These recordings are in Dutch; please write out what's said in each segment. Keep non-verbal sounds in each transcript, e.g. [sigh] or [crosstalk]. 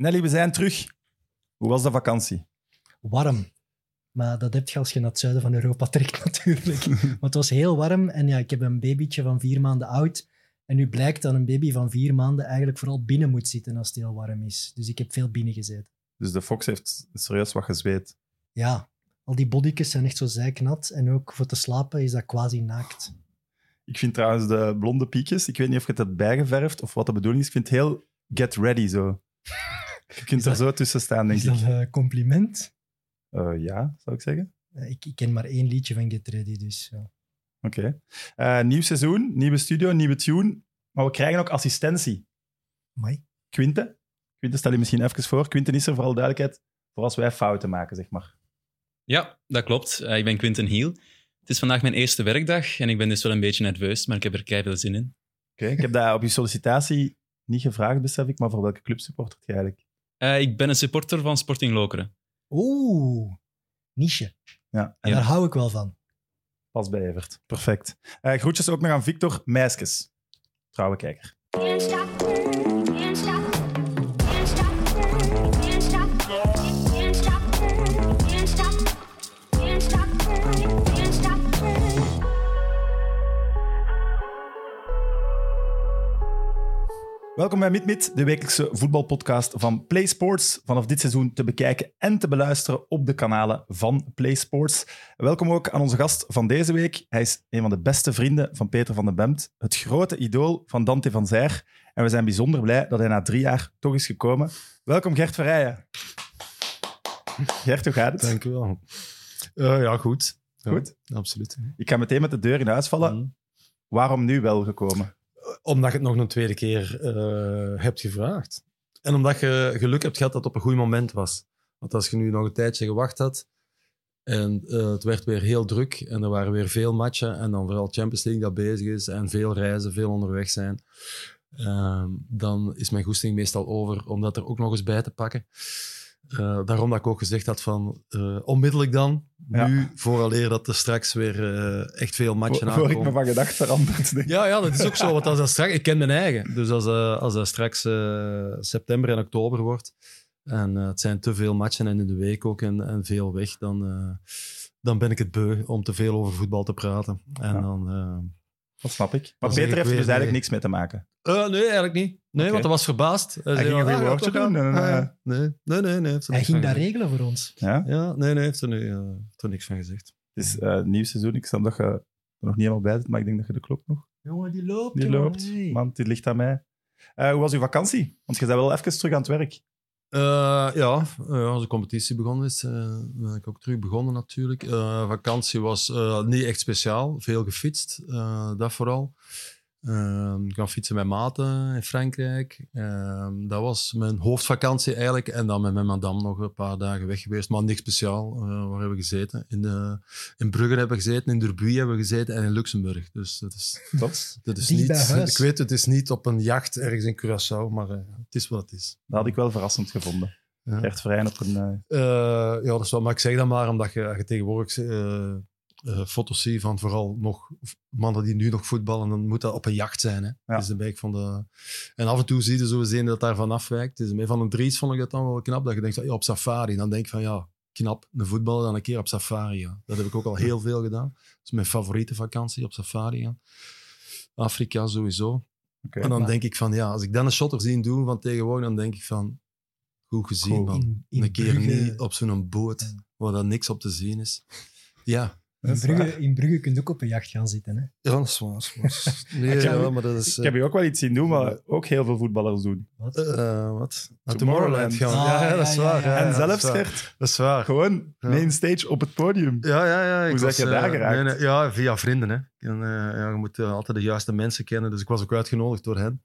Nelly, we zijn terug. Hoe was de vakantie? warm. Maar dat heb je als je naar het zuiden van Europa [laughs] trekt, natuurlijk. maar het was heel warm en ja, ik heb een babytje van vier maanden oud. En nu blijkt dat een baby van vier maanden eigenlijk vooral binnen moet zitten als het heel warm is. Dus ik heb veel binnen gezeten. Dus de Fox heeft serieus wat gezweet. Ja, al die body's zijn echt zo zijknat. En ook voor te slapen is dat quasi naakt. Ik vind trouwens de blonde piekjes, ik weet niet of je het hebt bijgeverfd of wat de bedoeling is. Ik vind het heel get ready zo. Je kunt er dat- zo tussen staan, denk Is dat ik. een compliment? Eh, ja, zou ik zeggen. Eh, Ik, ik ken maar één liedje van Get Ready, dus ja. Oké. Eh, nieuw seizoen, nieuwe studio, nieuwe tune. Maar we krijgen ook assistentie. Amai. Quinte. Quinte, stel je misschien even voor. Quinte is er, voor alle duidelijkheid, voor als wij fouten maken, zeg maar. Ja, dat klopt. Ik ben Quinten Hiel. Het is vandaag mijn eerste werkdag en ik ben dus wel een beetje nerveus, maar ik heb er kei veel zin in. Oké. Ik heb dat op je sollicitatie niet gevraagd, besef ik, maar voor welke club supportert je eigenlijk? Eh, ik ben een supporter van Sporting Lokeren. Oeh, niche. Ja, en Ja. Daar hou ik wel van. pas bij Evert. Perfect. Eh, groetjes ook nog aan Victor Meiskes, trouwe kijker. Welkom bij MidMid, de wekelijkse voetbalpodcast van Play Sports. Vanaf dit seizoen te bekijken en te beluisteren op de kanalen van Play Sports. Welkom ook aan onze gast van deze week. Hij is een van de beste vrienden van Peter van den Bemt, het grote idool van Dante van Zijr. En we zijn bijzonder blij dat hij na drie jaar toch is gekomen. Welkom Gert Verrijen. Gert, hoe gaat het? Dank u wel. Eh, ja, goed. Ja, Goed? absoluut. Ik ga meteen met de deur in huis vallen. Mhm. Waarom nu wel gekomen? Omdat je het nog een tweede keer eh, hebt gevraagd. En omdat je geluk hebt gehad dat het op een goed moment was. Want als je nu nog een tijdje gewacht had en eh, het werd weer heel druk en er waren weer veel matchen en dan vooral Champions League dat bezig is en veel reizen, veel onderweg zijn, ehm, dan is mijn goesting meestal over om dat er ook nog eens bij te pakken. Eh, daarom dat ik ook gezegd had van eh, onmiddellijk dan, Ja. nu, vooraleer dat er straks weer eh, echt veel matchen Voor, voor ik me aankomen. van gedacht veranderd. denk. Ja, ja, dat is ook zo. Want als dat straks, ik ken mijn eigen. Dus als, eh, als dat straks eh, september en oktober wordt en eh, het zijn te veel matchen en in de week ook en, en veel weg, dan, eh, dan ben ik het beu om te veel over voetbal te praten. En Ja. dan... eh, Dat snap ik. Maar Peter ik heeft er dus eigenlijk nee. niks mee te maken. eh, nee, eigenlijk niet. Nee, want hij was verbaasd. Hij, Hij ging een "Ah, goed ja, woordje doen wel?" en, Ah, ja. nee, nee, nee, nee. er Hij ging dat regelen voor ons. Ja? Ja, nee, nee, heeft er, nu, eh, heeft er niks van gezegd. Het is eh, nieuw seizoen. Ik snap dat je er nog niet helemaal bij zit, maar ik denk dat je de klok nog Jongen, die loopt. jongen, loopt. hey. Want dit ligt aan mij. Eh, hoe was uw vakantie? Want je bent wel even terug aan het werk. Eh, ja, eh, als de competitie begonnen is, ben ik ook terug begonnen natuurlijk. Eh, vakantie was eh, niet echt speciaal, veel gefietst, eh, dat vooral. Ehm, ik kan fietsen met maten in Frankrijk. Ehm, dat was mijn hoofdvakantie eigenlijk. En dan met mijn madame nog een paar dagen weg geweest. Maar niks speciaal. Eh, waar hebben we gezeten? In, de, in Brugge hebben we gezeten, in Derby hebben we gezeten en in Luxemburg. Dus dat is, Dat, dat is niet... [laughs] Ik weet, het is niet op een jacht ergens in Curaçao, maar eh, het is wat het is. dat had ik wel verrassend gevonden. Ja. Gert Verheyen op een... eh, Eh, ja, dat is wel, maar ik zeg dat maar omdat je, je tegenwoordig eh, foto's ziet van vooral nog mannen die nu nog voetballen, dan moet dat op een jacht zijn. Hè? Ja. Dan ben ik van de... En af en toe zie je zo eens een dat daarvan afwijkt. Dus mee van een Dries vond ik dat dan wel knap, dat je denkt ja, op safari. Dan denk ik van ja, knap, een voetballer dan een keer op safari gaan. Dat heb ik ook al heel veel gedaan. Dat is mijn favoriete vakantie, op safari. Afrika sowieso. En dan maar- denk ik van ja, als ik dan een shotter zie doen van tegenwoordig, dan denk ik van goed gezien man In, in een keer Brugge, niet op zo'n boot Ja. waar dan niks op te zien is. Ja, in, Brugge, in Brugge kun je ook op een jacht gaan zitten. Hè? ja dat is waar. [laughs] Nee, Ik heb- ja, maar dat is... Ik heb je ook wel iets zien doen, maar ook heel veel voetballers doen. Wat? eh, eh, wat? Naar Tomorrowland. Tomorrowland gaan. Ah, ja, ja, dat is waar. ja, ja. ja, en zelfs. Gert, Dat is waar. gewoon Ja. main stage op het podium. Ja, ja, ja. ik Hoe zeg je daar eh, geraakt? nee, nee, ja, via vrienden. Hè. En, eh, ja, je moet eh, altijd de juiste mensen kennen. Dus ik was ook uitgenodigd door hen.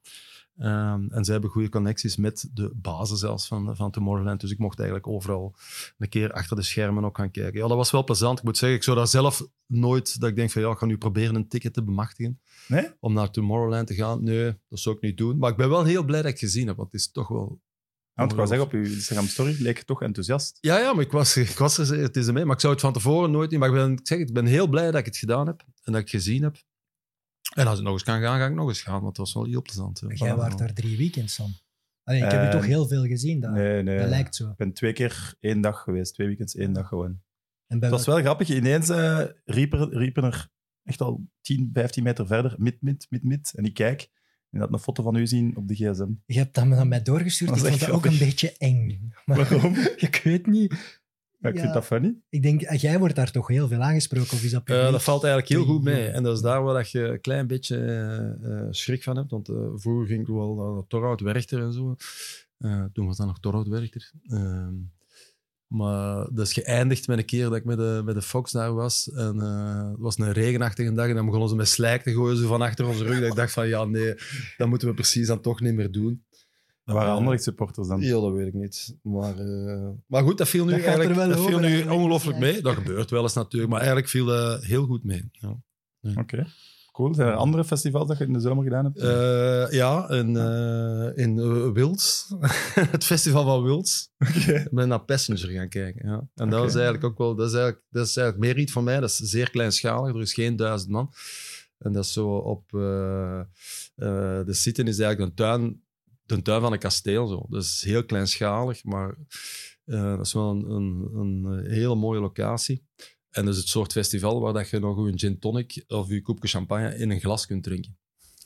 Ehm, en zij hebben goede connecties met de bazen zelfs van, van Tomorrowland. Dus ik mocht eigenlijk overal een keer achter de schermen ook gaan kijken. Ja, dat was wel plezant. Ik moet zeggen, ik zou daar zelf nooit... Dat ik denk van, ja, ik ga nu proberen een ticket te bemachtigen. Nee? Om naar Tomorrowland te gaan. Nee, dat zou ik niet doen. Maar ik ben wel heel blij dat ik het gezien heb. Want het is toch wel... Want ik wou zeggen, op uw Instagram story leek je toch enthousiast. Ja, ja, maar ik was, ik was er, het is ermee. Maar ik zou het van tevoren nooit doen. Maar ik, ben, ik zeg, ik ben heel blij dat ik het gedaan heb. En dat ik het gezien heb. En als het nog eens kan gaan, ga ik nog eens gaan. Want het was wel heel plezant. hè. Jij waart daar drie weekends, Sam. Allee, ik heb u Eh, toch heel veel gezien daar. Nee, nee. Dat lijkt zo. Ik ben twee keer één dag geweest. Twee weekends één dag gewoon. En Het was wel grappig. Ineens eh, riepen, riepen er echt al 10, 15 meter verder, mid, mid, mid, mid. En ik kijk en had een foto van u zien op de gsm. Je hebt dat aan mij doorgestuurd. Dat Ik vond dat ook een beetje eng. Maar Waarom? [laughs] ik weet niet. Ja, ik Ja, vind dat funny. Ik denk, eh, jij wordt daar toch heel veel aangesproken, of is dat Eh, dat valt eigenlijk heel goed mee. En dat is daar waar dat je een klein beetje eh, schrik van hebt. Want vroeger ging ik wel naar Torhout Werchter en zo. Eh, toen was dat nog Torhout Werchter. Ehm, maar dat is geëindigd met een keer dat ik met de, met de Fox daar was. En eh, het was een regenachtige dag. En dan begonnen ze met slijk te gooien zo van achter onze rug. Dat ik dacht van, ja nee, dat moeten we precies dan toch niet meer doen. Dat waren Eh, andere supporters dan. Ja, dat weet ik niet. Maar, eh, maar goed, dat viel nu Dat er eigenlijk wel dat viel over nu ongelooflijk mee. Dat gebeurt wel eens natuurlijk. Maar eigenlijk viel dat heel goed mee. Ja. Oké. Cool. Zijn er andere festivals dat je in de zomer gedaan hebt? Eh, ja, in, eh in Wils. [laughs] het festival van Wils. Ik ben naar Passenger gaan kijken. Ja. En dat is eigenlijk ook wel... Dat is eigenlijk, dat is eigenlijk meer iets van mij. Dat is zeer kleinschalig. Er is geen duizend man. En dat is zo op... eh, eh, de Sitten is eigenlijk een tuin, de tuin van een kasteel. Zo. Dat is heel kleinschalig, maar eh, dat is wel een, een, een hele mooie locatie. En dat is het soort festival waar dat je nog een gin tonic of je koepje champagne in een glas kunt drinken.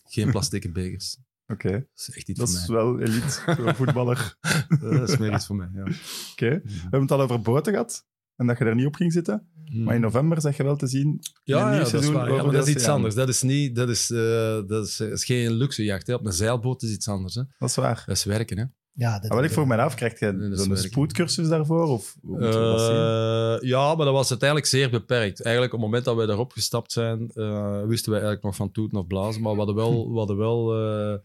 Geen [laughs] plastieke bekers. Oké. Dat is echt iets Dat voor is mij. wel elite, zo'n voetballer. Eh, [laughs] Dat is meer iets voor mij, ja. Oké. We hebben het al over boten gehad. En dat je er niet op ging zitten. Maar in november zeg je wel te zien. Ja, ja, dat is waar. Ja, dat is iets anders. Dat is, niet, dat is, eh, dat is, dat is geen luxe jacht. Hè. Op een zeilboot is iets anders. Hè. Dat is waar. Dat is werken. Hè. Ja, dat Maar wat ik vroeg mij af, krijg je dat zo'n spoedcursus daarvoor? Of dat? Eh, ja, maar dat was uiteindelijk zeer beperkt. Eigenlijk op het moment dat wij daarop gestapt zijn, eh, wisten wij eigenlijk nog van toeten of blazen. Maar we hadden wel, we hadden wel eh,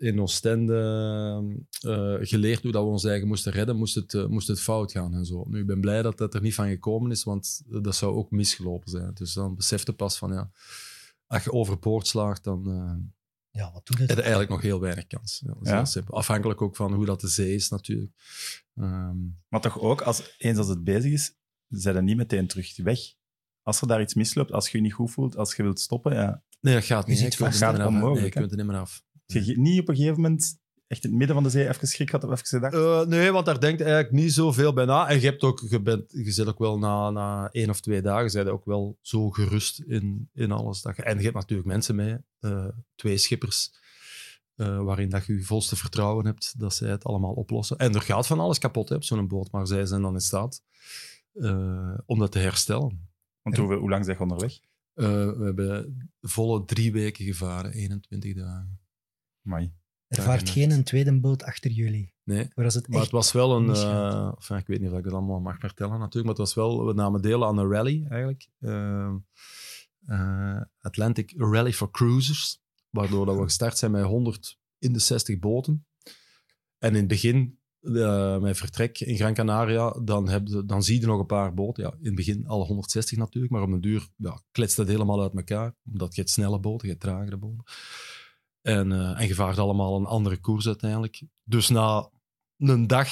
in Oostende eh, geleerd hoe dat we ons eigen moesten redden, moest het, eh, moest het fout gaan en zo. Nu, ik ben blij dat dat er niet van gekomen is, want dat zou ook misgelopen zijn. Dus dan besefte pas van, ja, als je overboord slaagt, dan eh, Ja, wat doet het? heb je eigenlijk nog heel weinig kans. Ja, Ja. heel. Afhankelijk ook van hoe dat de zee is natuurlijk. Ehm, Maar toch ook, als, eens als het bezig is, zijn er niet meteen terug weg. Als er daar iets misloopt, als je je niet goed voelt, als je wilt stoppen, ja. Nee, dat gaat Je niet. hè. Je kunt Gaat onmogelijk, Nee, je kunt er niet meer af. Je niet op een gegeven moment echt in het midden van de zee even schrik had of even gedacht. Eh, nee, want daar denkt eigenlijk niet zoveel bij na. En je, hebt ook, je, bent, je zit ook wel na, na één of twee dagen zijn ook wel zo gerust in, in alles. Dat je, en je hebt natuurlijk mensen mee, eh, twee schippers, eh, waarin dat je je volste vertrouwen hebt dat zij het allemaal oplossen. En er gaat van alles kapot hè, op zo'n boot, maar zij zijn dan in staat eh, om dat te herstellen. Want hoe, hoe lang zeg je onderweg? Eh, we hebben volle drie weken gevaren, 21 dagen. Amai. Er vaart geen een tweede boot achter jullie. Nee, Maar het Maar het was wel een. eh, enfin, ik weet niet of ik dat allemaal mag vertellen, natuurlijk. Maar het was wel. We namen deel aan een rally, eigenlijk. Ehm, eh, Atlantic Rally for Cruisers. Waardoor dat we gestart zijn met 100 in de 60 boten. En in het begin, eh mijn vertrek in Gran Canaria, dan, heb je, dan zie je nog een paar boten. Ja, in het begin alle 160 natuurlijk, maar op een duur ja, kletst dat helemaal uit elkaar. Omdat je hebt snelle boten, je hebt tragere boten. En, eh, en allemaal een andere koers uiteindelijk. Dus na een dag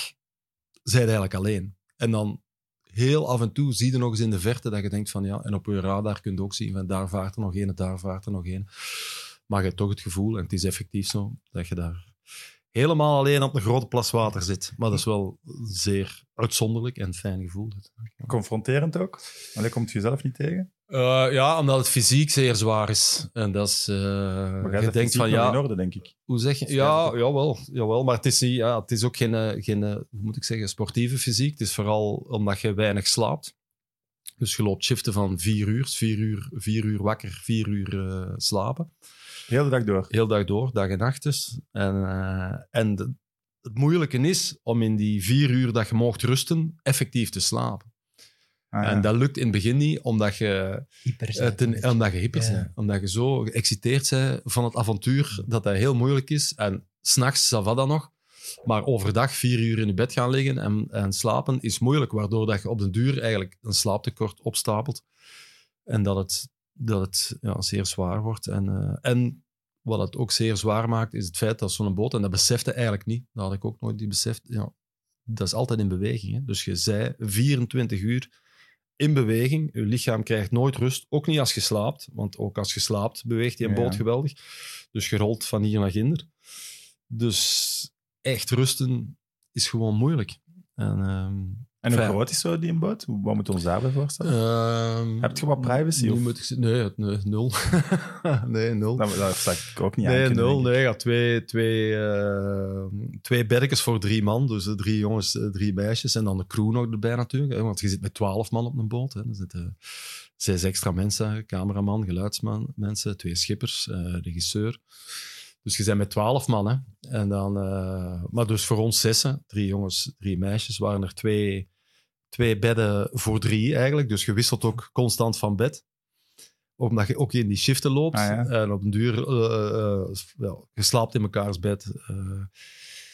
zijn eigenlijk alleen. En dan heel af en toe zie je nog eens in de verte dat je denkt van ja, en op je radar kun je ook zien van daar vaart er nog één, daar vaart er nog één. Maar je hebt toch het gevoel, en het is effectief zo, dat je daar helemaal alleen op een grote plas water zit. Maar dat is wel een zeer uitzonderlijk en fijn gevoel. Confronterend ook? Want je komt jezelf niet tegen. Eh, ja, omdat het fysiek zeer zwaar is. En dat is... eh, Maar je denkt van ja, in orde, denk ik. hoe zeg je? Ja, jawel, jawel. Maar het is, niet, ja, het is ook geen, eh, geen hoe moet ik zeggen, sportieve fysiek. Het is vooral omdat je weinig slaapt. Dus je loopt shiften van vier uur, vier uur, vier uur wakker, vier uur eh, slapen. Heel de dag door. Heel dag door, dag en nacht dus. En, eh, en de- het moeilijke is om in die vier uur dat je mocht rusten, effectief te slapen. Ah, ja. En dat lukt in het begin niet, omdat je Hyper eh, zijn. ten- omdat je hyper Ja. bent. Omdat je zo geëxciteerd bent van het avontuur, dat dat heel moeilijk is. En s'nachts, va dan nog. Maar overdag vier uur in je bed gaan liggen en, en slapen is moeilijk, waardoor dat je op den duur eigenlijk een slaaptekort opstapelt. En dat het, dat het ja, zeer zwaar wordt. En, eh, en wat het ook zeer zwaar maakt, is het feit dat zo'n boot, en dat besefte eigenlijk niet, dat had ik ook nooit die beseft, ja, dat is altijd in beweging. Hè? Dus je zei 24 uur in beweging. Je lichaam krijgt nooit rust. Ook niet als je slaapt. Want ook als je slaapt beweegt die een Ja. boot geweldig. Dus je rolt van hier naar ginder. Dus echt rusten is gewoon moeilijk. En, ehm, En hoe groot is zo die een boot? Wat moeten we ons daarbij voorstellen? ehm, Heb je wat privacy, Nu of? moet ik, nee, nee, nul. [laughs] nee, nul. Dat, dat zou ik ook niet Nee, aan nul. Nee, ja, twee, twee, eh, twee beddekjes voor drie man. Dus eh, drie jongens, eh, drie meisjes. En dan de crew nog erbij natuurlijk. Hè, want je zit met twaalf man op een boot. Hè. Er zitten zes extra mensen. Cameraman, geluidsman, mensen, twee schippers, eh, regisseur. Dus je bent met twaalf man. Hè. En dan, eh, maar dus voor ons zessen, drie jongens, drie meisjes, waren er twee, twee bedden voor drie eigenlijk. Dus je wisselt ook constant van bed omdat je ook in die shiften loopt. Ah, ja. En op een duur, ja, je slaapt in mekaars bed. eh.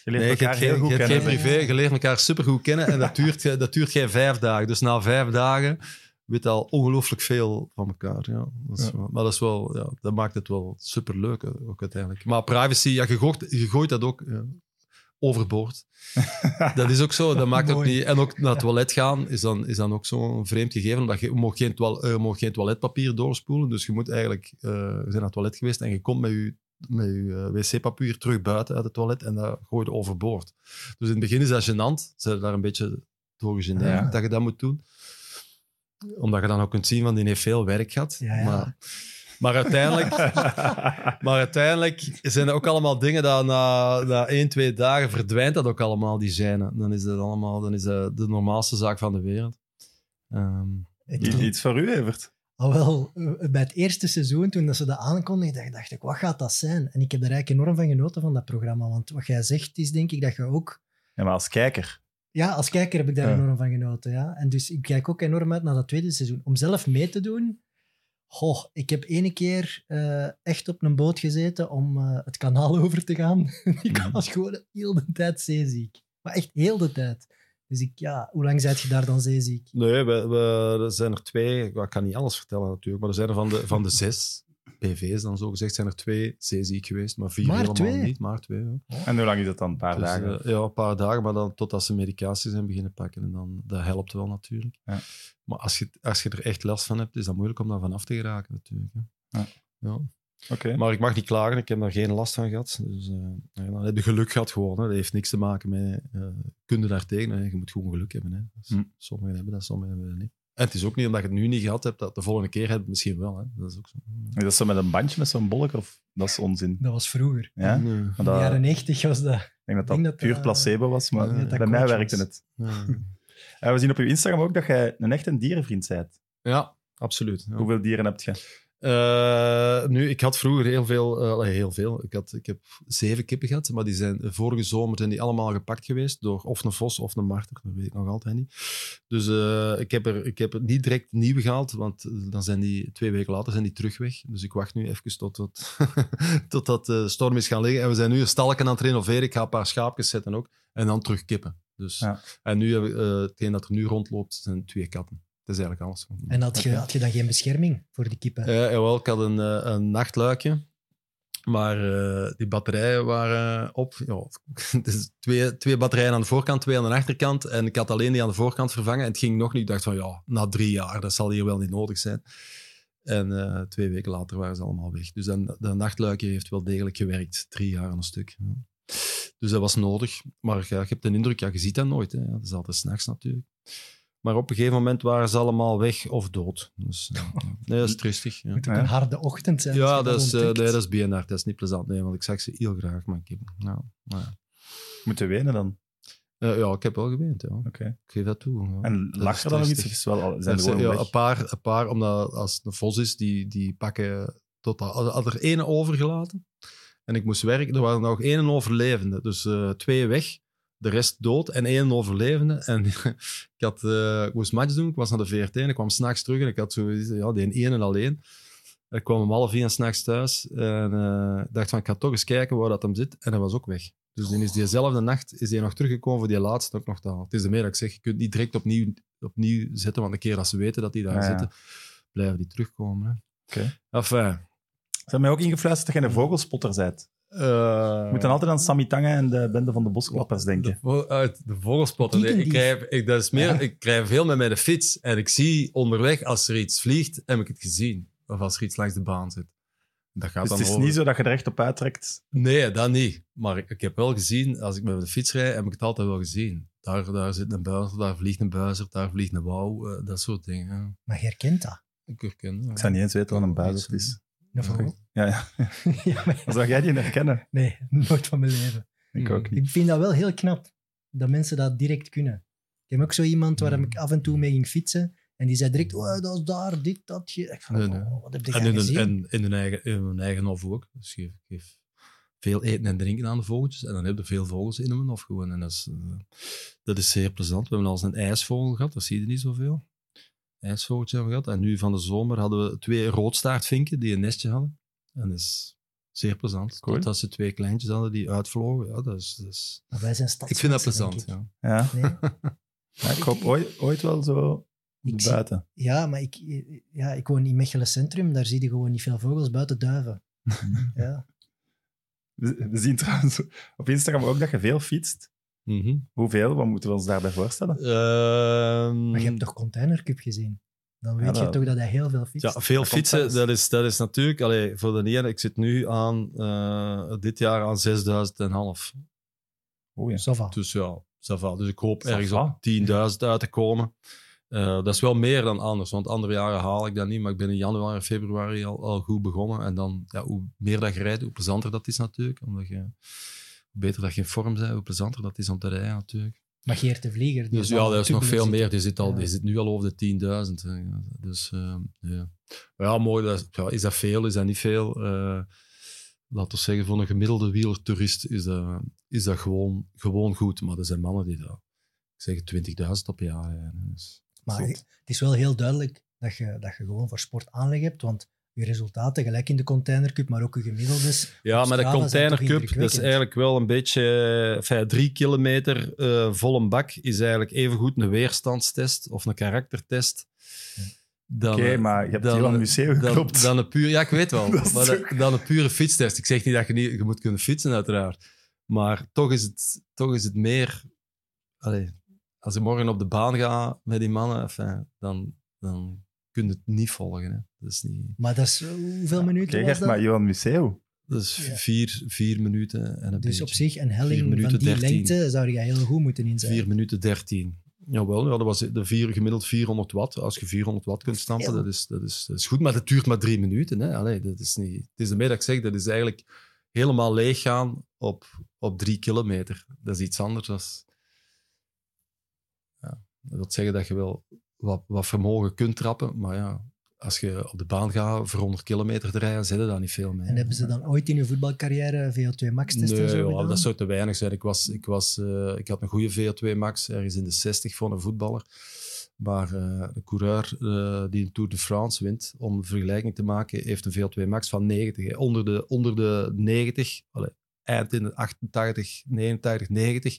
Je leert nee, elkaar heel geen, goed kennen. geen privé, je leert elkaar supergoed kennen. En dat duurt, dat duurt geen vijf dagen. Dus na vijf dagen weet al ongelooflijk veel van elkaar. Ja. Dat is Ja. maar dat, is wel, ja, dat maakt het wel superleuk hè, ook uiteindelijk. Maar privacy, ja, je, gooit, je gooit dat ook ja, overboord. [laughs] dat is ook zo. Dat maakt ook niet. En ook naar het toilet gaan is dan, is dan ook zo'n vreemd gegeven. Omdat je, je mag geen, toil- eh, je mag geen toiletpapier doorspoelen. Dus je moet eigenlijk... eh je bent naar het toilet geweest en je komt met je, met je eh, wc-papier terug buiten uit het toilet en dat gooi je overboord. Dus in het begin is dat gênant. Ze zijn daar een beetje door gegeneerd dat je dat moet doen. Omdat je dan ook kunt zien, van die heeft veel werk gehad. Ja, ja. Maar, maar uiteindelijk... [laughs] Maar uiteindelijk zijn er ook allemaal dingen dat na, na één, twee dagen verdwijnt dat ook allemaal, die zijne. Dan is dat allemaal dan is dat de normaalste zaak van de wereld. Ehm, Ik, I- Iets voor u, Evert. Al wel, eh, bij het eerste seizoen, toen dat ze dat aankondigden, dacht ik, wat gaat dat zijn? En ik heb er eigenlijk enorm van genoten van dat programma. Want wat jij zegt, is denk ik dat je ook... Ja, maar als kijker. Ja, als kijker heb ik daar Ja. enorm van genoten. Ja. En dus ik kijk ook enorm uit naar dat tweede seizoen. Om zelf mee te doen... Goh, ik heb ene keer eh, echt op een boot gezeten om eh, het kanaal [laughs] over te gaan. [laughs] ik Mhm. was gewoon heel de tijd zeeziek. Maar echt heel de tijd. Dus ik, ja, hoe lang zijt je daar dan zeeziek? nee, we, we, er zijn er twee. Ik kan niet alles vertellen natuurlijk, maar er zijn er van de, van de zes PV's dan zo gezegd, zijn er twee zeeziek geweest. Maar vier Maar helemaal twee? niet, maar twee. Ja. En hoe lang is dat dan? Een paar Dus, dagen? eh, ja, een paar dagen, maar dan totdat ze medicatie zijn beginnen pakken. En dan, dat helpt wel natuurlijk. Ja. Maar als je, als je er echt last van hebt, is dat moeilijk om daar van af te geraken natuurlijk. Hè. Ja. Ja. Oké. Maar ik mag niet klagen, ik heb daar geen last van gehad. Dus eh, ja, dan heb je geluk gehad gewoon. Hè. Dat heeft niks te maken met uh, kunde daartegen. Hè. Je moet gewoon geluk hebben. Hè. Dus Hm. Sommigen hebben dat, sommigen hebben dat niet. En het is ook niet omdat je het nu niet gehad hebt, dat de volgende keer heb je het misschien wel. Hè. Dat is ook zo. Is dat zo met een bandje, met zo'n bolk? Of dat is onzin? Dat was vroeger. Ja? Nee. Maar In de dat, jaren 90 was dat... ik denk dat dat, denk dat, puur eh, placebo was, maar ja, bij mij werkte was. het. Ja. Eh, we zien op uw Instagram ook dat jij een echt een dierenvriend bent. ja, absoluut. Ja. Hoeveel dieren heb je? Eh, nu, ik had vroeger heel veel, eh, heel veel. Ik, had, ik heb zeven kippen gehad, maar die zijn vorige zomer zijn die allemaal gepakt geweest door of een vos of een marter. Dat weet ik nog altijd niet. Dus eh, ik, heb er, ik heb het niet direct nieuw gehaald, want eh, dan zijn die twee weken later zijn die terug weg. Dus ik wacht nu even tot, tot, [laughs] totdat de storm is gaan liggen. En we zijn nu een stalken aan het renoveren. Ik ga een paar schaapjes zetten ook. En dan terug kippen. Dus, Ja. En nu, heb ik, eh, hetgeen dat er nu rondloopt, zijn twee katten. Dat is eigenlijk alles. En had je, had je dan geen bescherming voor die kippen? Ja, jawel, ik had een, eh, een nachtluikje. Maar eh, die batterijen waren op. Ja, [laughs] dus twee, twee batterijen aan de voorkant, twee aan de achterkant. En ik had alleen die aan de voorkant vervangen. En het ging nog niet. Ik dacht van ja, na drie jaar, dat zal hier wel niet nodig zijn. En eh, twee weken later waren ze allemaal weg. Dus dat, dat nachtluikje heeft wel degelijk gewerkt. Drie jaar aan een stuk. Ja. Dus dat was nodig. Maar ja, je hebt de indruk, ja, je ziet dat nooit. Hè. Dat is altijd s'nachts natuurlijk. Maar op een gegeven moment waren ze allemaal weg of dood. Dus, eh, [laughs] nee, dat is tristig. Ja. Moet ook Ja. een harde ochtend zijn. Ja, dat is, eh, nee, dat is BNR. Dat is niet plezant. Nee, want ik zag ze heel graag, mijn kippen. Nou, maar ja. Moeten wenen dan? Eh, ja, ik heb wel geweend. Ja. Oké. Ik geef dat toe. Ja. En lag er dan nog iets? is wel, al- zijn Er ja, een, paar, een paar, omdat als het een vos is, die, die pakken tot had had er één overgelaten. En ik moest werken. Er waren nog één overlevende. Dus eh, twee weg, de rest dood en één overlevende. En [laughs] ik, had, eh, ik moest match doen. Ik was naar de VRT en ik kwam s'nachts terug. En ik had zo, ja, die één en alleen. Ik kwam om half vier s'nachts thuis. En eh, dacht van, ik ga toch eens kijken waar dat hem zit. En hij was ook weg. Dus dan is diezelfde nacht is die nog teruggekomen voor die laatste ook nog te halen. Het is de meer dat ik zeg, je kunt niet direct opnieuw, opnieuw zetten, want een keer als ze weten dat die daar Ja, ja. zitten, blijven die terugkomen. Hè. Oké. Enfin, Ze hebben mij ook ingefluisterd dat jij een vogelspotter bent. Eh, Je moet dan altijd aan Sammy Tange en de bende van de bosklappers denken. De, uit de. Nee, ik, krijg, ik, dat is meer, Ja. ik krijg veel met mijn fiets en ik zie onderweg als er iets vliegt, heb ik het gezien. Of als er iets langs de baan zit. Dat gaat Dus dan het is over- niet zo dat je er echt op uittrekt. Nee, dat niet. Maar ik, ik heb wel gezien, als ik met de fiets rijd, heb ik het altijd wel gezien. Daar, daar zit een buizer, daar vliegt een buizer, daar vliegt een wouw, eh, dat soort dingen. Maar je herkent dat. Ik herken dat. Ik zou niet eens weten wat een buizerd is. Vogel. Ja, ja. [laughs] [laughs] ja, maar- zou jij die herkennen? nee, nooit van mijn leven. Ik ook niet. Ik vind dat wel heel knap, dat mensen dat direct kunnen. Ik heb ook zo iemand waar Hmm. ik af en toe mee ging fietsen. En die zei direct, oh, dat is daar, dit, dat. Je. Ik van, oh, wat heb je En in, gezien? en in, hun eigen, in hun eigen hof ook. Dus geef, geef veel eten en drinken aan de vogeltjes. En dan heb je veel vogels in hun hof gewoon. En dat is, eh, dat is zeer plezant. We hebben al eens een ijsvogel gehad, dat zie je niet zoveel. IJsvogeltje hebben we gehad. En nu van de zomer hadden we twee roodstaartvinken die een nestje hadden. En dat is zeer plezant. Cool. Totdat ze twee kleintjes hadden die uitvlogen. Ja, dat is, dat is... Maar wij zijn Ik vind dat plezant, ja. Ja. [laughs] ik. Nee. Ja, ik hoop ooit, ooit wel zo Ik zie- buiten. Ja, maar ik, ja, ik woon in Mechelen Centrum. Daar zie je gewoon niet veel vogels buiten duiven. [laughs] Ja. We, we zien trouwens op Instagram ook dat je veel fietst. Mhm. Hoeveel? Wat moeten we ons daarbij voorstellen? Ehm, Maar je hebt toch Container Cup gezien? Dan weet Ja, je dat- toch dat hij heel veel fietst. Ja, veel Dat fietsen, dat is, dat is natuurlijk... Allee, voor de ene, ik zit nu aan, eh, dit jaar aan 6000 en half. Oh ja. Dus ja, ça va. Dus ik hoop Ça ergens va. op 10.000 uit te komen. Eh, dat is wel meer dan anders, want andere jaren haal ik dat niet. Maar ik ben in januari, februari al, al goed begonnen. En dan, ja, hoe meer dat je rijdt, hoe plezanter dat is natuurlijk. Omdat je, beter dat je in vorm bent, hoe plezanter dat is om te rijden natuurlijk. Maar Geert de Vlieger... die Dus ja, dat is nog veel meer. Die zit, al, Ja. die zit nu al over de 10.000. hè. Dus eh, ja. ja, mooi. Dat, is- ja, is dat veel? Is dat niet veel? Eh, laten we zeggen, voor een gemiddelde wielertoerist is dat, is dat gewoon, gewoon goed. Maar er zijn mannen die dat, ik zeg 20.000 op jaar rijden. Dus, Maar het is wel heel duidelijk dat je, dat je gewoon voor sport aanleg hebt. Want je resultaten, gelijk in de Container Cup, maar ook je gemiddeldes... Ja, maar de Strava zijn Container toch Cup, dat is eigenlijk wel een beetje... eh, Enfin, drie kilometer eh volle bak is eigenlijk evengoed een weerstandstest of een karaktertest. Dan, Oké, maar je hebt dan- heel aan museum dan, geklopt. dan een puur, ja, ik weet wel. [laughs] Maar toch- dan, dan een pure fietstest. Ik zeg niet dat je niet... Je moet kunnen fietsen, uiteraard. Maar toch is het, toch is het meer... Allee, als je morgen op de baan gaat met die mannen, enfin, dan, dan kun je het niet volgen. Hè. Dat is niet... Maar dat is... eh, Hoeveel minuten Kijk, was echt dat? maar Johan Museeuw. Dat is Ja. vier, vier minuten en een Dus op beetje. zich, een helling Vier van die 13. lengte zou je heel goed moeten inzetten. 4 minuten 13. Jawel, ja, dat was de vier, gemiddeld 400 watt. Als je 400 watt kunt stampen, dat is, dat, is, dat is goed. Maar dat duurt maar drie minuten. Hè. Allee, dat is niet, het is ermee dat ik zeg, dat is eigenlijk helemaal leeg gaan op, op drie kilometer. Dat is iets anders. dan ja, dat wil zeggen dat je wel wat, wat vermogen kunt trappen. Maar ja, als je op de baan gaat voor 100 kilometer te rijden, zit er daar niet veel mee. En hebben ze dan ooit in hun voetbalcarrière VO2 max testen Nee, zo ja, dat zou te weinig zijn. Ik, was, ik, was, eh, ik had een goede VO2 max, ergens in de 60 voor een voetballer. Maar eh, de coureur eh, die een Tour de France wint, om een vergelijking te maken, heeft een VO2 max van 90. hè. Onder de, onder de 90, allee, eind in de 88, 89, 90.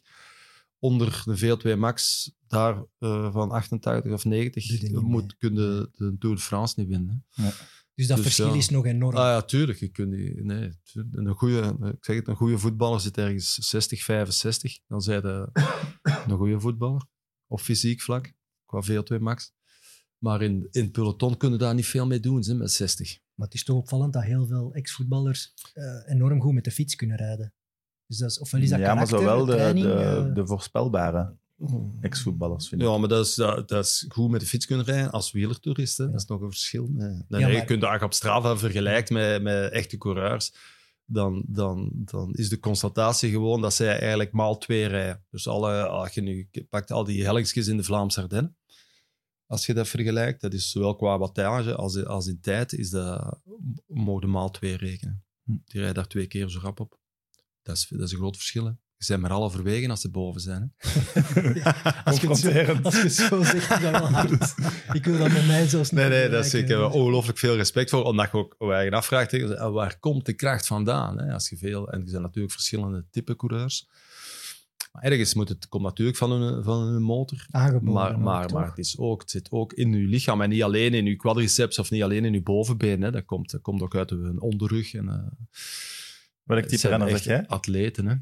Onder de VO2 max, daar eh, van 88 of 90, Doe je niet moet, mee. kun je de Tour de France niet winnen. hè. Dus dat Dus verschil ja. is nog enorm. Ah ja, tuurlijk. Je kunt die, nee, een goede, ik zeg het, een goede voetballer zit ergens 60, 65. Dan zijn je [coughs] een goede voetballer. Op fysiek vlak, qua VO2 max. Maar in, in het peloton kunnen daar niet veel mee doen, ze, met 60. Maar het is toch opvallend dat heel veel ex-voetballers eh, enorm goed met de fiets kunnen rijden. Dus dat is, ofwel is dat ja, maar zowel de, training, de, eh, de voorspelbare ex-voetballers, vind ik. Ja, maar dat is, dat, dat is goed met de fiets kunnen rijden als wielertoerist. hè. Dat is nog een verschil. Ja, maar- Je kunt dat op Strava vergelijkt met, met echte coureurs. Dan, dan, dan is de constatatie gewoon dat zij eigenlijk maal twee rijden. Dus alle, als je nu pakt al die hellingsjes in de Vlaamse Ardennen. Als je dat vergelijkt, dat is zowel qua wattage als, als in tijd, is dat, mogen de maal twee rekenen. Die rijden daar twee keer zo rap op. Dat is, dat is een groot verschil. Hè. Je zijn maar halverwege als ze boven zijn. Hè. [laughs] als, je zo, als je zo zegt, dat wel hard. [laughs] Ik wil dat met mij zo snel Nee, nee, dat is, ik heb er vergelijken. ongelooflijk veel respect voor. Omdat je ook je eigen afvraagt, hè, ah, waar komt de kracht vandaan? Hè? Als je veel, en er zijn natuurlijk verschillende type coureurs. Maar ergens moet het, komt natuurlijk van hun, van hun motor. Aangeboren Maar, maar, maar het, is ook, het zit ook in je lichaam en niet alleen in je quadriceps of niet alleen in je bovenbeen. Hè. Dat, komt, dat komt ook uit je onderrug. En, eh, Welk het type renner zeg jij? Atleten. Hè.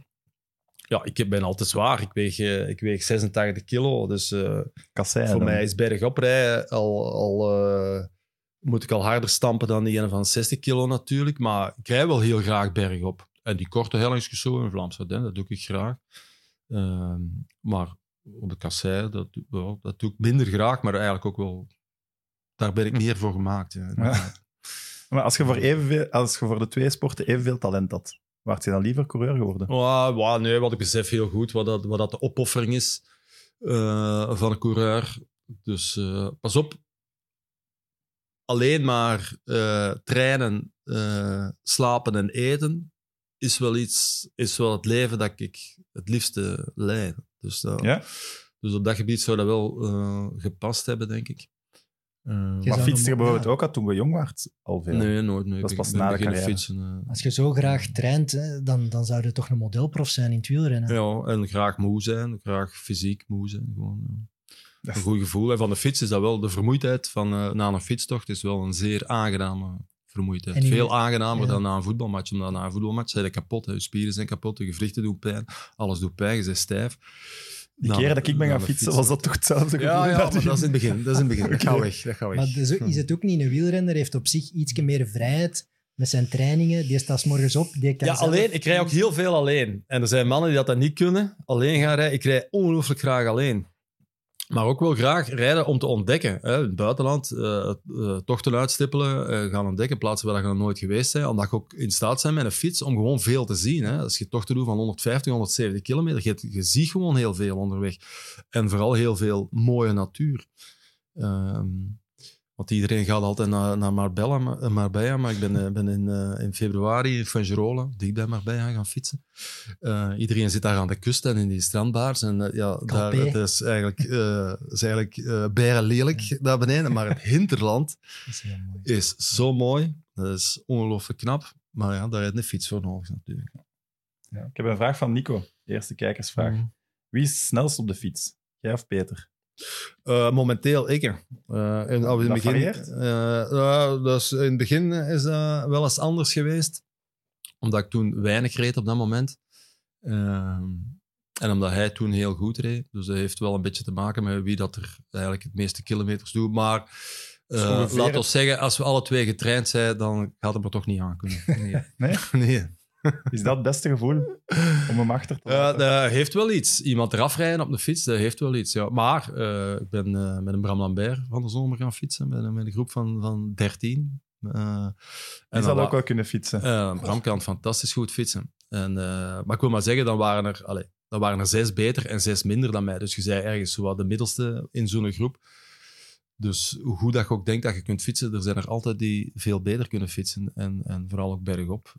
Ja, ik ben al te zwaar. Ik weeg, eh, ik weeg 86 kilo. Dus eh, Kassei voor dan. mij is bergop rijden al, al, eh, moet ik al harder stampen dan die ene van 60 kilo natuurlijk. Maar ik rij wel heel graag bergop. En die korte hellingsjes zo in Vlaams Ardennen, dat doe ik graag. Ehm, maar op de kassei, dat, doe- wel, dat doe ik minder graag, maar eigenlijk ook wel... Daar ben ik meer voor gemaakt. Ja. Ja. Maar als je, voor evenveel, als je voor de twee sporten evenveel talent had, waart je dan liever coureur geworden? Wauw, nee, wat ik besef heel goed, wat dat, wat dat de opoffering is eh, van een coureur. Dus eh, pas op, alleen maar eh, trainen, slapen en eten is wel iets, is wel het leven dat ik het liefste leid. Dus, Ja? dus op dat gebied zou dat wel gepast hebben, denk ik. Eh, Je Maar fietste je bijvoorbeeld ja. ook al toen je jong was? Al veel? nee, nooit. Nee. Dat is Ik pas na de beginnen carrière. fietsen. eh. Als je zo graag traint, hè, dan, dan zou je toch een modelprof zijn in het wielrennen. Ja, en graag moe zijn, graag fysiek moe zijn. Gewoon, ja. Dat Een goed gevoel. En van de fiets is dat wel, de vermoeidheid van eh, na een fietstocht is wel een zeer aangename vermoeidheid. En Veel aangenamer ja. dan na een voetbalmatch. Omdat na een voetbalmatch zijn je kapot. Hè. Je spieren zijn kapot, je gewrichten doen pijn, alles doet pijn, je bent stijf. Die Na- keren dat ik ben na gaan fietsen, fiets- was dat toch hetzelfde gevoel? Ja, ja, dat maar je- dat is in het begin. Dat is in het begin. [laughs] Dat gaat weg. Dat gaat weg. Maar zo is het ook niet. Een wielrenner heeft op zich iets meer vrijheid met zijn trainingen. Die staat 's morgens op. Die kan Ja, zelf- alleen. Ik rij ook heel veel alleen. En er zijn mannen die dat, dan niet kunnen, alleen gaan rijden. Ik rij ongelooflijk graag alleen. Maar ook wel graag rijden om te ontdekken. Hè. In het buitenland eh, eh, tochten uitstippelen, eh, gaan ontdekken, plaatsen waar je nog nooit geweest bent. Omdat je ook in staat bent met een fiets om gewoon veel te zien. Hè. Als je tochten doet van 150, 170 kilometer, je, je ziet gewoon heel veel onderweg. En vooral heel veel mooie natuur. Ehm, want iedereen gaat altijd naar, naar Marbella, maar- Marbella, maar ik ben, eh, ben in, eh, in februari in Fuengirola, dicht bij Marbella, gaan fietsen. Eh, iedereen zit daar aan de kust en in die strandbaars. En eh, ja, daar, het is eigenlijk, eh is eigenlijk eh bijna lelijk daar beneden. Maar het hinterland [laughs] is is zo mooi. Dat is ongelooflijk knap. Maar ja, daar heeft een fiets voor nodig natuurlijk. Ja. Ik heb een vraag van Nico. Eerste kijkersvraag. Wie is het snelst op de fiets? Jij of Peter? Eh, momenteel ik. Eh, en al in het begin, ja, dus in het begin is dat wel eens anders geweest. Omdat ik toen weinig reed op dat moment. Ehm, en omdat hij toen heel goed reed. Dus dat heeft wel een beetje te maken met wie dat er eigenlijk het meeste kilometers doet. Maar laat ons zeggen, als we alle twee getraind zijn, dan gaat het er toch niet aan kunnen. [laughs] Nee. Nee? [laughs] nee. Is dat het beste gevoel om hem achter te laten? dat heeft wel iets. Iemand eraf rijden op de fiets, dat heeft wel iets. Ja. Maar eh, ik ben eh, met een Bram Lambert van de zomer gaan fietsen, met, een- met een groep van, van 13. Eh, Die en zal dan wa- ook wel kunnen fietsen. Bram kan fantastisch goed fietsen. En, maar ik wil maar zeggen, dan waren, er, allee, dan waren er zes beter en zes minder dan mij. Dus je zei ergens zo wat de middelste in zo'n groep. Dus hoe goed dat je ook denkt dat je kunt fietsen, er zijn er altijd die veel beter kunnen fietsen. En, en vooral ook bergop.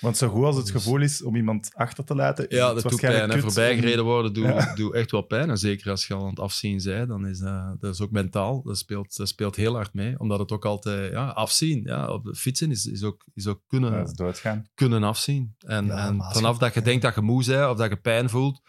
Want zo goed als het Dus- gevoel is om iemand achter te laten, is Ja, het dat doet waarschijnlijk pijn. En kut voorbijgereden worden doet, Ja. doet echt wel pijn. En zeker als je al aan het afzien bent, dan is dat, dat is ook mentaal. Dat speelt, dat speelt heel hard mee. Omdat het ook altijd... Ja, afzien. Ja, op de fietsen is, is, ook, is ook kunnen, Ja, kunnen afzien. En, Ja, en vanaf dat je ja. denkt dat je moe bent of dat je pijn voelt,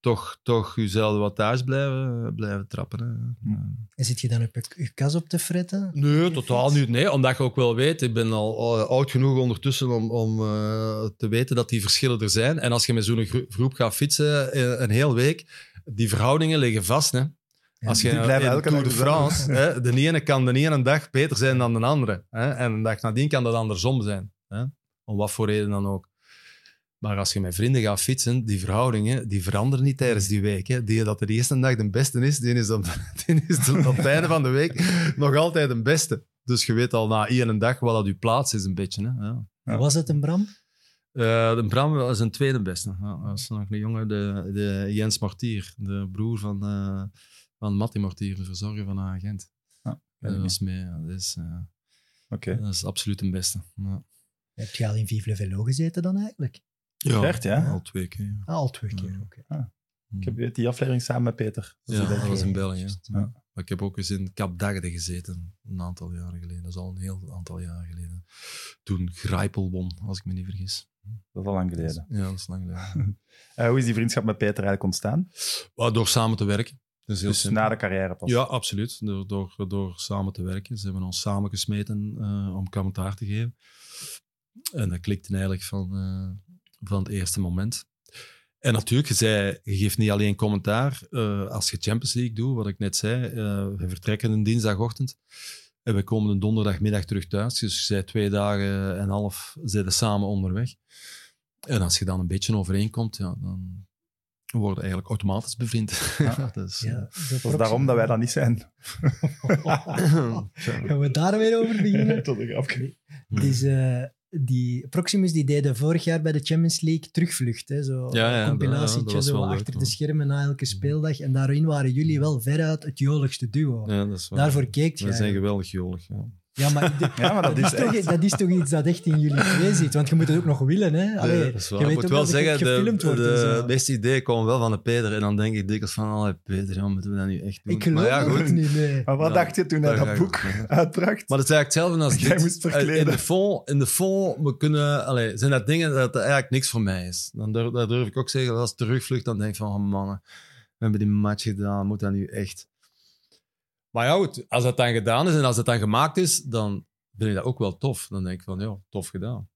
toch, toch jezelf wat thuis blijven, blijven trappen. Hè. Ja. En zit je dan op je, je kas op te fretten? Nee, totaal niet. Nee, omdat je ook wel weet, ik ben al al oud genoeg ondertussen om, om eh, te weten dat die verschillen er zijn. En als je met zo'n gro- groep gaat fietsen eh, een hele week, die verhoudingen liggen vast. Hè. Als je Die blijven in elke Tour de. France, hè, de ene kan de ene dag beter zijn dan de andere. Hè, en een dag nadien kan dat andersom zijn. Hè, om wat voor reden dan ook. Maar als je met vrienden gaat fietsen, die verhoudingen, die veranderen niet tijdens die week. Hè. Die dat de eerste dag de beste is, die is, op, [laughs] die is op het einde van de week nog altijd de beste. Dus je weet al na één dag wat dat je plaats is een beetje. Hè. Ja. Ja. Was het een Bram? Eh, de Bram was een tweede beste. Ja, dat was nog een jongen, de, de Jens Martier, de broer van, eh van Matti Martier, de verzorger van een agent. Ah, ik dat was mee. ja. Dat, is, eh, Oké. dat is absoluut een beste. Ja. Heb je al in Vive le Velo gezeten dan eigenlijk? Ja, Echt, ja? Al twee keer. ja. Ah, al twee keer, Ja. oké. Ik heb die aflevering samen met Peter. Ja, dat was in. België. Ja. Maar ik heb ook eens in Kap Dagde gezeten, een aantal jaren geleden. Dat is al een heel aantal jaren geleden. Toen Grijpel won, als ik me niet vergis. Dat is al lang geleden. Ja, dat is lang geleden. [laughs] Eh, hoe is die vriendschap met Peter eigenlijk ontstaan? Maar door samen te werken. Dat is heel Dus simpel. na de carrière pas. Ja, absoluut. Door, door, door samen te werken. Ze hebben ons samen gesmeten eh, om commentaar te geven. En dat klikte eigenlijk van, eh, van het eerste moment. En natuurlijk, je, zei, je geeft niet alleen commentaar. eh, als je Champions League doet, wat ik net zei, eh, we vertrekken een dinsdagochtend. En we komen een donderdagmiddag terug thuis. Dus je zei twee dagen en een half zijn samen onderweg. En als je dan een beetje overeenkomt, ja, dan worden we eigenlijk automatisch bevriend. Ja. [laughs] dat is, Ja, eh, Dat is daarom dat wij dat niet zijn. [laughs] [laughs] Gaan we daar weer over beginnen? Tot een grapje. Dus, eh, die Proximus die deden vorig jaar bij de Champions League terugvlucht. Hè, zo Ja, ja, een compilatietje zo leuk, achter de schermen na elke speeldag. En daarin waren jullie wel veruit het joligste duo. ja, dat is waar. Daarvoor keek je. We zijn geweldig jolig. Ja. Ja, maar, de- [laughs] Ja, maar dat is toch, dat is toch iets dat echt in jullie twee zit. Want je moet het ook nog willen. Hè? Allee, Nee, dat is waar. je Ik moet ook wel dat het zeggen, de, gefilmd de zo. beste ideeën komen wel van de Peter. En dan denk ik dikwijls van, allee, Peter, ja, moeten we dat nu echt doen? Ik geloof maar ja, het goed. niet. Nee. Maar wat Ja. dacht je toen hij dat boek [laughs] uitbracht? Maar dat is eigenlijk hetzelfde als [laughs] Jij dit. moest verkleden. In de fond, in de fond we kunnen, allee, zijn dat dingen dat eigenlijk niks voor mij is. Dan durf, dat durf ik ook zeggen. Als het terugvlucht, dan denk ik van, oh mannen, we hebben die match gedaan, moet dat nu echt... Maar ja, goed, als dat dan gedaan is en als het dan gemaakt is, dan vind ik dat ook wel tof. Dan denk ik van, ja, tof gedaan.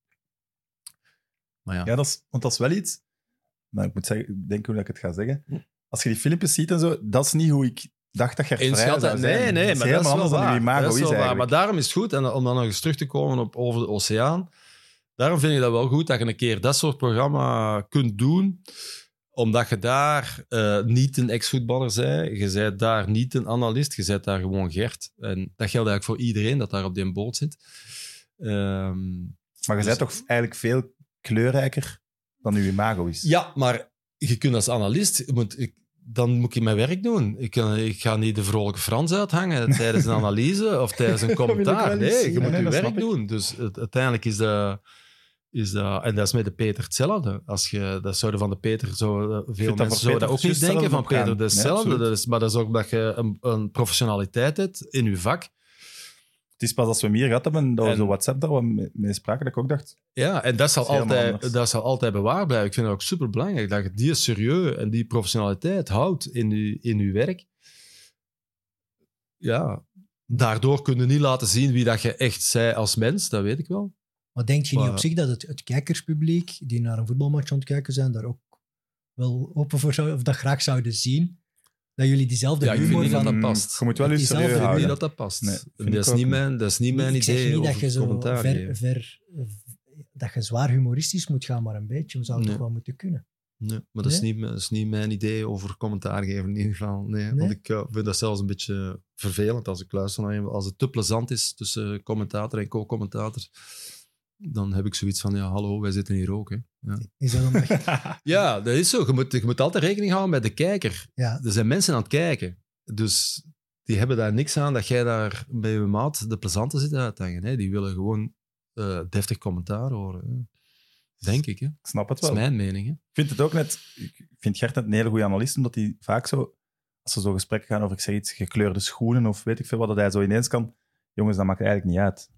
Maar ja, Ja, dat is, want dat is wel iets... Maar ik moet zeggen, ik denk hoe ik het ga zeggen. Als je die filmpjes ziet en zo, dat is niet hoe ik dacht dat je vrij zou dat- zijn. Nee, nee, dat is maar dat is anders dan waar. uw imago dat is waar. Maar daarom is het goed, en om dan nog eens terug te komen op, over de oceaan, daarom vind ik dat wel goed dat je een keer dat soort programma kunt doen, omdat je daar eh, niet een ex-voetballer bent, je bent daar niet een analist, je bent daar gewoon Gert. En dat geldt eigenlijk voor iedereen dat daar op die boot zit. Ehm, Maar je Dus- bent toch eigenlijk veel kleurrijker dan uw imago is. Ja, maar je kunt als analist, ik, dan moet ik mijn werk doen. Ik, kan, ik ga niet de vrolijke Frans uithangen [laughs] tijdens een analyse of tijdens een commentaar. Nee, je moet je werk doen. Dus het- uiteindelijk is dat, is dat... En dat is met de Peter hetzelfde. Als je, dat zouden van de Peter zo, eh, veel dat mensen zouden dat ook niet denken van Peter. Dat is hetzelfde. dat is, maar dat is ook omdat je een, een professionaliteit hebt in je vak. Het is pas als we hier gehad hebben, dat we En- zo WhatsApp daar wat mee, spraken, dat ik ook dacht... Ja, en dat zal, Dat altijd, dat zal altijd bewaard blijven. Ik vind het ook super belangrijk dat je die serieus en die professionaliteit houdt in je, in je werk. Ja, daardoor kun je niet laten zien wie dat je echt zij als mens, dat weet ik wel. Maar denk je niet Maar- op zich dat het, het kijkerspubliek die naar een voetbalmatch aan het kijken zijn, daar ook wel open voor zou, of dat graag zouden zien? Dat jullie diezelfde Ja, ik vind humor niet van... dat past. Je moet wel eens diezelfde serieus Ik vind houden. niet dat dat past. Nee, En vind dat, ik is niet mijn, dat is niet mijn ik zeg idee niet dat over je zo ver, dat je zwaar humoristisch moet gaan, maar een beetje zou het Nee. toch wel moeten kunnen. Nee, maar dat is, niet, mijn- dat is niet mijn idee over commentaar geven in ieder geval. Nee, Nee? Want ik vind dat zelfs een beetje vervelend als ik luister naar iemand. Als het te plezant is tussen commentator en co-commentator, dan heb ik zoiets van, ja, hallo, wij zitten hier ook. Hè. Ja. Is dat omdat je- [laughs] ja, dat is zo. Je moet, je moet altijd rekening houden met de kijker. ja, Er zijn mensen aan het kijken. Dus die hebben daar niks aan dat jij daar bij je maat de plezante zit uit te hangen. Hè. Die willen gewoon eh, deftig commentaar horen. Hè. Denk ik, hè. Ik snap het Dat is wel. mijn mening, hè. Ik vind het ook net... Ik vind Gert net een hele goede analist, omdat hij vaak zo... Als er zo gesprekken gaan over, ik zeg iets, gekleurde schoenen of weet ik veel wat, dat hij zo ineens kan... Jongens, dat maakt eigenlijk niet uit.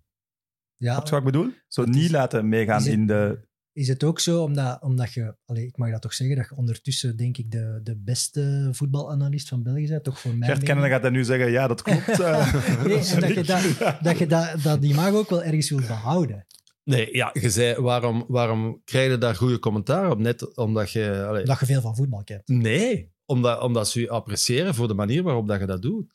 Ja, Snap je wat ik bedoel? Zo is- niet laten meegaan het- in de... is het ook zo, omdat, omdat je, allee, ik mag dat toch zeggen, dat je ondertussen denk ik de, de beste voetbalanalist van België bent, toch voor mij. Gert Kennen gaat hij nu zeggen, ja, dat klopt. [laughs] eh. Nee, en dat je dat, dat, je dat, dat imago ook wel ergens wilt behouden. Nee, ja, je zei, waarom, waarom krijg je daar goede commentaar op? Net omdat je... allee, Dat je veel van voetbal kent. Nee, omdat, omdat ze je appreciëren voor de manier waarop dat je dat doet.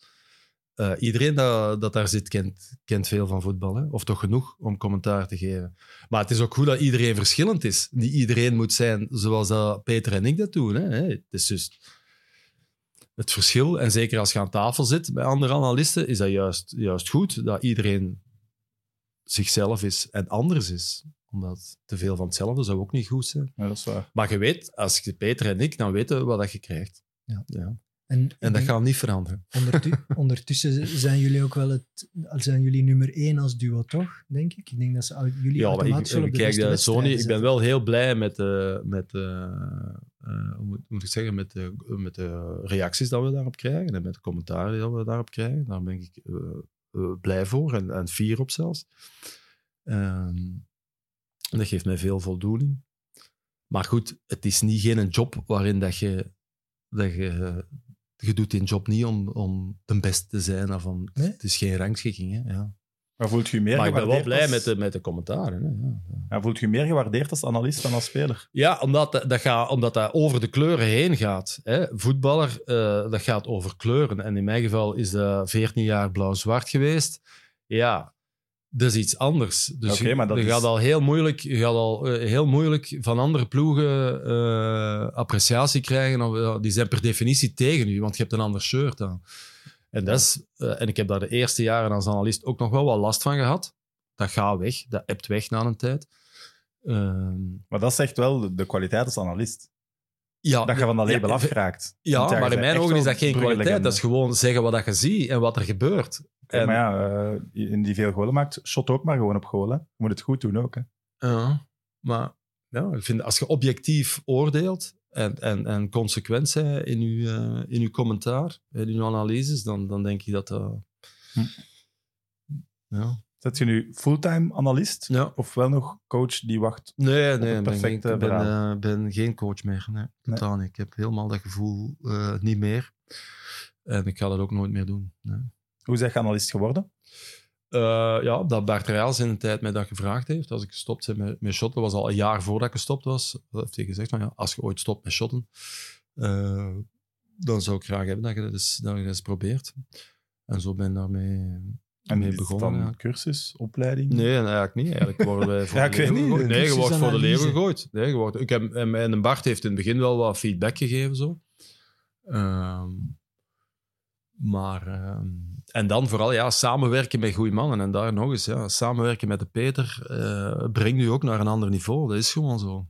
Eh, iedereen dat, dat daar zit, kent, kent veel van voetbal. Hè? Of toch genoeg om commentaar te geven. Maar het is ook goed dat iedereen verschillend is. Niet iedereen moet zijn zoals dat Peter en ik dat doen. Hè? Het is dus het verschil. En zeker als je aan tafel zit bij andere analisten, is dat juist, juist goed dat iedereen zichzelf is en anders is. Omdat te veel van hetzelfde zou ook niet goed zijn. Ja, dat is waar. Maar je weet, als je Peter en ik, dan weten we wat dat je krijgt. Ja. Ja. En, En dat gaat niet veranderen. ondertu- [laughs] ondertussen zijn jullie ook wel het, zijn jullie nummer één als duo, toch? Denk ik. Ik denk dat ze jullie Ja, maar ik, de kijk, de Sony, ik ben wel heel blij met de, met de, eh, hoe moet, moet ik zeggen, met de, met de reacties dat we daarop krijgen en met de commentaren die we daarop krijgen. Daar ben ik eh, eh, blij voor en, en fier op zelfs. Ehm, en dat geeft mij veel voldoening. Maar goed, het is niet geen job waarin dat je, dat je, je doet die job niet om, om de beste te zijn. Of om, Nee? Het is geen rangschikking. Hè? Ja. Maar voelt je meer Maar ik ben wel gewaardeerd blij als- met de, met de commentaren. Hè? Ja. Ja, voelt je meer gewaardeerd als analist dan als speler? Ja, omdat dat, dat, gaat, omdat dat over de kleuren heen gaat. Hè. Voetballer, eh, dat gaat over kleuren. En in mijn geval is dat 14 jaar blauw-zwart geweest. Ja, dat is iets anders. Dus je, maar dat je is- gaat al heel moeilijk, je gaat al eh, heel moeilijk van andere ploegen eh, appreciatie krijgen. Of, ja, die zijn per definitie tegen u, want je hebt een ander shirt aan. En, dat is, eh, en ik heb daar de eerste jaren als analist ook nog wel wat last van gehad. Dat gaat weg, dat ebt weg na een tijd. Ehm, Maar dat zegt wel de, de kwaliteit als analist. ja, Dat je van dat label ja, afgeraakt. Ja, je maar in mijn ogen is dat geen kwaliteit. Dat is gewoon zeggen wat je ziet en wat er gebeurt. En- maar ja, eh, in die veel golen maakt, shot ook maar gewoon op goal. Hè. Je moet het goed doen ook. Hè. Ja, maar ja, ik vind als je objectief oordeelt en, en, en consequent bent in je, eh, in uw commentaar, in je analyses, dan, dan denk ik dat dat... Hm. Ja. Zet je nu fulltime analist? ja. Of wel nog coach die wacht? Nee, nee, het ik ben, geen- perfecte ben, eh, geen coach meer. Nee, totaal niet. Ik heb helemaal dat gevoel eh, niet meer. En ik ga dat ook nooit meer doen. Nee. Hoe zeg je analist geworden? Eh, ja, dat Bart Rijals in de tijd mij dat gevraagd heeft. Als ik gestopt ben met, met shotten, was al een jaar voordat ik gestopt was. Dat heeft hij gezegd van ja, als je ooit stopt met shotten, eh, dan zou ik graag hebben dat je dat eens, dat je dat eens probeert. En zo ben ik daarmee En mee is het begonnen. dan ja. cursus, opleiding? Nee, eigenlijk niet. Eigenlijk worden wij [laughs] voor Ja, de ik weet leeuw niet. gegooid. Nee, je wordt voor de leeuw gegooid. Nee, je wordt, ik heb, en, en Bart heeft in het begin wel wat feedback gegeven. Zo. Ehm, maar, ehm, en dan vooral ja, samenwerken met goede mannen. En daar nog eens, ja, samenwerken met de Peter eh, brengt u ook naar een ander niveau. Dat is gewoon zo.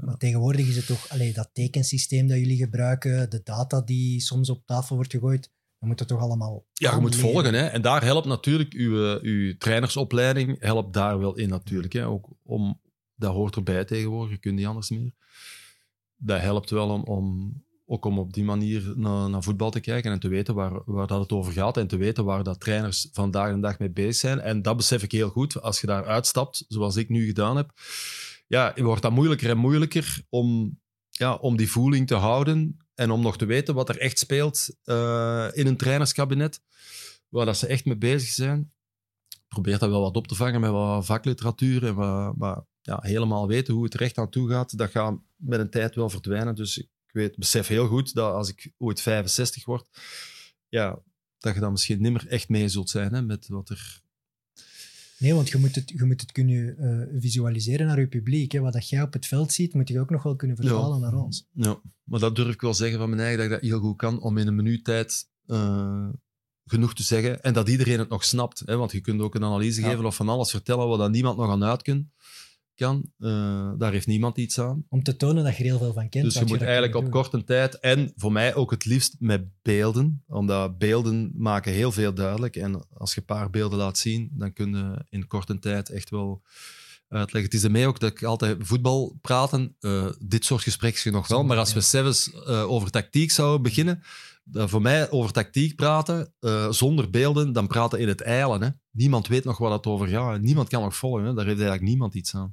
Maar tegenwoordig is het toch allee, dat tekensysteem dat jullie gebruiken, de data die soms op tafel wordt gegooid, dan moet het toch allemaal Ja, je moet volgen. Hè? En daar helpt natuurlijk uw, eh, uw trainersopleiding helpt daar wel in natuurlijk. Hè? Ook om, dat hoort erbij tegenwoordig, je kunt niet anders meer. Dat helpt wel om, om, om op die manier naar, naar voetbal te kijken en te weten waar, waar dat het over gaat en te weten waar dat trainers vandaag de dag mee bezig zijn. En dat besef ik heel goed. Als je daar uitstapt, zoals ik nu gedaan heb, ja, wordt dat moeilijker en moeilijker om, ja, om die voeling te houden en om nog te weten wat er echt speelt eh, in een trainerskabinet, waar dat ze echt mee bezig zijn. Probeer dat wel wat op te vangen met wat vakliteratuur, en wat, maar ja, helemaal weten hoe het er echt aan toe gaat, dat gaat met een tijd wel verdwijnen. Dus ik weet, besef heel goed dat als ik ooit 65 word, ja, dat je dan misschien niet meer echt mee zult zijn hè, met wat er... Nee, want je moet het, je moet het kunnen eh, visualiseren naar je publiek. Hè. Wat dat jij op het veld ziet, moet je ook nog wel kunnen vertalen naar ons. Ja, maar dat durf ik wel zeggen van mijn eigen, dat ik dat heel goed kan, om in een minuut tijd eh, genoeg te zeggen. En dat iedereen het nog snapt. Hè? Want je kunt ook een analyse Ja. geven of van alles vertellen wat dan niemand nog aan uit kan. Kan. Eh, daar heeft niemand iets aan. Om te tonen dat je er heel veel van kent. Dus je moet eigenlijk op doen. korte tijd, en voor mij ook het liefst met beelden, omdat beelden maken heel veel duidelijk. En als je een paar beelden laat zien, dan kun je in korte tijd echt wel uitleggen. Het is ermee ook dat ik altijd voetbal praten, eh, dit soort gesprekken nog wel, maar als we zelfs eh, over tactiek zouden beginnen, dan voor mij over tactiek praten, eh, zonder beelden, dan praten in het eilen. Hè. Niemand weet nog waar het over gaat. Niemand kan nog volgen. Hè. Daar heeft eigenlijk niemand iets aan.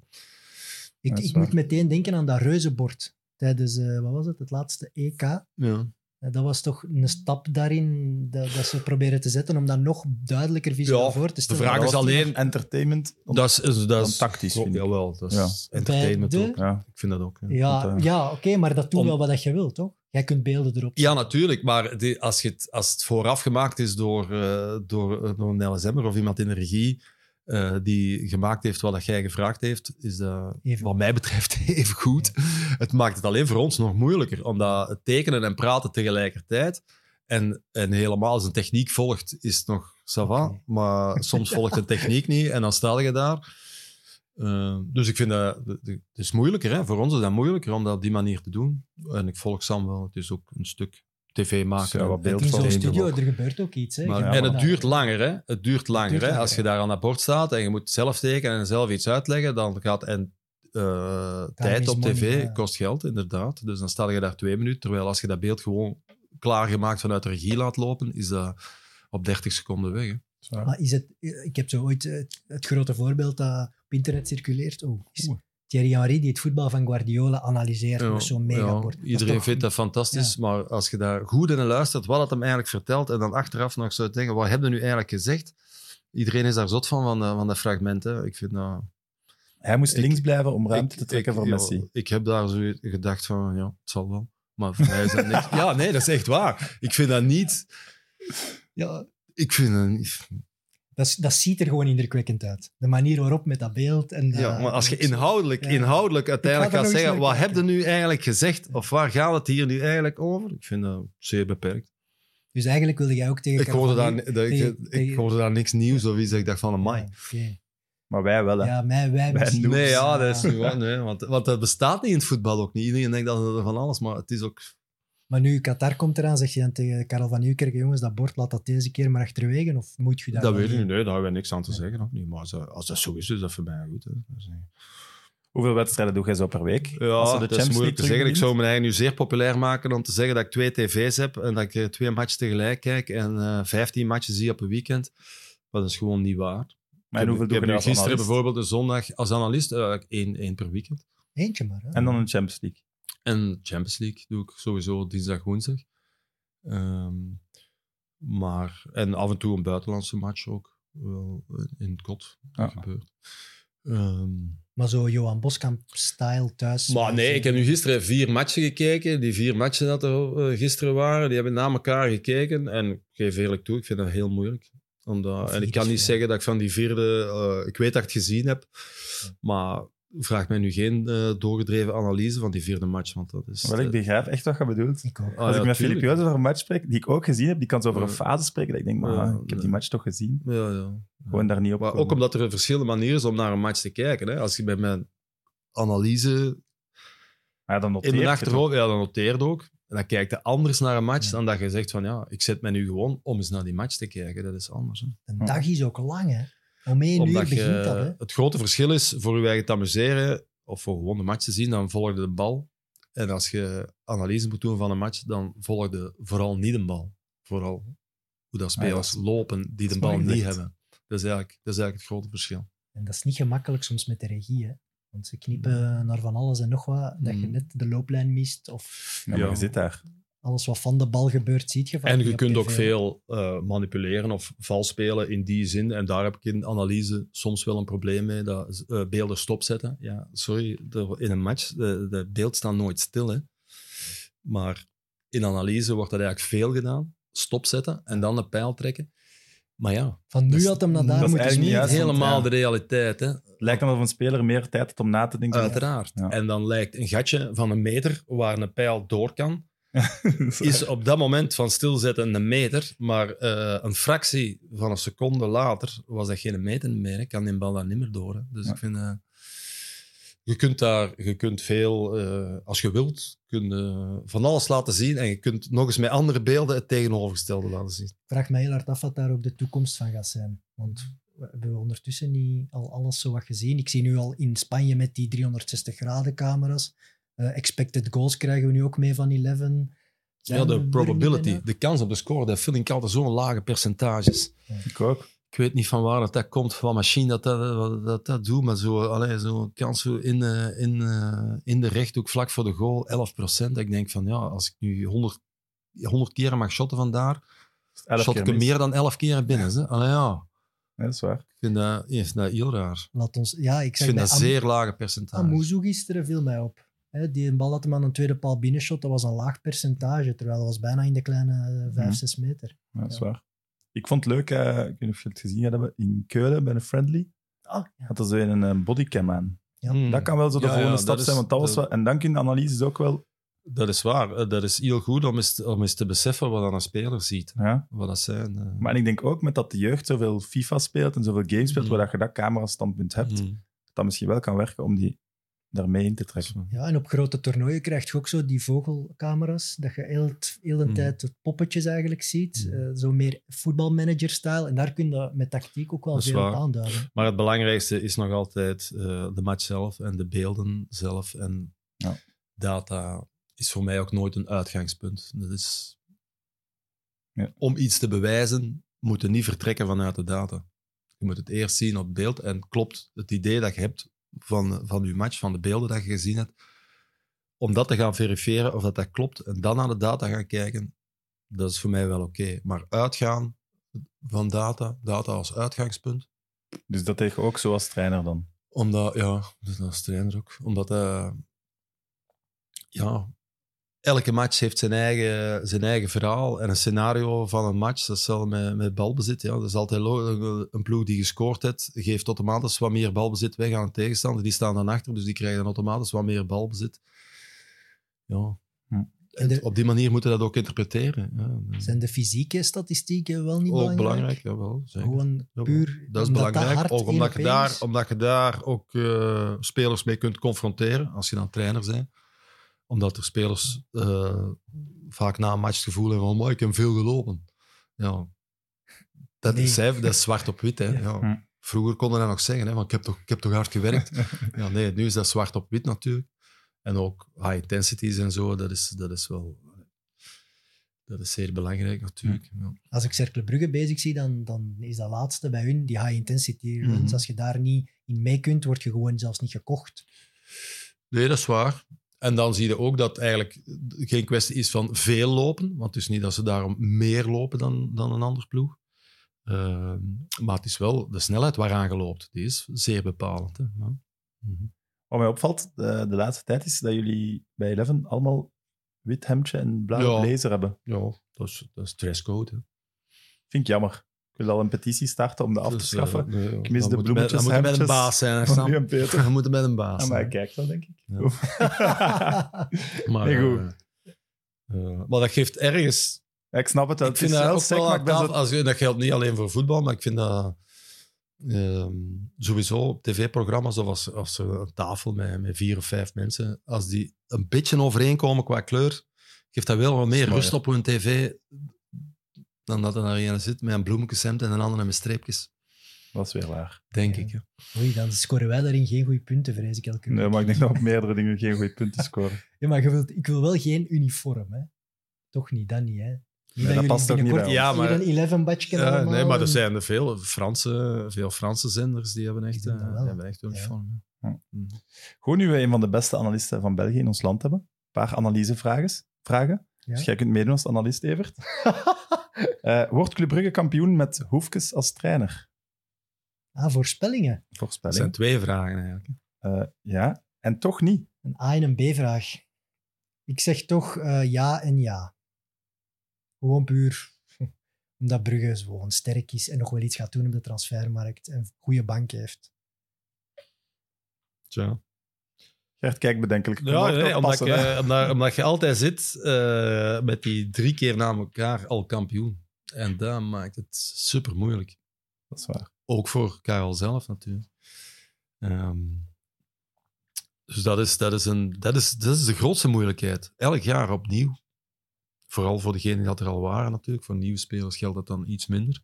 Ik, Dat ik moet meteen denken aan dat reuzenbord tijdens, eh, wat was het, het laatste EK. Ja. Eh, Dat was toch een stap daarin dat, dat ze proberen te zetten om dat nog duidelijker visueel Ja, voor te de stellen. vraag Dat is alleen- entertainment. Dat is, is, dat is tactisch, vind ik. Jawel, dat is Ja. entertainment de- ook. Ja. Ik vind dat ook. Ja, Ja, eh, oké, maar dat doet om- wel wat dat je wilt, toch? Jij kunt beelden erop Ja, natuurlijk. Maar die- als, je het, als het vooraf gemaakt is door, eh, door, eh, door een LSM'er of iemand in de regie eh, die gemaakt heeft wat dat jij gevraagd heeft, is dat Even. wat mij betreft [laughs] even goed. Het maakt het alleen voor ons nog moeilijker, omdat het tekenen en praten tegelijkertijd en, en helemaal als een techniek volgt, is het nog ça va. Maar soms volgt een [laughs] techniek niet en dan sta je daar. Eh, dus ik vind dat het is moeilijker. Hè? Voor ons is dat moeilijker om dat op die manier te doen. En ik volg Sam wel. Het is ook een stuk tv maken. Ja, wat beeld In zo'n studio, er gebeurt ook iets. Hè. Maar, Ja, en het daar- duurt langer, hè? Het duurt langer, duurt hè? langer, Als je daar aan dat bord staat en je moet zelf tekenen en zelf iets uitleggen, dan gaat en eh, tijd op money, tv ja. kost geld, inderdaad. Dus dan sta je daar twee minuten. Terwijl als je dat beeld gewoon klaargemaakt vanuit de regie laat lopen, is dat op 30 seconden weg. Hè? Maar is het, ik heb zo ooit het, het grote voorbeeld dat op internet circuleert. Oh. Thierry Henry die het voetbal van Guardiola analyseert Ja, met zo'n megabord. Iedereen toch- vindt dat fantastisch, maar als je daar goed in luistert, wat het hem eigenlijk vertelt, en dan achteraf nog zo denken, wat heb je nu eigenlijk gezegd? Iedereen is daar zot van, van, eh, van dat fragment. Hè. Ik vind dat... Hij moest Ik- links blijven om ruimte Ik- te trekken ik- voor ja, Messi. Ik heb daar zo gedacht van, ja, het zal wel. Maar voor mij is dat niks. [laughs] Ja, nee, dat is echt waar. Ik vind dat niet... Ja, ik vind dat niet... Dat, dat ziet er gewoon indrukwekkend uit. De manier waarop met dat beeld. En dat- Ja, maar als je inhoudelijk, Ja. inhoudelijk uiteindelijk gaat zeggen, wat heb je nu eigenlijk gezegd? Of waar gaat het hier nu eigenlijk over? Ik vind dat zeer beperkt. Dus eigenlijk wilde jij ook tegen Ik hoorde, daar, ik, tegen- ik tegen- hoorde daar niks nieuws of iets dat ik dacht van, amai. Ja, oké. Maar wij wel, hè. Ja, mij, wij, Wij Nee, ja, dat is niet waar. Nee, want, want dat bestaat niet in het voetbal ook niet. Iedereen denkt dat er van alles, maar het is ook... Maar nu Qatar komt eraan, zeg je dan tegen Karel van Nieuwkerk, jongens, dat bord laat dat deze keer maar achterwege? Of moet je daar Dat weet ik niet. Nee, daar hebben we niks aan te zeggen. Ook niet. Maar als, als dat zo is, is dat voor mij goed. Hè. Hoeveel wedstrijden doe jij zo per week? Ja, Als de dat is Champions moeilijk te League zeggen. Ik zou me eigenlijk nu zeer populair maken om te zeggen dat ik twee tv's heb en dat ik eh, twee matches tegelijk kijk en eh 15 matches zie op een weekend. Maar dat is gewoon niet waar. Maar en hoeveel ik doe heb je nu als gisteren analist? bijvoorbeeld een zondag als analist eh, één, één per weekend. Eentje maar. Hè? En dan een Champions League. En Champions League doe ik sowieso dinsdag, woensdag. Ehm, maar, en af en toe een buitenlandse match ook. Wel, in het kot. Dat Ja. gebeurt. Ehm, Maar zo Johan Boskamp-style thuis. Maar nee, ik heb nu gisteren vier matchen gekeken. Die vier matchen dat er eh, gisteren waren, die hebben na elkaar gekeken. En ik geef eerlijk toe, ik vind dat heel moeilijk. Omdat, en ik kan niet zeggen dat ik van die vierde... eh, ik weet dat ik het gezien heb, maar vraag mij nu geen eh, doorgedreven analyse van die vierde match, want dat is... Wel, ik eh, begrijp echt wat je bedoelt. Ik ook. ah, Als ja, ik met. Filip Joos over een match spreek, die ik ook gezien heb, die kan zo over een Ja. fase spreken, dat ik denk, maar Ja, ah, ik heb die match toch gezien. Ja, ja. Gewoon daar niet op Maar komen. ook omdat er verschillende manier is om naar een match te kijken. Hè. Als je bij mijn analyse ja, dan noteer in mijn achterhoofd, ja, dan noteert ook. En dan kijkt je anders naar een match Ja. dan dat je zegt van ja, ik zet mij nu gewoon om eens naar die match te kijken. Dat is anders. Hè. Een dag is ook lang, hè. Om één uur Omdat begint je, dat, hè. het grote verschil is voor je eigen te amuseren of voor gewoon de match te zien, dan volg je de bal. En als je analyse moet doen van een match, dan volg je vooral niet een bal. Vooral hoe dat spelers dat lopen die de bal niet hebben. Dat is, eigenlijk, dat is eigenlijk het grote verschil. En dat is niet gemakkelijk soms met de regie, hè. Want ze knippen naar van alles en nog wat, dat je Mm. net de looplijn mist of Ja, maar Ja. je zit daar. Alles wat van de bal gebeurt, ziet je van En je kunt ook veel eh, manipuleren of vals spelen in die zin. En daar heb ik in analyse soms wel een probleem mee. Dat eh, beelden stopzetten. Ja, sorry, de- in een match, de, de beeld staat nooit stil. Hè. Maar in analyse wordt dat eigenlijk veel gedaan. Stopzetten en dan de pijl trekken. Maar ja, Van nu had hem naar dat daar is eigenlijk schieten. niet juist, helemaal ja. de realiteit. Hè. Het lijkt alsof een speler meer tijd heeft om na te denken. Uiteraard. Ja. En dan lijkt een gatje van een meter waar een pijl door kan, [laughs] is op dat moment van stilzetten een meter, maar eh, een fractie van een seconde later was dat geen meter meer. hè. Kan die bal daar niet meer door. hè. Dus Ja. ik vind... eh, je kunt daar je kunt veel, eh, als je wilt, kun, van alles laten zien en je kunt nog eens met andere beelden het tegenovergestelde laten zien. Ik vraag me heel hard af wat daar ook de toekomst van gaat zijn. Want we hebben ondertussen niet al alles zo wat gezien. Ik zie nu al in Spanje met die 360 graden camera's. Eh, expected goals krijgen we nu ook mee van 11. Ja, Zijn de we er probability, de kans op de score, dat vind ik altijd zo'n lage percentages. Ik ook. Ik weet niet van waar dat, dat komt, van machine dat dat, dat, dat, dat doet, maar zo, allee, zo kans zo in, eh, in, eh, in de rechthoek vlak voor de goal, 11 procent. Ik denk van ja, als ik nu 100, 100 keer mag shotten vandaar, shot keer ik er meer dan 11 keer binnen. Hè? Allee, ja, Ja, dat is waar. ik vind dat, ik vind dat heel raar. Laat ons, ja, ik Ik zeg vind dat zeer lage percentage. Amuzu gisteren viel mij op. Hè, die een bal dat hem aan een tweede paal binnenshot, dat was een laag percentage. Terwijl dat was bijna in de kleine 5, Mhm. 6 meter. Ja, dat is Ja. waar. Ik vond het leuk, eh, ik weet niet of je het gezien hebben, in Keulen bij een friendly. Ah, ja. Had er zo een, eh, bodycam aan. Ja. Hmm. Dat kan wel zo de Ja, volgende ja, stap dat zijn, is- want dat was wel... En dan kun je de analyses ook wel... Dat is waar. Eh, Dat is heel goed om eens, om eens te beseffen wat dan een speler ziet. Ja. Wat dat zijn. eh. Maar ik denk ook met dat de jeugd zoveel FIFA speelt en zoveel games speelt, Mhm. waar dat je dat camera-standpunt hebt, Hmm. dat misschien wel kan werken om die daarmee in te trekken. Ja, en op grote toernooien krijg je ook zo die vogelcamera's, dat je heel, heel de Mm. tijd het poppetjes eigenlijk ziet. Mm. eh, zo meer voetbalmanager-style. En daar kun je met tactiek ook wel veel aanduiden. Maar het belangrijkste is nog altijd eh, de match zelf en de beelden zelf. En Ja. data is voor mij ook nooit een uitgangspunt. Dat is... Ja. Om iets te bewijzen, moet je niet vertrekken vanuit de data. Je moet het eerst zien op beeld. En klopt het idee dat je hebt van, van je match, van de beelden dat je gezien hebt, om dat te gaan verifiëren of dat, dat klopt en dan naar de data gaan kijken, dat is voor mij wel oké. Maar uitgaan van data, data als uitgangspunt, Dus dat tegen ook zo als trainer dan. omdat, ja, dus als trainer ook. Omdat, eh, ja, elke match heeft zijn eigen, zijn eigen verhaal en een scenario van een match. Dat is wel met, met balbezit. Ja. Dat is altijd een ploeg die gescoord heeft, geeft automatisch wat meer balbezit weg aan de tegenstander. Die staan dan achter, dus die krijgen dan automatisch wat meer balbezit. Ja. De- Op die manier moeten we dat ook interpreteren. Ja. Zijn de fysieke statistieken wel niet ook belangrijk? belangrijk, jawel. Zeker. Gewoon puur Dat is belangrijk, ook omdat je, daar, omdat je daar ook eh, spelers mee kunt confronteren, als je dan trainer bent. Omdat er spelers eh, vaak na een match het gevoel hebben van, "Maar ik heb veel gelopen. Ja, dat, Nee. is, dat is zwart op wit. Hè. Ja. Ja. Vroeger konden we dat nog zeggen, hè, van, ik, heb toch, ik heb toch hard gewerkt. [laughs] ja, nee, nu is dat zwart op wit natuurlijk. En ook high intensities en zo, dat is, dat is wel... Dat is zeer belangrijk natuurlijk. Ja. Als ik Cercle Brugge bezig zie, dan, dan is dat laatste bij hun, die high intensity runs. Mhm. Als je daar niet in mee kunt, word je gewoon zelfs niet gekocht. Nee, dat is waar. En dan zie je ook dat eigenlijk geen kwestie is van veel lopen. Want het is niet dat ze daarom meer lopen dan, dan een ander ploeg. Ehm, maar het is wel de snelheid waaraan je loopt. Die is zeer bepalend. Hè. Ja. Mhm. Wat mij opvalt de, de laatste tijd is dat jullie bij Eleven allemaal wit hemdje en blauwe Ja. blazer hebben. Ja, dat is, dat is dresscode. Hè. Vind ik jammer. Wil al een petitie starten om dat af te Dus, schaffen. nee, Ik mis dan de moet je met- Dan moet je met een baas zijn. Sam. Peter. We moeten met een baas Ah, maar zijn. ik kijk wel, denk ik. Ja. [laughs] Maar, Nee, goed. eh, eh, maar dat geeft ergens Ja, ik snap het. dat ik vind dat ook wel maar zo- Als, dat geldt niet alleen voor voetbal, maar ik vind dat ehm, sowieso op tv-programma's of als, als een tafel met, met vier of vijf mensen, als die een beetje overeenkomen qua kleur, geeft dat wel wat meer rust op hun tv dan dat er daar een zit met een bloemkeshemd en een andere met streepjes, Dat is weer waar. denk Ja. ik. hè. Oei, dan scoren wij daarin geen goede punten, vrees ik elke Nee, week. maar ik denk dat we op meerdere dingen geen goede punten scoren. [laughs] Ja, maar je wilt, ik wil wel geen uniform, hè. Toch niet, dat niet, hè. Niet dat past ook niet bij. Ja, maar- een 11 badge Ja, nee, maar er zijn er veel Franse, veel Franse zenders die hebben echt, die hebben echt uniform. hè. Gewoon nu we een van de beste analisten van België in ons land hebben. Een paar analysevragen. Vragen. Ja. Dus jij kunt meedoen als analist, Evert. [laughs] Eh, wordt Club Brugge kampioen met Hoefkes als trainer? Ah, voorspellingen. Dat Voorspelling. zijn twee vragen eigenlijk. Eh, ja, en toch niet. Een A- en een B-vraag. Ik zeg toch eh, ja en ja. Gewoon puur [laughs] omdat Brugge gewoon sterk is en nog wel iets gaat doen op de transfermarkt en een goede bank heeft. Tja. Gert, kijk bedenkelijk. Ja, nee, omdat, passen, je, omdat, omdat je altijd zit eh, met die drie keer na elkaar al kampioen. En dat maakt het super moeilijk. Dat is waar. Ook voor Karel zelf natuurlijk. Ehm, dus dat is, dat, is een, dat, is, dat is de grootste moeilijkheid. Elk jaar opnieuw. Vooral voor degenen die er al waren natuurlijk. Voor nieuwe spelers geldt dat dan iets minder.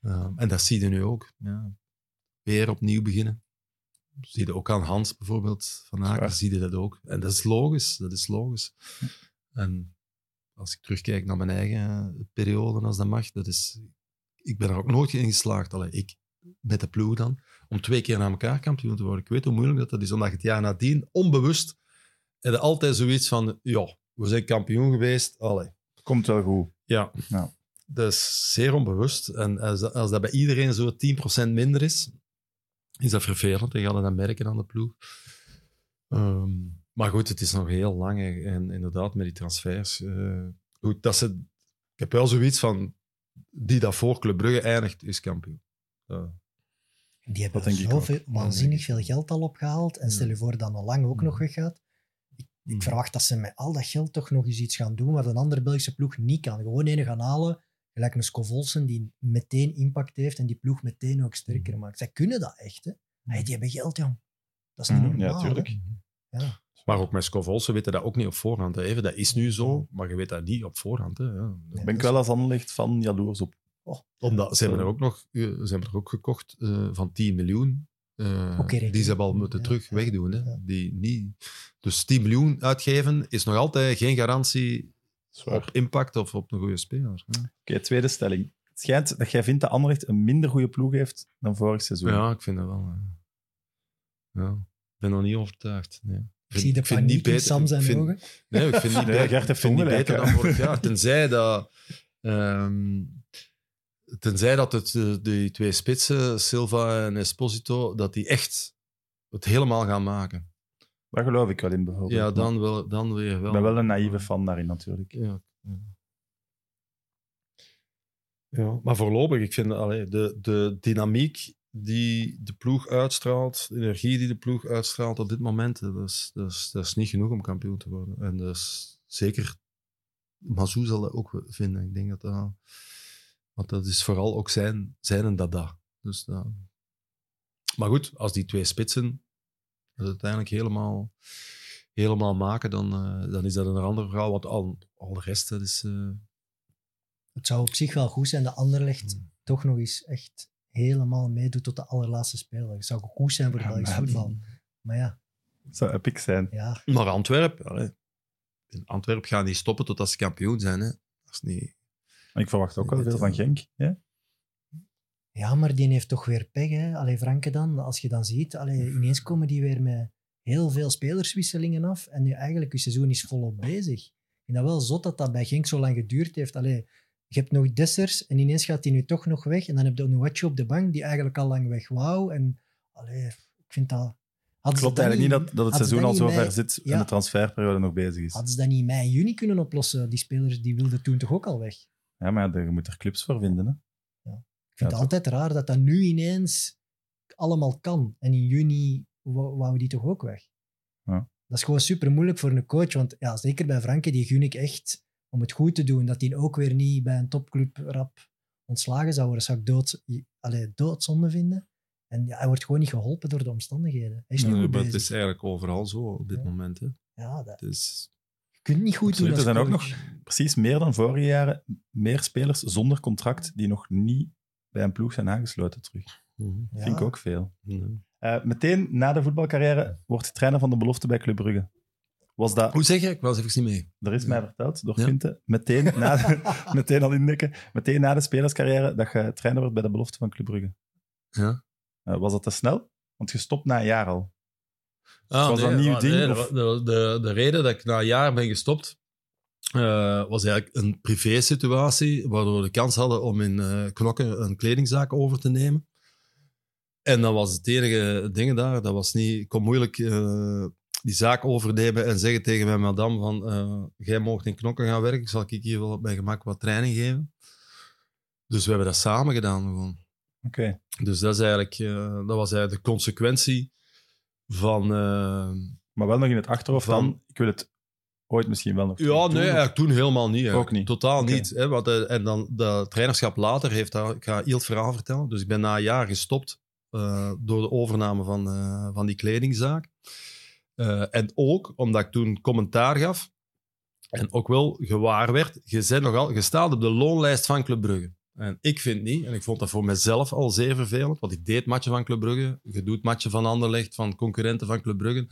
Ehm, en dat zie je nu ook. Ja. Weer opnieuw beginnen. Zie je ook aan Hans bijvoorbeeld van Aken, zie je dat ook. En dat is logisch, dat is logisch. En als ik terugkijk naar mijn eigen periode, als dat mag, dat is, ik ben er ook nooit in geslaagd, allee, ik, met de ploeg dan, om twee keer na elkaar kampioen te worden. Ik weet hoe moeilijk dat, dat is, omdat je het jaar nadien, onbewust, je altijd zoiets van, ja, we zijn kampioen geweest, allee. Komt wel goed. Ja. Ja. Dat is zeer onbewust. En als dat, als dat bij iedereen zo 10% minder is, is dat vervelend. En je gaat dat merken aan de ploeg. Ehm, maar goed, het is nog heel lang. hè. En inderdaad, met die transfers. eh, goed, dat ze, ik heb wel zoiets van, die dat voor Club Brugge eindigt, is kampioen. Ja. Die hebben Dat denk ik zoveel, waanzinnig veel geld al opgehaald. En stel je voor dat al lang ook nog weggaat. Ik, ik Mm. verwacht dat ze met al dat geld toch nog eens iets gaan doen wat een andere Belgische ploeg niet kan. Gewoon ene gaan halen, gelijk een Scovolsen, die meteen impact heeft en die ploeg meteen ook sterker maakt. Zij kunnen dat echt, hè. Hey, die hebben geld, jong. Dat is niet Mhm, normaal. ja, tuurlijk. Ja. Maar ook met Scovolsen weten dat ook niet op voorhand. Hè. Even, dat is nu zo, maar je weet dat niet op voorhand. Hè. Ja. Nee. Ben ik wel als Anderlecht van jaloers op. Omdat ze hebben er ook nog eh, ze hebben er ook gekocht eh, van 10 miljoen. eh, Oké, reken. die ze hebben al moeten Ja, terug ja, wegdoen. Hè. ja. Die niet, dus 10 miljoen uitgeven is nog altijd geen garantie Zwaar. op impact of op een goede speler. hè. Oké, tweede stelling. Het schijnt dat jij vindt dat Anderlecht een minder goede ploeg heeft dan vorig seizoen. Ja, ik vind dat wel. hè. Ja. Ik ben nog niet overtuigd. Nee. Ik zie de vind paniek in Sam zijn ik vind, ogen. Nee, ik vind niet, [laughs] Nee, beter, Gert heeft ik vind niet beter dan vorig jaar. Tenzij dat... ehm, tenzij dat het, eh, die twee spitsen, Silva en Esposito, dat die echt het helemaal gaan maken. Daar geloof ik wel in, bijvoorbeeld. Ja, dan, wel, dan weer wel. Ik ben wel een naïeve fan daarin, natuurlijk. Ja. ja. Maar voorlopig, ik vind allee, de, de dynamiek die de ploeg uitstraalt, de energie die de ploeg uitstraalt op dit moment, dat is, dat is, dat is niet genoeg om kampioen te worden. En dat is zeker, Mazou zal dat ook vinden. Ik denk dat dat, want dat is vooral ook zijn, zijn en dada. Dus dat, maar goed, als die twee spitsen het uiteindelijk helemaal, helemaal maken, dan, eh, dan is dat een ander verhaal. Want al, al de rest, dat is... eh, Het zou op zich wel goed zijn dat Anderlecht Hmm. toch nog eens echt helemaal meedoet tot de allerlaatste speler. Het zou goed zijn voor het Ja, Belgisch maar- voetbal. Maar ja, Het zou epic zijn. ja, Maar Antwerpen, in Antwerpen gaan die stoppen totdat ze kampioen zijn. Hè. Dat is niet... Maar ik verwacht ook wel veel van Genk. Ja? Ja, maar die heeft toch weer pech. Hè? Allee, Franke dan, als je dan ziet, allee, ineens komen die weer met heel veel spelerswisselingen af. En nu eigenlijk, je seizoen is volop bezig. Ik vind dat wel zot dat dat bij Genk zo lang geduurd heeft. Allee, je hebt nog Dessers en ineens gaat hij nu toch nog weg. En dan heb je Onuachu op de bank, die eigenlijk al lang weg wou. En allee, ik vind dat... Ze Klopt eigenlijk niet dat, dat het seizoen al zo ver zit en Ja. de transferperiode nog bezig is. Hadden ze dat niet in mei en juni kunnen oplossen? Die spelers die wilden toen toch ook al weg? Ja, maar ja, je moet er clubs voor vinden. Hè? Ik vind Ja, het altijd raar dat dat nu ineens allemaal kan. En in juni wou wouden die toch ook weg. Ja. Dat is gewoon super moeilijk voor een coach. Want ja, zeker bij Franke, die gun ik echt om het goed te doen. Dat hij ook weer niet bij een topclub rap ontslagen zou worden. zou ik dood, allee, doodzonde vinden. En ja, hij wordt gewoon niet geholpen door de omstandigheden. Hij is Nee, maar het is eigenlijk overal zo op dit Ja. moment. Hè. Ja, dat, is... je kunt niet goed Absoluut, doen er zijn ook coach. Precies meer dan vorige jaren meer spelers zonder contract die nog niet bij een ploeg zijn aangesloten terug. Mhm. Ja. Vind ik ook veel. Nee. Eh, meteen na de voetbalcarrière wordt hij trainer van de belofte bij Club Brugge. Was dat, Hoe zeg je? Ik was even niet mee. er is mij verteld door Ja. Quinte, meteen, na de, [laughs] meteen al indekken, meteen na de spelerscarrière dat je trainer wordt bij de belofte van Club Brugge. Ja. Eh, was dat te snel? Want je stopt na een jaar al. Ah, Was dat een nieuw ah, ding, nee, of? de, de, de reden dat ik na een jaar ben gestopt, eh, was eigenlijk een privé-situatie, waardoor we de kans hadden om in eh, Knokken een kledingzaak over te nemen. En dan was het enige ding daar, dat was niet, ik kon moeilijk eh, die zaak overnemen en zeggen tegen mijn madame van, jij mag in Knokken gaan werken, zal ik hier wel op mijn gemak wat training geven. Dus we hebben dat samen gedaan gewoon. Oké. Dus dat, is eigenlijk, dat was eigenlijk de consequentie van... Maar wel nog in het achterhoofd Van- van, ik wil het ooit misschien wel nog Ja, nee, eigenlijk toen helemaal niet. Ook niet? Totaal niet. Hè, want, eh, en dan de trainerschap later heeft daar, ik ga heel het verhaal vertellen. Dus ik ben na een jaar gestopt eh, door de overname van, eh, van die kledingzaak. En ook omdat ik toen commentaar gaf en ook wel gewaar werd, je, bent nogal, je staat op de loonlijst van Club Brugge. En ik vind niet, en ik vond dat voor mezelf al zeer vervelend, want ik deed matchen van Club Brugge, je doet matchen van Anderlecht, van concurrenten van Club Brugge.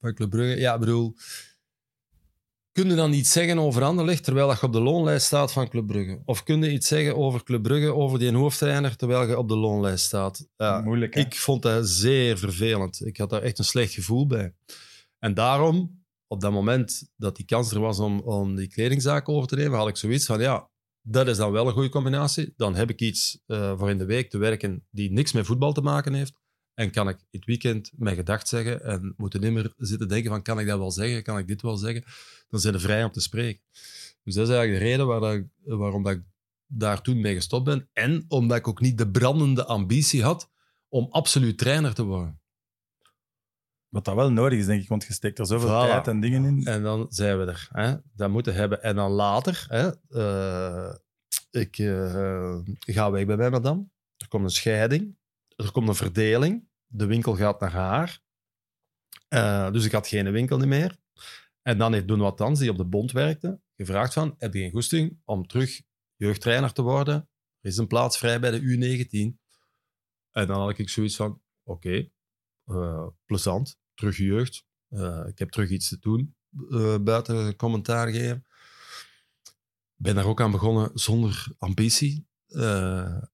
Van Club Brugge. Ja, ik bedoel, kun je dan iets zeggen over Anderlecht terwijl dat je op de loonlijst staat van Club Brugge? Of kun je iets zeggen over Club Brugge, over die hoofdtrainer, terwijl je op de loonlijst staat? Ja, Moeilijk, hè? ik vond dat zeer vervelend. Ik had daar echt een slecht gevoel bij. En daarom, op dat moment dat die kans er was om, om die kledingzaak over te nemen, had ik zoiets van, ja, dat is dan wel een goede combinatie. Dan heb ik iets eh, voor in de week te werken die niks met voetbal te maken heeft. En kan ik het weekend mijn gedacht zeggen en moeten niet meer zitten denken van, kan ik dat wel zeggen? Kan ik dit wel zeggen? Dan zijn ze vrij om te spreken. Dus dat is eigenlijk de reden waar dat waarom dat ik daar toen mee gestopt ben. En omdat ik ook niet de brandende ambitie had om absoluut trainer te worden. Wat dat wel nodig is, denk ik, want je steekt er zoveel Voilà. tijd en dingen in. En dan zijn we er. Hè? Dat moeten hebben. En dan later, hè, eh, ik eh, ga weg bij mijn madame. Er komt een scheiding. Er komt een verdeling. De winkel gaat naar haar. Eh, dus ik had geen winkel meer. En dan heeft Doen Wat Dans, die op de bond werkte, gevraagd van, heb je geen goesting om terug jeugdtrainer te worden? Er is een plaats vrij bij de U19. En dan had ik zoiets van, oké, eh, plezant, terug jeugd. Eh, ik heb terug iets te doen, buiten commentaar geven. Ben daar ook aan begonnen zonder ambitie.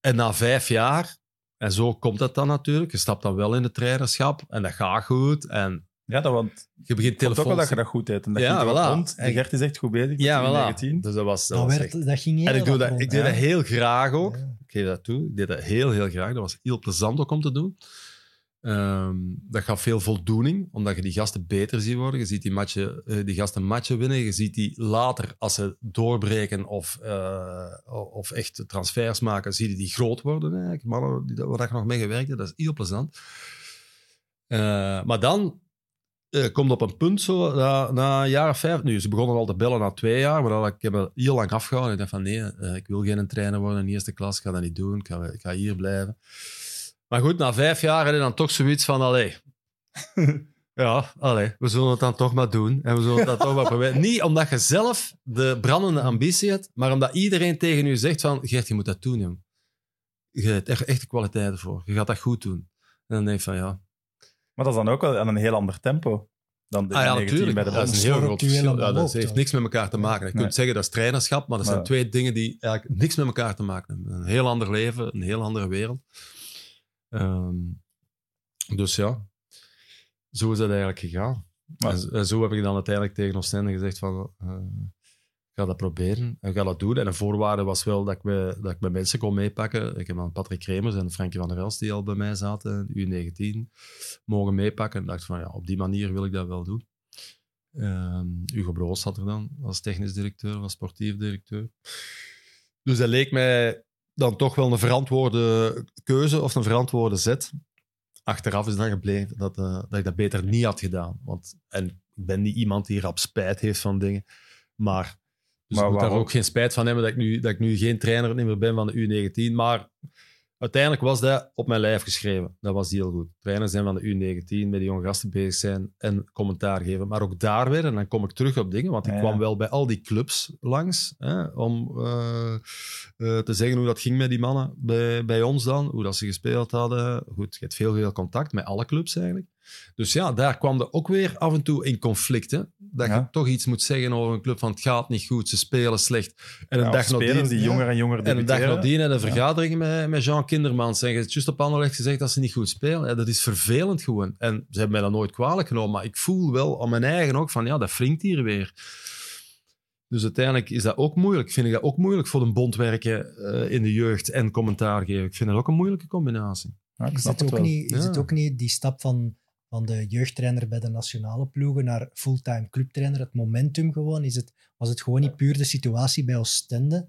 En na vijf jaar, en zo komt dat dan natuurlijk, je stapt dan wel in het trainerschap en dat gaat goed. En Ja, dat, want je begint ik vond ook wel dat je dat goed deed. En dat Ja, voilà. rond. En Gert is echt goed bezig Ja, voilà. 19. Dus dat was, dat Dat, was werd, echt- dat ging heel En ik, doe dat, rond, ik deed dat heel graag ook. Ja. Ik geef dat toe. Ik deed dat heel, heel graag. Dat was heel plezant ook om te doen. Ehm, dat gaf veel voldoening, omdat je die gasten beter ziet worden. Je ziet die, matchen, eh, die gasten matchen winnen. Je ziet die later, als ze doorbreken of, eh, of echt transfers maken, zie je die groot worden. Eigenlijk. Mannen die, waar ik nog mee gewerkt heb, dat is heel plezant. Eh, maar dan eh, komt op een punt zo, na, na een jaar of vijf, nu, ze begonnen al te bellen na twee jaar, maar dan, ik heb heel lang afgehouden. Ik dacht van nee, ik wil geen trainer worden in eerste klas, ik ga dat niet doen, ik ga, ik ga hier blijven. Maar goed, na vijf jaar heb je dan toch zoiets van, allee, [laughs] ja, allee, we zullen het dan toch maar doen. En we zullen het dan toch maar proberen. [laughs] Niet omdat je zelf de brandende ambitie hebt, maar omdat iedereen tegen je zegt van, Gert, je moet dat doen, jong. Je hebt echt, echt de kwaliteiten voor. Je gaat dat goed doen. En dan denk je van, ja, Maar dat is dan ook wel aan een heel ander tempo dan de Ah ja, 19 natuurlijk. bij de dat is een heel groot verschil. Ja, dat heeft niks met elkaar te maken. Je kunt Nee. zeggen dat is trainerschap, maar dat zijn twee dingen die eigenlijk niks met elkaar te maken hebben. Een heel ander leven, een heel andere wereld. Ehm, dus ja, zo is dat eigenlijk gegaan. Maar- En, zo heb ik dan uiteindelijk tegen Oostende gezegd van... eh, ik ga dat proberen en ga dat doen. En een voorwaarde was wel dat ik, me, dat ik mijn mensen kon meepakken. Ik heb dan Patrick Kremers en Frankie van der Elst, die al bij mij zaten, U19, mogen meepakken. En dacht van, ja, op die manier wil ik dat wel doen. Ehm, Hugo Broos zat er dan als technisch directeur, als sportief directeur. Dus dat leek mij dan toch wel een verantwoorde keuze of een verantwoorde zet. Achteraf is dan gebleven dat, eh, dat ik dat beter niet had gedaan. Want, en ik ben niet iemand die rap spijt heeft van dingen. Maar, dus Maar ik moet daar ook geen spijt van hebben dat ik, nu, dat ik nu geen trainer meer ben van de U19. Maar uiteindelijk was dat op mijn lijf geschreven. Dat was heel goed. Trainer zijn van de U19, met die jonge gasten bezig zijn en commentaar geven. Maar ook daar weer, en dan kom ik terug op dingen, want ik Ja, kwam wel bij al die clubs langs hè, om eh, eh, te zeggen hoe dat ging met die mannen bij, bij ons dan, hoe dat ze gespeeld hadden. Goed, je hebt veel, veel contact met alle clubs eigenlijk. Dus ja, daar kwam er ook weer af en toe in conflicten. Dat Ja. je toch iets moet zeggen over een club van het gaat niet goed, ze spelen slecht. En een Ja, dag nadien- die jonger en jonger en een dag nadien in een vergadering met, met Jean Kindermans. En je hebt juist op Anderlecht gezegd dat ze niet goed spelen. Ja, dat is vervelend gewoon. En ze hebben mij dat nooit kwalijk genomen. Maar ik voel wel aan mijn eigen ook van, ja, dat wringt hier weer. Dus uiteindelijk is dat ook moeilijk. Vind ik dat ook moeilijk voor een bond werken eh, in de jeugd en commentaar geven. Ik vind dat ook een moeilijke combinatie. Ja, Is het, het ook wel. niet, is het ook niet die stap van, van de jeugdtrainer bij de nationale ploegen naar fulltime clubtrainer, het momentum gewoon? Is het, was het gewoon niet puur de situatie bij Oostende,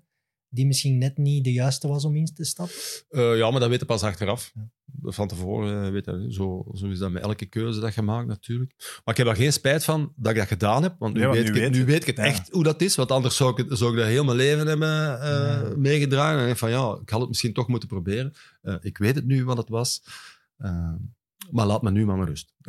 die misschien net niet de juiste was om in te stappen? Eh, ja, maar dat weet je pas achteraf. Ja. Van tevoren, eh, weet je, zo, zo is dat met elke keuze dat je maakt natuurlijk. Maar ik heb er geen spijt van dat ik dat gedaan heb. Want nu, Ja, weet, nu ik, weet nu weet ik het Ja. echt hoe dat is. Want anders zou ik, het, zou ik dat heel mijn leven hebben eh, Ja. meegedragen. En van ja, ik had het misschien toch moeten proberen. Eh, ik weet het nu wat het was. Maar laat me nu maar met rust. [laughs]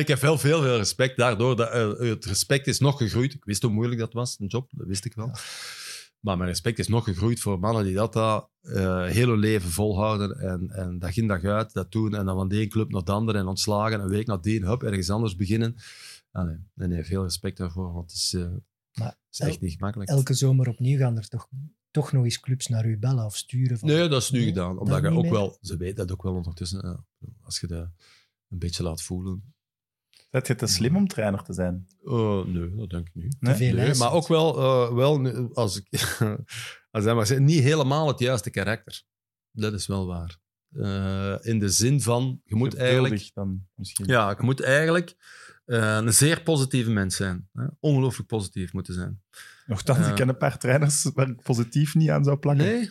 Ik heb wel veel, veel respect daardoor. Dat, eh, het respect is nog gegroeid. Ik wist hoe moeilijk dat was, een job. Dat wist ik wel. Maar mijn respect is nog gegroeid voor mannen die dat daar eh, heel hun leven volhouden. En, en dag in dag uit dat doen. En dan van de ene club naar de andere en ontslagen. Een week nadien, hup, ergens anders beginnen. Allee, nee, nee, veel respect daarvoor. Want het is, eh, Maar het is echt niet gemakkelijk. Elke zomer opnieuw gaan er toch, toch nog eens clubs naar u bellen of sturen? Van, Nee, dat is nu Nee, gedaan. Omdat dat je ook meer? wel, ze weten dat ook wel ondertussen. ja. als je dat een beetje laat voelen. Zet je te slim om trainer te zijn? Uh, nee, dat denk ik niet. Nee? veel Nee, maar ook wel, eh, wel als ik, [laughs] als hij maar zegt, niet helemaal het juiste karakter. Dat is wel waar. Eh, in de zin van, je moet Geduldig eigenlijk, dan misschien. ja, je moet eigenlijk eh, een zeer positieve mens zijn. Hè? Ongelooflijk positief moeten zijn. Nochtans, Ja. ik ken een paar trainers waar ik positief niet aan zou plakken. Nee,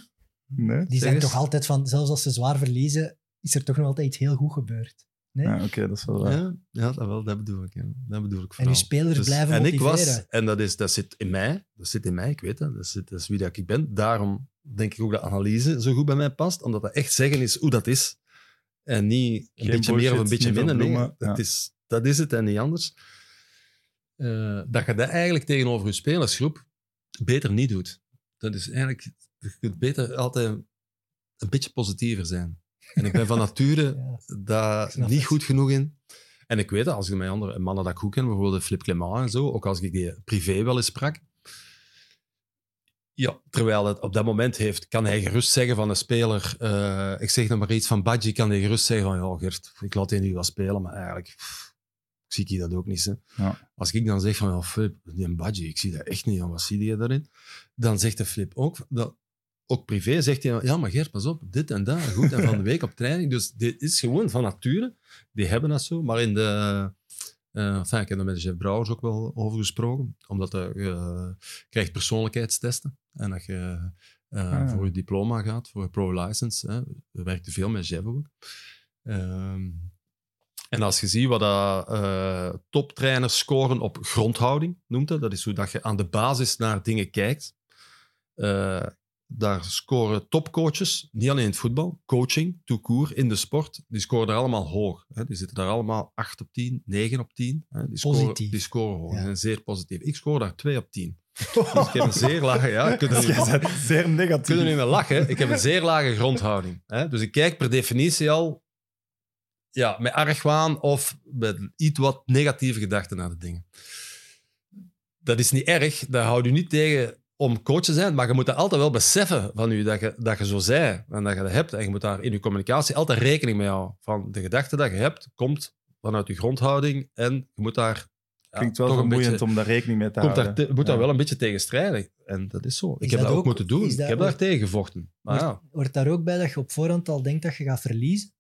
Nee? Die zijn toch altijd van, zelfs als ze zwaar verliezen, is er toch nog altijd iets heel goed gebeurd. Nee? Ja, Oké, dat is wel waar. ja, ja dat, wel, dat bedoel ik. Ja. Dat bedoel ik en vooral. uw spelers Dus- blijven en ik motiveren. was, en dat, is, dat zit in mij, dat zit in mij, ik weet dat, dat, zit, dat is wie dat ik ben. Daarom denk ik ook dat analyse zo goed bij mij past, omdat dat echt zeggen is hoe dat is. En niet een Geen beetje meer of een beetje minder. Nee, dat, ja. is, dat is het en niet anders. Eh, dat je dat eigenlijk tegenover je spelersgroep beter niet doet. Dat is eigenlijk, je kunt beter altijd een beetje positiever zijn. En ik ben van [laughs] nature Ja. daar niet het. goed genoeg in. En ik weet dat, als ik met andere mannen dat ik goed ken, bijvoorbeeld Flip Clement en zo, ook als ik die privé wel eens sprak, ja, terwijl het op dat moment heeft, kan hij gerust zeggen van een speler, eh, ik zeg nog maar iets van Badji, kan hij gerust zeggen van, ja Gert, ik laat hij nu wel spelen, maar eigenlijk pff, zie ik dat ook niet. Hè. Ja. Als ik dan zeg van, ja Flip, die Badji, ik zie dat echt niet, en wat zie je daarin? Dan zegt de Flip ook, dat, ook privé, zegt hij, ja, maar Gert, pas op, dit en dat, goed, en van de week op training. Dus dit is gewoon van nature. Die hebben dat zo. Maar in de... eh enfin, ik heb er met chef Brouwers ook wel over gesproken. Omdat je eh, krijgt persoonlijkheidstesten. En dat je eh, Ah. voor je diploma gaat, voor je pro-license. Hè. We werkten veel met chef ook. Ehm, en als je ziet wat dat, eh, toptrainers scoren op grondhouding, noemt dat. Dat is hoe dat je aan de basis naar dingen kijkt. Eh, daar scoren topcoaches, niet alleen in het voetbal, coaching, court, in de sport, die scoren daar allemaal hoog. Hè. Die zitten daar allemaal 8 op 10, 9 op 10. Hè. Die scoren, Positief. Die scoren hoog, Ja. die zijn zeer positief. Ik scoor daar 2 op 10. [laughs] Dus ik heb een zeer lage... Ja, er bent [laughs] zeer negatief. kun er niet meer lachen. Ik heb een zeer lage grondhouding. Hè. Dus ik kijk per definitie al ja, met argwaan of met iets wat negatieve gedachten naar de dingen. Dat is niet erg, dat houdt u niet tegen om coach te zijn, maar je moet dat altijd wel beseffen van u, dat je, dat je zo zei en dat je dat hebt. En je moet daar in je communicatie altijd rekening mee houden. Van de gedachte dat je hebt, komt vanuit je grondhouding en je moet daar... ja, Klinkt wel vermoeiend beetje- om daar rekening mee te komt daar houden. te- moet daar Ja. wel een beetje tegen strijden. En dat is zo. Ik heb dat dat ook moeten doen. Ik heb daar tegen gevochten. Maar ja. hoort daar ook bij dat je op voorhand al denkt dat je gaat verliezen?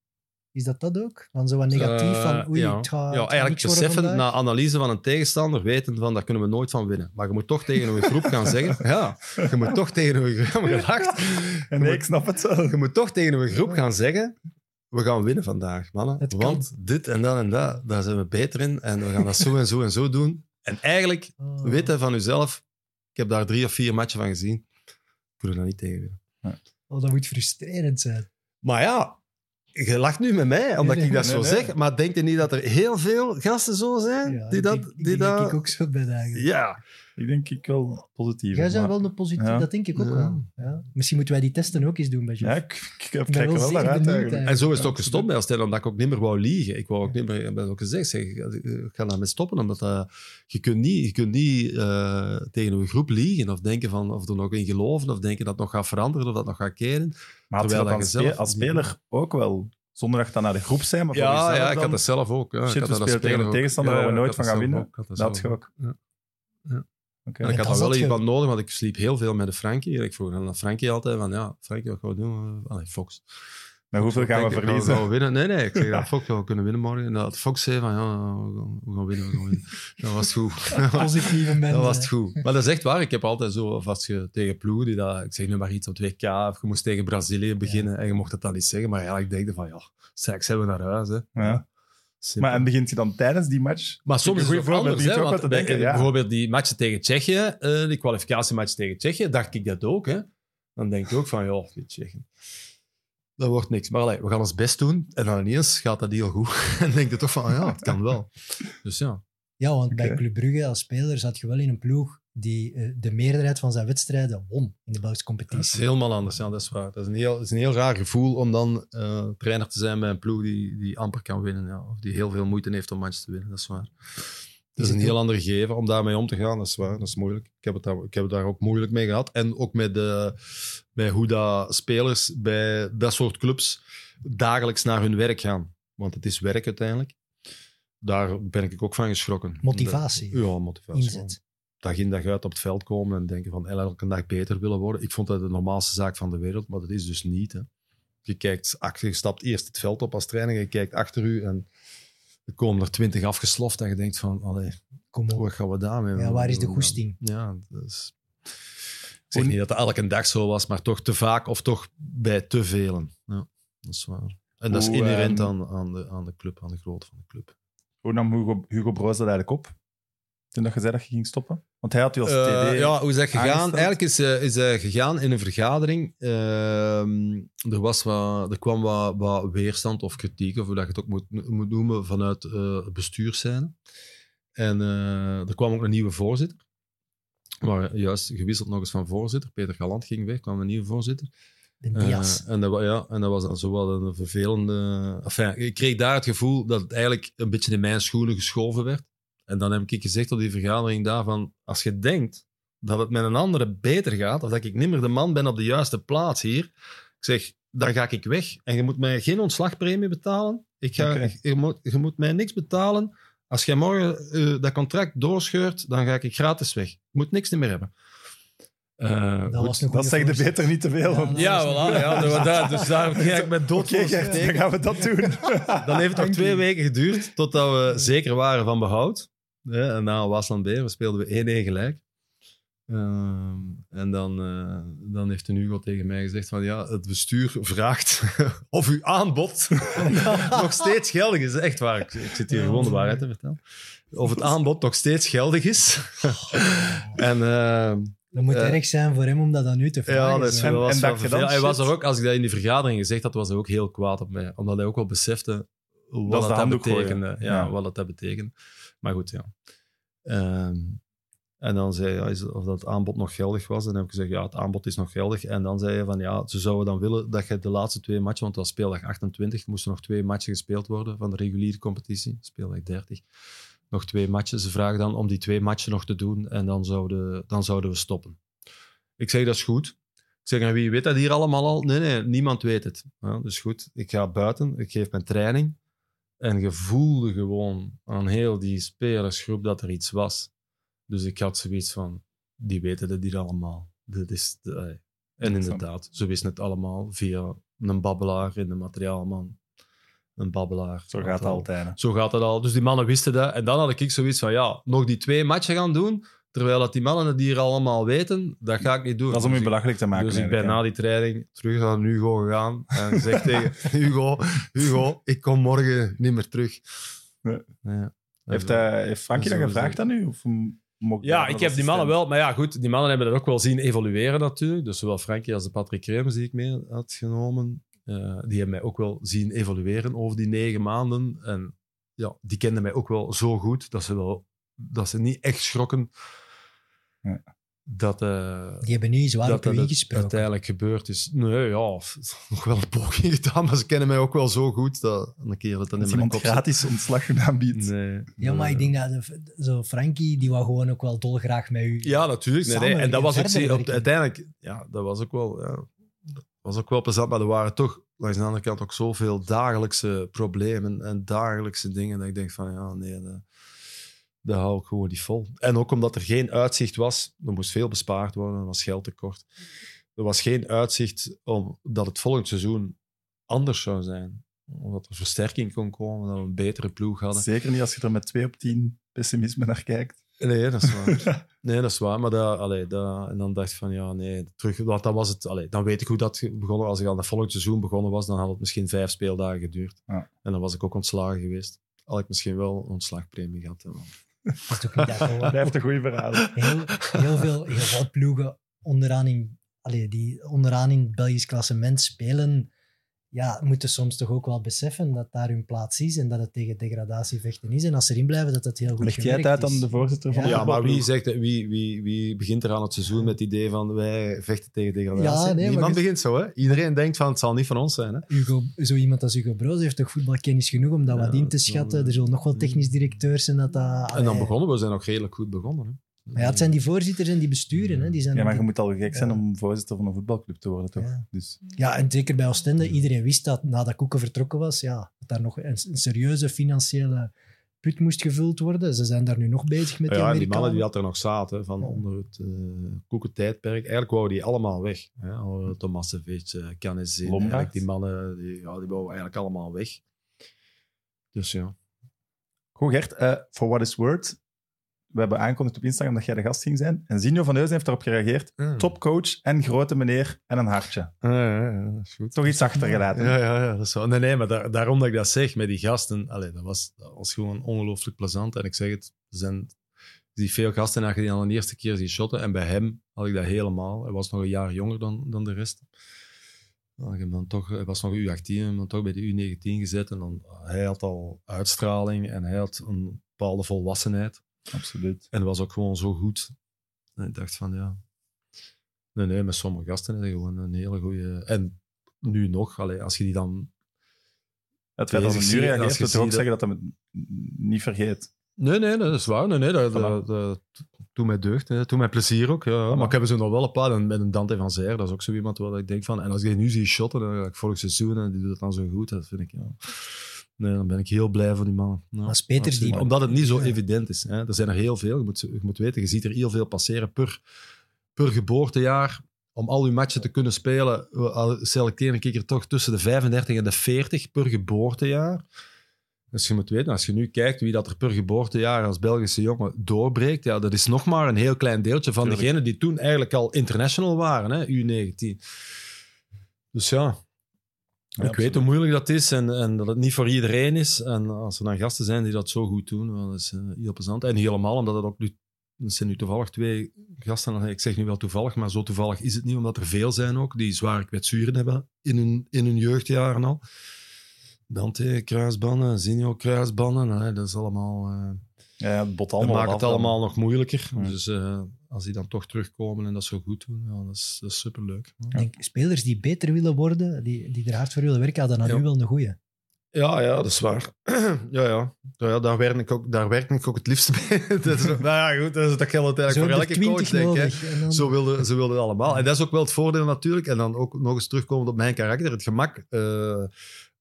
Is dat dat ook? Van zo wat negatief Eh, van oei, ja. het gaat, ja, eigenlijk beseffen na analyse van een tegenstander, weten van daar kunnen we nooit van winnen. Maar je moet toch tegen een groep gaan zeggen. [laughs] Ja, je moet toch tegen een groep. [laughs] Je lacht. En nee, ik snap het wel. Je moet toch tegen een groep gaan zeggen. We gaan winnen vandaag, mannen. Het kan. Want dit en dat en dat, daar zijn we beter in. En we gaan dat zo en zo en zo doen. En eigenlijk Oh. weten van jezelf. Ik heb daar drie of vier matchen van gezien. Ik wil er dan niet tegen winnen. Oh, dat moet frustrerend zijn. Maar ja, je lacht nu met mij, omdat Nee, ik dat nee, zo nee. zeg. Maar denk je niet dat er heel veel gasten zo zijn? Ja, die dat... denk- ik die denk dat ik ook zo ben eigenlijk. Ja, Ik denk ik wel positief. Jij bent maar- wel een positief, Ja. dat denk ik ook Ja. wel. Ja. Misschien moeten wij die testen ook eens doen bij Ja, ik, ik, kijk er wel naar uit benieuwd eigenlijk. en zo is het ook gestopt bij Astella, omdat ik ook niet meer wou liegen. Ik wou ook niet meer, ik ben ook gezegd, zeg, ik ga daarmee stoppen, omdat dat, je kunt niet, je kunt niet eh, tegen een groep liegen of denken van, of er nog in geloven, of denken dat het nog gaat veranderen, of dat het nog gaat keren. Maar had je Terwijl dat dat als, je spe- zelf- als speler ook wel? Zonder dat je dan naar de groep zijn, maar voor Ja, jezelf ja, ik dan? had dat zelf ook. Ja. Shit, ik had dat spelen tegen een tegenstander waar we nooit had van gaan winnen. ook, had dat je ook. Ja. En ik Ja, had daar wel je- iemand nodig, want ik sliep heel veel met de Frankie. En ik vroeg dan aan Frankie altijd van, ja, Frankie, wat gaan we doen? Allee, Fox. Maar hoeveel gaan we verliezen? Gaan we winnen? Nee, nee. Ik zeg, ja, [laughs] Fox, gaan we kunnen winnen morgen. En dat Fox zei van, ja, we gaan, winnen, we gaan winnen. Dat was goed. [laughs] Positieve mensen. Dat was het goed. Maar dat is echt waar. Ik heb altijd zo, of als je tegen ploegen die dat, ik zeg nu maar iets op 2K, of je moest tegen Brazilië beginnen en je mocht dat dan niet zeggen. Maar ja, ik denk van, ja, straks hebben we naar huis. Hè. Ja. Simpel. Maar en begint je dan tijdens die match? Maar soms is het voorbeeld, anders. Hè, je want wel te denken, ja. Bijvoorbeeld die matchen tegen Tsjechië, eh, die kwalificatiematch tegen Tsjechië, dacht ik dat ook. Hè. Dan denk ik ook van, ja, die Tsjechen. Dat wordt niks. Maar allee, we gaan ons best doen. En dan ineens gaat dat heel goed. [laughs] en denk je toch van, ah ja, het kan wel. Dus ja. Ja, want bij. Club Brugge als speler zat je wel in een ploeg die eh, de meerderheid van zijn wedstrijden won in de Belgische Dat is competitie. helemaal anders. Ja, dat is waar. Dat is een heel, is een heel raar gevoel om dan eh, trainer te zijn bij een ploeg die, die amper kan winnen. Ja. Of die heel veel moeite heeft om matches te winnen. Dat is waar. Dat is een heel ander gegeven om daarmee om te gaan. Dat is waar. Dat is moeilijk. Ik heb het daar, ik heb het daar ook moeilijk mee gehad. En ook met, de, met hoe dat spelers bij dat soort clubs dagelijks naar hun werk gaan. Want het is werk uiteindelijk. Daar ben ik ook van geschrokken. Motivatie. Ja, motivatie. Inzet. Dag in dag uit op het veld komen en denken van elke dag beter willen worden. Ik vond dat de normaalste zaak van de wereld, maar dat is dus niet. Hè. Je kijkt achter, je stapt eerst het veld op als trainer, je kijkt achter u en er komen er twintig afgesloft en je denkt van, allee, Kom op. wat gaan we daarmee Ja, waar is de goesting? Ja, dat is... Ik zeg niet dat het elke dag zo was, maar toch te vaak of toch bij te velen. Ja, dat is waar. En dat is inherent ehm, aan, aan, de, aan de club, aan de grootte van de club. Hoe nam Hugo, Hugo Broos dat eigenlijk op? Toen dat je zei dat je ging stoppen? Want hij had u als Eh, TD... ja, hoe is dat gegaan? aangesteld? Eigenlijk is, eh, is hij gegaan in een vergadering. Ehm, er, was wat, er kwam wat, wat weerstand of kritiek, of hoe dat je het ook moet, moet noemen, vanuit eh het bestuurszijde. En eh, er kwam ook een nieuwe voorzitter. Maar juist gewisseld nog eens van voorzitter. Peter Galant ging weg, kwam een nieuwe voorzitter. De Diaz. Eh, en, dat, ja, en dat was dan zo wel een vervelende... Enfin, ik kreeg daar het gevoel dat het eigenlijk een beetje in mijn schoenen geschoven werd. En dan heb ik gezegd op die vergadering daarvan, als je denkt dat het met een andere beter gaat, of dat ik niet meer de man ben op de juiste plaats hier, ik zeg, dan ga ik weg. En je moet mij geen ontslagpremie betalen. Ik ga, je, moet, je moet mij niks betalen. Als jij morgen eh, dat contract doorscheurt, dan ga ik gratis weg. Ik moet niks meer hebben. Eh, Dat goed. was Dat goede zeg je voorzet. beter niet te veel. Ja, want- Ja, voilà. Ja, dat, dat, dus daar ging ik met dood Gert, dan gaan we dat doen. [laughs] Dan heeft het nog twee weken geduurd totdat we zeker waren van behoud. Ja, en na Waasland Beer speelden we 1-1 gelijk. Ehm, en dan, eh, dan heeft een Hugo tegen mij gezegd van ja, het bestuur vraagt [laughs] of uw aanbod [laughs] nog steeds geldig is. Echt waar, ik, ik zit hier gewoon de waarheid te vertellen. Of het aanbod nog steeds geldig is. [laughs] en ehm, Dat moet Eh, erg zijn voor hem om dat dan nu te vragen. ja, dat is. En- en was dat dan. Hij was er ook, als ik dat in die vergadering gezegd had, was hij ook heel kwaad op mij. Omdat hij ook wel besefte wat dat, de betekende. Ja, Ja. wat dat, dat betekende. Maar goed, ja. Ehm, en dan zei hij of dat aanbod nog geldig was. En dan heb ik gezegd, ja, het aanbod is nog geldig. En dan zei hij van, ja, ze zouden dan willen dat je de laatste twee matchen, want het was speeldag 28, er moesten nog twee matchen gespeeld worden van de reguliere competitie, speeldag 30. Nog twee matchen. Ze vragen dan om die twee matchen nog te doen en dan zouden, dan zouden we stoppen. Ik zeg, dat is goed. Ik zeg, wie weet dat hier allemaal al? Nee, nee, niemand weet het. Ja, dus goed, ik ga buiten, ik geef mijn training. En je voelde gewoon aan heel die spelersgroep dat er iets was. Dus ik had zoiets van, die weten het hier allemaal. Dit is de, eh, en inderdaad, ze wisten het allemaal via een babbelaar in de materiaalman. Een babbelaar. Zo gaat het altijd. hè. Zo gaat het al. Dus die mannen wisten dat. En dan had ik zoiets van, ja, nog die twee matchen gaan doen, terwijl dat die mannen het hier allemaal weten, dat ga ik niet doen. Dat is om Dus je ik- belachelijk te maken. dus ik ben na die training terug naar Hugo gegaan en gezegd tegen [laughs] Hugo, Hugo, ik kom morgen niet meer terug. Nee. Ja. Heeft, hij heeft Frankie dat Zo is gevraagd aan u? Of Ja, ik heb die mannen wel, maar ja, goed, die mannen hebben dat ook wel zien evolueren natuurlijk. Dus zowel Frankie als de Patrick Remus die ik mee had genomen, eh, die hebben mij ook wel zien evolueren over die negen maanden. En ja, die kenden mij ook wel zo goed dat ze, wel, dat ze niet echt schrokken Ja. dat, eh, Die hebben nu zwaar dat op dat ingesproken. uiteindelijk gebeurd is. Nee, ja, [laughs] nog wel een poging gedaan, maar ze kennen mij ook wel zo goed dat een keer dat dan Dat in mijn kop gratis ontslag aanbiedt. Nee. Ja, maar ik denk dat de- zo Frankie, die wou gewoon ook wel dolgraag met u. Ja, natuurlijk. Nee, En dat was ook zeer, op, uiteindelijk, ja, dat was ook wel, ja, dat was ook wel plezant, maar er waren toch langs de andere kant ook zoveel dagelijkse problemen en dagelijkse dingen dat ik denk van, ja, nee, dat, dat hou ik gewoon niet vol. En ook omdat er geen uitzicht was, er moest veel bespaard worden, er was geld tekort. Er was geen uitzicht om, dat het volgend seizoen anders zou zijn. Omdat er versterking kon komen, dat we een betere ploeg hadden. Zeker niet als je er met 2 op 10 pessimisme naar kijkt. Nee, dat is waar. [laughs] Nee, dat is waar. Maar dat, allee, dat, en dan dacht ik van ja, nee, terug. Want dan was het, allee, dan weet ik hoe dat begonnen Als ik al het volgend seizoen begonnen was, dan had het misschien vijf speeldagen geduurd. Ja. En dan was ik ook ontslagen geweest. Had ik misschien wel een ontslagpremie gehad. hè. Dat is toch niet dat gewoon Blijft een goede verhaal. heel, heel, veel, heel veel ploegen onderaan in, allee, die onderaan in het Belgisch klassement spelen, ja, moeten soms toch ook wel beseffen dat daar hun plaats is en dat het tegen degradatie vechten is. En als ze erin blijven, dat dat heel goed Leg jij het gewerkt uit aan is. de voorzitter van Ja. de Ja, maar wie, zegt, wie, wie, wie begint er aan het seizoen met het idee van wij vechten tegen degradatie? Ja, nee, Niemand begint zo. Hè? Iedereen denkt van het zal niet van ons zijn. Hè? Hugo, zo iemand als Hugo Broos heeft toch voetbalkennis genoeg om dat Ja, wat in te is schatten. eh, Er zullen nog wel technisch directeurs en dat dat... En dan begonnen we, we zijn ook redelijk goed begonnen. Hè? Maar ja, het zijn die voorzitters en die besturen. Hè, die zijn Ja, maar je die- moet al gek zijn Ja. om voorzitter van een voetbalclub te worden, toch? Ja. Dus Ja, en zeker bij Oostende, iedereen wist dat nadat Koeken vertrokken was, ja, dat daar nog een, een serieuze financiële put moest gevuld worden. Ze zijn daar nu nog bezig met die Ja, en die mannen die dat er nog zaten, van Ja. onder het uh, koekentijdperk, eigenlijk wouden die allemaal weg. Hè? Tomasevic, uh, Lombracht. eigenlijk die mannen, die, ja, die wouden eigenlijk allemaal weg. Dus ja. Goed, Gert, eh for what is word. We hebben aangekondigd op Instagram dat jij de gast ging zijn. En Zinho van Heusen heeft daarop gereageerd. Topcoach en grote meneer en een hartje. Ja, ja, ja, dat is goed. Toch iets achtergelaten. Ja, ja, ja, dat is wel. Nee, nee, maar daar- daarom dat ik dat zeg met die gasten, allee, dat, was, dat was gewoon ongelooflijk plezant. En ik zeg het, er zijn ziet veel gasten die dan de eerste keer zien shotten. En bij hem had ik dat helemaal. Hij was nog een jaar jonger dan, dan de rest. Dan toch, hij was nog U18 en dan toch bij de U19 gezet. En dan, hij had al uitstraling en hij had een bepaalde volwassenheid. Absoluut. En dat was ook gewoon zo goed. En ik dacht van ja. Nee, nee, met sommige gasten is hij gewoon een hele goede. En nu nog, allee, als je die dan. Het feit dat hij Bezig nu reageert, wil toch ook ziet zeggen dat hij het niet vergeet. Nee, nee, dat is waar. Nee, nee, dat, Voilà. dat, dat doet mij deugd. Hè. Dat doet mij plezier ook. Ja. Maar ik heb zo nog wel een paar. En met een Dante van Zijr, dat is ook zo iemand waar ik denk van. En als ik die nu zie shotten, dan ga ik vorig seizoen en die doet het dan zo goed. Dat vind ik, ja. Nee, dan ben ik heel blij voor die man. Ja, Als Peters absoluut. die- Omdat het niet zo evident is. Hè. Er zijn er heel veel. Je moet, je moet weten, je ziet er heel veel passeren per, per geboortejaar, om al uw matchen te kunnen spelen, selecteer ik er toch tussen de 35 en de 40 per geboortejaar. Dus je moet weten, als je nu kijkt wie dat er per geboortejaar als Belgische jongen doorbreekt, ja, dat is nog maar een heel klein deeltje van degenen die toen eigenlijk al international waren, hè, U19. Dus ja, ik absoluut. weet hoe moeilijk dat is en, en dat het niet voor iedereen is. En als er dan gasten zijn die dat zo goed doen, wel, dat is eh, heel plezant. En helemaal omdat het ook nu, zijn nu toevallig twee gasten, ik zeg nu wel toevallig, maar zo toevallig is het niet, omdat er veel zijn ook die zware kwetsuren hebben in hun, in hun jeugdjaren al. Dante kruisbanden, Zinho kruisbanden, nee, dat is allemaal... eh, Ja, het bot allemaal maakt het allemaal nog moeilijker. Ja. Dus eh, als die dan toch terugkomen en dat zo goed doen, ja, dat is, dat is superleuk. Ik denk, spelers die beter willen worden, die, die er hard voor willen werken, hadden dan Ja. nu wel een goeie. Ja, ja, dat is waar. [clears throat] ja, ja. daar, werk ik ook, daar werk ik ook het liefst mee. [laughs] dat is, nou ja, goed, dat, is, dat geldt uiteindelijk Zo voor elke coach, 20 denk ik. hè. nodig. En dan- Zo wilden ze wilden allemaal. En dat is ook wel het voordeel natuurlijk. En dan ook nog eens terugkomend op mijn karakter. Het gemak eh,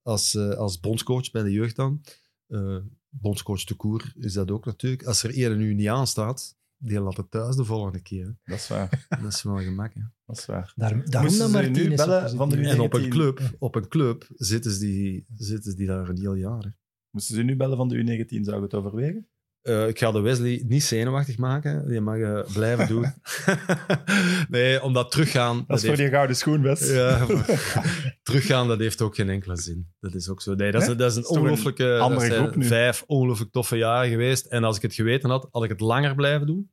als, eh, als bondscoach bij de jeugd dan. Eh, bondscoach de koer is dat ook natuurlijk. Als er één nu niet aanstaat, die laat het thuis de volgende keer. Dat is waar. [laughs] Dat is wel gemak. Hè. Dat is waar. Daar, daarom Moesten dat ze nu bellen van de. En op een, 19. club, op een club zitten ze die, zitten ze die daar een heel jaar. hè. Moesten ze nu bellen van de U19, zou je het overwegen? Eh, ik ga de Wesley niet zenuwachtig maken. Die mag eh, blijven doen. [laughs] nee, omdat teruggaan... Dat is voor die gouden schoen, best. Ja, [laughs] teruggaan, dat heeft ook geen enkele zin. Dat is ook zo. Nee, dat is, Nee? dat is een ongelooflijke... andere dat zijn groep nu. Vijf ongelooflijk toffe jaren geweest. En als ik het geweten had, had ik het langer blijven doen.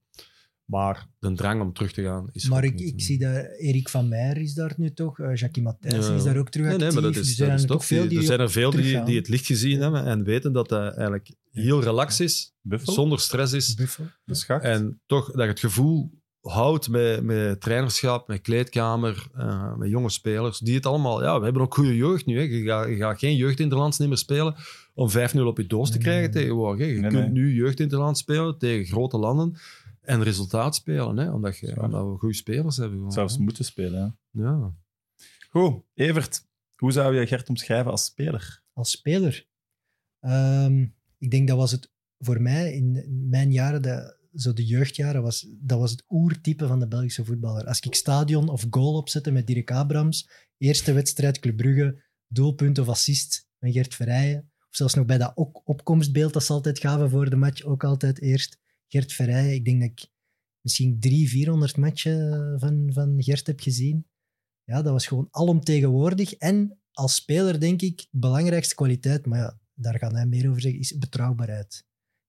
Maar de drang om terug te gaan is Maar ik, ik zie dat Erik van Meijer is daar nu toch, eh Jackie Matthijs Ja. is daar ook terug Nee, nee, maar dat is, dus er dat is zijn er toch veel die- die Er zijn er veel die, teruggaan. die het licht gezien hebben en weten dat dat eigenlijk heel relaxed is, Buffel? zonder stress is. Buffel. De schacht? En toch dat je het gevoel houdt met, met trainerschap, met kleedkamer, eh, met jonge spelers, die het allemaal... Ja, we hebben ook goede jeugd nu. Hè. Je, gaat, je gaat geen jeugdinterlands niet meer spelen om 5-0 op je doos te Nee, krijgen nee. tegenwoordig. Hè. Je Nee, kunt nee. nu jeugdinterlands spelen tegen grote landen en resultaat spelen, hè, omdat, je, omdat we goede spelers hebben. Gewoon, Zelfs hè. moeten spelen. Ja. Ja. Goed, Evert, hoe zou je Gert omschrijven als speler? als speler. Ehm, ik denk dat was het voor mij in mijn jaren, de, zo de jeugdjaren, was, dat was het oertype van de Belgische voetballer. Als ik stadion of goal opzette met Dirk Abrams, eerste wedstrijd Club Brugge, doelpunt of assist van Gert Verrijen, of zelfs nog bij dat ook opkomstbeeld dat ze altijd gaven voor de match, ook altijd eerst Gert Verrijen. Ik denk dat ik misschien drie, 400 matchen van, van Gert heb gezien. Ja, dat was gewoon alomtegenwoordig. En als speler denk ik, de belangrijkste kwaliteit, maar ja, daar gaat hij meer over zeggen, is betrouwbaarheid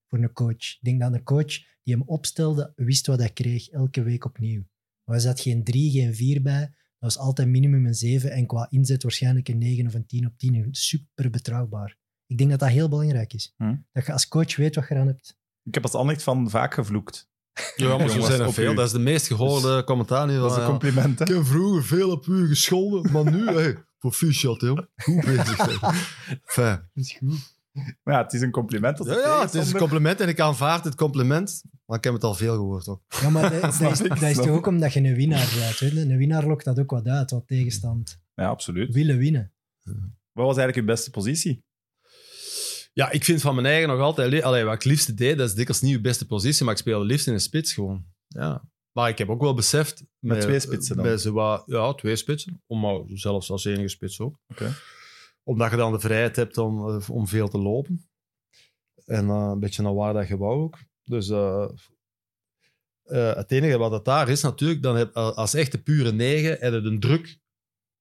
voor een coach. Ik denk dat een coach die hem opstelde, wist wat hij kreeg, elke week opnieuw. Maar er zat geen drie, geen vier bij. Dat was altijd minimum een zeven en qua inzet waarschijnlijk een negen of een tien op tien. Super betrouwbaar. Ik denk dat dat heel belangrijk is. Hm. Dat je als coach weet wat je eraan hebt. Ik heb als Anderlecht van vaak gevloekt. Ja, maar zo Jongens, zijn er op veel. u. Dat is de meest gehoorde commentaar. nu Dat is een ja, compliment, hè? Ik heb vroeger veel op u gescholden, maar nu, hey, proficiat, joh. Goed bezig. [laughs] Fijn. Dat is goed. Maar ja, het is een compliment. als Ja, ja, het is een compliment en ik aanvaard het compliment. Maar ik heb het al veel gehoord ook. Ja, maar dat, [laughs] dat is, dat toch ook omdat je een winnaar bent. Je? Een winnaar lokt dat ook wat uit, wat tegenstand. Ja, absoluut. Willen winnen. Wat was eigenlijk uw beste positie? Ja, ik vind van mijn eigen nog altijd... Allee, wat ik het liefste deed, dat is dikwijls niet je beste positie, maar ik speelde liefst in een spits gewoon. Ja. Maar ik heb ook wel beseft... Met twee spitsen dan? Bij zowat- ja, twee spitsen. Om, maar zelfs als enige spits ook. Omdat je dan de vrijheid hebt om, eh, om veel te lopen. En eh, een beetje naar waar dat je wou ook. Dus eh, het enige wat het daar is natuurlijk, dan heb, als echte pure negen, heb je een druk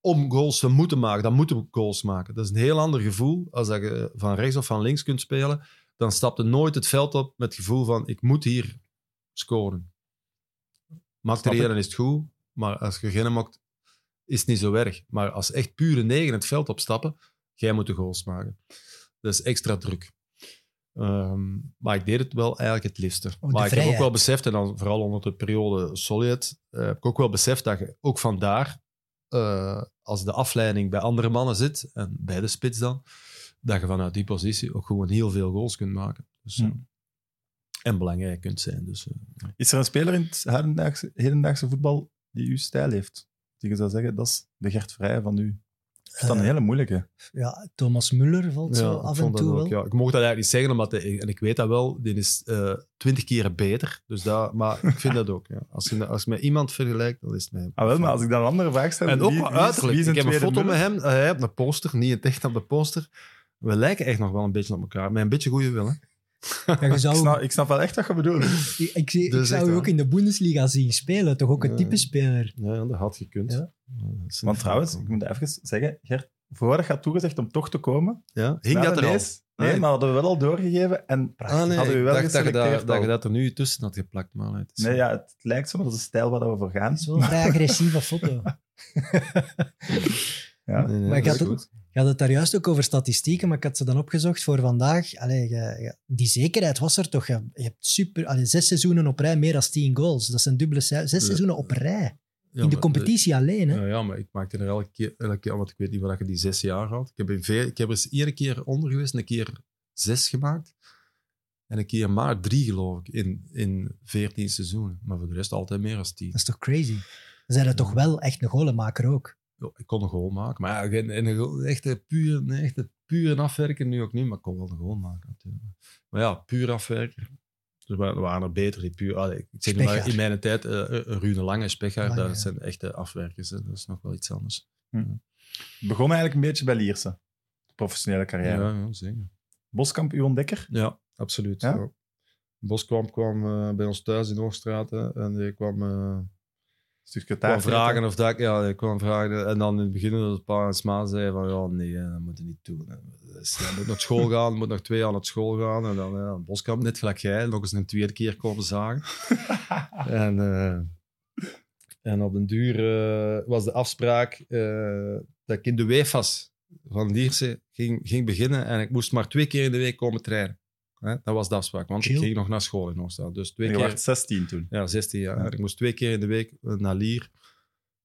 om goals te moeten maken. Dan moeten we goals maken. Dat is een heel ander gevoel als dat je van rechts of van links kunt spelen. Dan stapt je nooit het veld op met het gevoel van ik moet hier scoren. Er één is het goed, maar als je geen maakt, is het niet zo erg. Maar als echt pure negen het veld opstappen, jij moet de goals maken. Dat is extra druk. Ehm, maar ik deed het wel eigenlijk het liefste. Oh, maar ik heb ook wel beseft, en dan vooral onder de periode Solid, eh, heb ik ook wel beseft dat je ook vandaar, eh, als de afleiding bij andere mannen zit, en bij de spits dan, dat je vanuit die positie ook gewoon heel veel goals kunt maken. Dus, eh, En belangrijk kunt zijn. Dus, eh, Is er een speler in het hedendaagse, hedendaagse voetbal die uw stijl heeft? Die je zou zeggen, dat is de Gert Vrij van u. Ik vind dat een hele moeilijke. Ja, Thomas Muller valt zo af en toe ook, wel. ja. Ik mocht dat eigenlijk niet zeggen, omdat hij- en ik weet dat wel, die is eh, twintig keren beter. Dus dat, maar ik vind dat ook. Ja. Als, je, als je met iemand vergelijkt, dan is het met hem. Ah, wel, maar als ik dan een andere vraag stel... En ook wie- qua wie is- uiterlijk. wie is ik heb een foto met hem. eh, hij heeft een poster, niet het echt op de poster. We lijken echt nog wel een beetje op elkaar. Met een beetje goede wil. Hè? Je [laughs] Ik snap, ik snap wel echt wat je bedoelt. ik, ik, zie- ik Dus zou waar. ook in de Bundesliga zien spelen. Toch ook een Ja. type speler. Ja, dat had gekund. Ja. Want trouwens, ik moet even zeggen, Gert, voordat je had toegezegd om toch te komen, ja, hing dat er Nee, Nee. maar hadden we wel al doorgegeven en Ah, nee, hadden we ik wel dacht dat je, geselecteerd dat, dat je dat er nu tussen had geplakt. Maar het Nee, ja, het lijkt zo, maar dat is de stijl waar we voor gaan. Dat is wel een vrij [laughs] agressieve foto. [laughs] Ja. Maar ik had het- had het daar juist ook over statistieken, maar ik had ze dan opgezocht voor vandaag. Allee, je- je- die zekerheid was er toch. Je, je hebt super, allee, zes seizoenen op rij meer dan tien goals. Dat zijn dubbele. Zes Ja. seizoenen op rij. Ja, in de maar- competitie alleen. Hè? Ja, ja, maar ik maakte er elke keer, elke keer want ik weet niet waar je die zes jaar had. Ik heb, in veel, ik heb er eens iedere keer onder geweest, een keer zes gemaakt. En een keer maar drie, geloof ik, in, in veertien seizoenen. Maar voor de rest altijd meer dan tien. Dat is toch crazy? Dan zijn er toch wel echt een golenmaker ook. Ik kon een goal maken. Maar ja, geen- een, echte puur, een echte puur afwerker nu ook niet, maar ik kon wel een goal maken natuurlijk. Maar ja, puur afwerker. Dus we waren er beter die puur... allee, ik zeg maar, in mijn tijd, eh eh, Rune Lange, Spechaard, Lange, dat ja. zijn echte afwerkers. Hè. Dat is nog wel iets anders. Het begon eigenlijk een beetje bij Lierse, professionele carrière. Ja, ja zeker. Boskamp, uw ontdekker. Ja, absoluut. Ja? Boskamp kwam eh, bij ons thuis in Hoogstraat en die kwam, eh, Stukje kwam vragen of dat ik, ja, die kwam vragen. En dan in het begin dat het pa en sma zei van ja, nee, hè, dat moet je niet doen. Dus, je moet naar school gaan, je moet nog twee jaar naar school gaan. En dan ja, Boskamp, net gelijk jij, nog eens een tweede keer komen zagen. [laughs] en, eh, en op den duur eh, was de afspraak eh, dat ik in de UEFA's van Lierse ging, ging beginnen en ik moest maar twee keer in de week komen trainen. Hè? Dat was de afspraak, want ik ging nog naar school in Hoogstraat. Dus twee Je keer, werd 16 toen. ja, 16 jaar. Ja. Ik moest twee keer in de week naar Lier.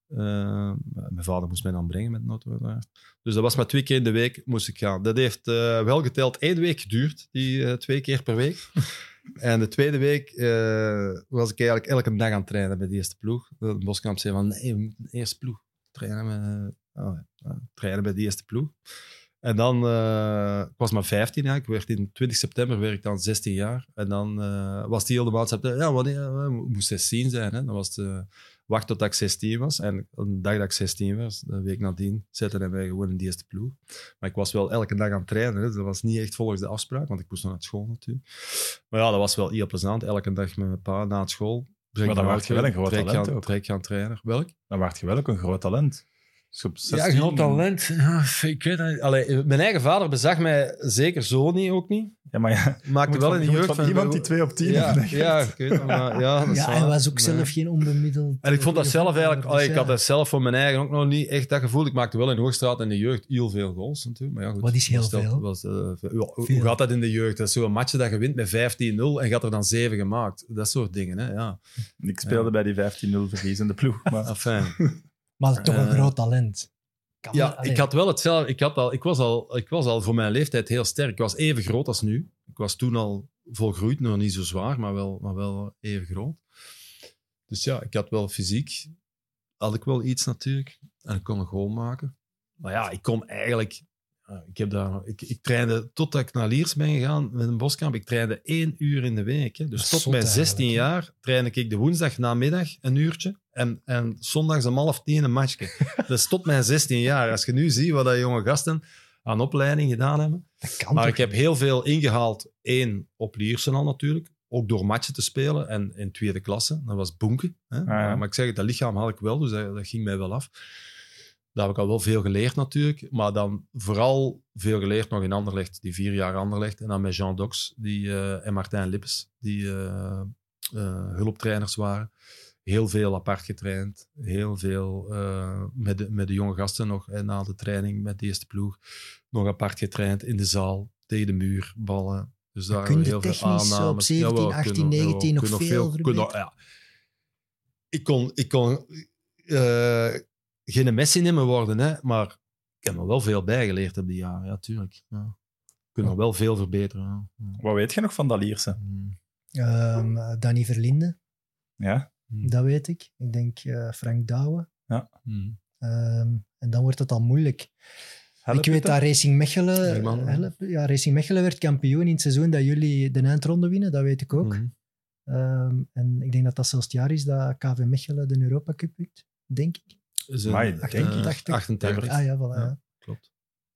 Eh, mijn vader moest mij dan brengen met de auto. Dus dat was maar twee keer in de week moest ik gaan. Dat heeft eh, wel geteld één week geduurd, die eh, twee keer per week. [laughs] en de tweede week eh, was ik eigenlijk elke dag aan het trainen bij de eerste ploeg. De Boskamp zei van, nee, we moeten de eerste ploeg trainen, met, oh, ja, trainen bij de eerste ploeg. En dan, eh, ik was maar 15 jaar, ik werd in 20 september werd ik dan 16 jaar. En dan eh, was die hele maand september, ja, wanneer, eh, moest 16 zijn. Hè? Dan was het eh, wacht tot ik 16 was. En een dag dat ik 16 was, een week nadien, zette hij mij gewoon in de eerste ploeg. Maar ik was wel elke dag aan het trainen, hè? dat was niet echt volgens de afspraak, want ik moest nog naar school natuurlijk. Maar ja, dat was wel heel plezant, elke dag met mijn pa na school. Maar dan was je wel een groot talent gaan, ook. trek gaan trainen. Welk? Dan werd je wel ook een groot talent. Dus Ja, 16 groot talent. Ja, ik weet het. Allee, mijn eigen vader bezag mij zeker zo niet, ook niet. Ja, maar ja, je Maakte wel van- in je de jeugd van iemand die 2 op 10 ja, heeft. ja, ik weet het, maar ja, dat is Ja, hij was ook Nee. zelf geen onbemiddeld... En ik vond dat eh, zelf eigenlijk, dus allee, ik had dat zelf voor mijn eigen ook nog niet echt dat gevoel. Ik maakte wel in Hoogstraat in de jeugd heel veel goals natuurlijk. Maar ja, goed, Wat is heel dat- veel? Was, eh, veel. Ja, hoe- gaat dat in de jeugd? Dat is zo'n match dat je wint met 15-0 en had er dan 7 gemaakt. Dat soort dingen, hè. Ja. Ik speelde Ja. bij die 15-0 verliezende ploeg. Maar Enfin. Maar toch een Eh, groot talent. Kan Ja, ik had wel hetzelfde. Ik, had al, ik, was al, ik was al voor mijn leeftijd heel sterk. Ik was even groot als nu. Ik was toen al volgroeid, nog niet zo zwaar, maar wel, maar wel even groot. Dus ja, ik had wel fysiek. Had ik wel iets natuurlijk. En ik kon een goal maken. Maar ja, ik kon eigenlijk... ja, Ik, heb daar, ik, ik trainde totdat ik naar Liers ben gegaan met een boskamp. Ik trainde één uur in de week. Hè. Dus tot mijn 16 eigenlijk, hè. jaar trainde ik de woensdag namiddag een uurtje. En, en zondags om half tien een matchje. [laughs] Dat is tot mijn 16 jaar. Als je nu ziet wat dat jonge gasten aan opleiding gedaan hebben. Maar ik heb heel veel ingehaald. Één, op Liersen al natuurlijk. Ook door matchen te spelen. En in tweede klasse, dat was bonken. Hè? ja. Maar ik zeg het, dat lichaam had ik wel, dus dat, dat ging mij wel af. Daar heb ik al wel veel geleerd natuurlijk. Maar dan vooral veel geleerd nog in Anderlecht. Die vier jaar Anderlecht. En dan met Jean Dox die, eh, en Martijn Lippes. Die eh, hulptrainers waren. Heel veel apart getraind. Heel veel met, de, met de jonge gasten nog. En na de training met de eerste ploeg. Nog apart getraind in de zaal. Tegen de muur, ballen. Dus daar kun je heel veel op aannames. 17, Jawel, 18, kun nog- jawel, 19 nog veel ja. Ik kon, ik kon geen Messi in me worden, hè, maar ik heb nog wel veel bijgeleerd op die jaren. Ja, tuurlijk. Ja. Ik kan nog wel veel verbeteren. Ja. Ja. wat weet je nog van dat Lierse? Mm. Ehm, eh, Danny Verlinde, Ja? Mm. dat weet ik. Ik denk eh, Frank Douwe. Mm. Ehm, en dan wordt het al moeilijk. Help ik weet dat Racing Mechelen, help, ja, Racing Mechelen werd kampioen in het seizoen dat jullie de eindronde winnen, dat weet ik ook. Mhm. Ehm, en ik denk dat dat zelfs het jaar is dat KV Mechelen de Europa Cup wint, denk ik. Een- Amai, eh, denk ik. 88. Ah ja, voilà. Ja. Ja. Klopt.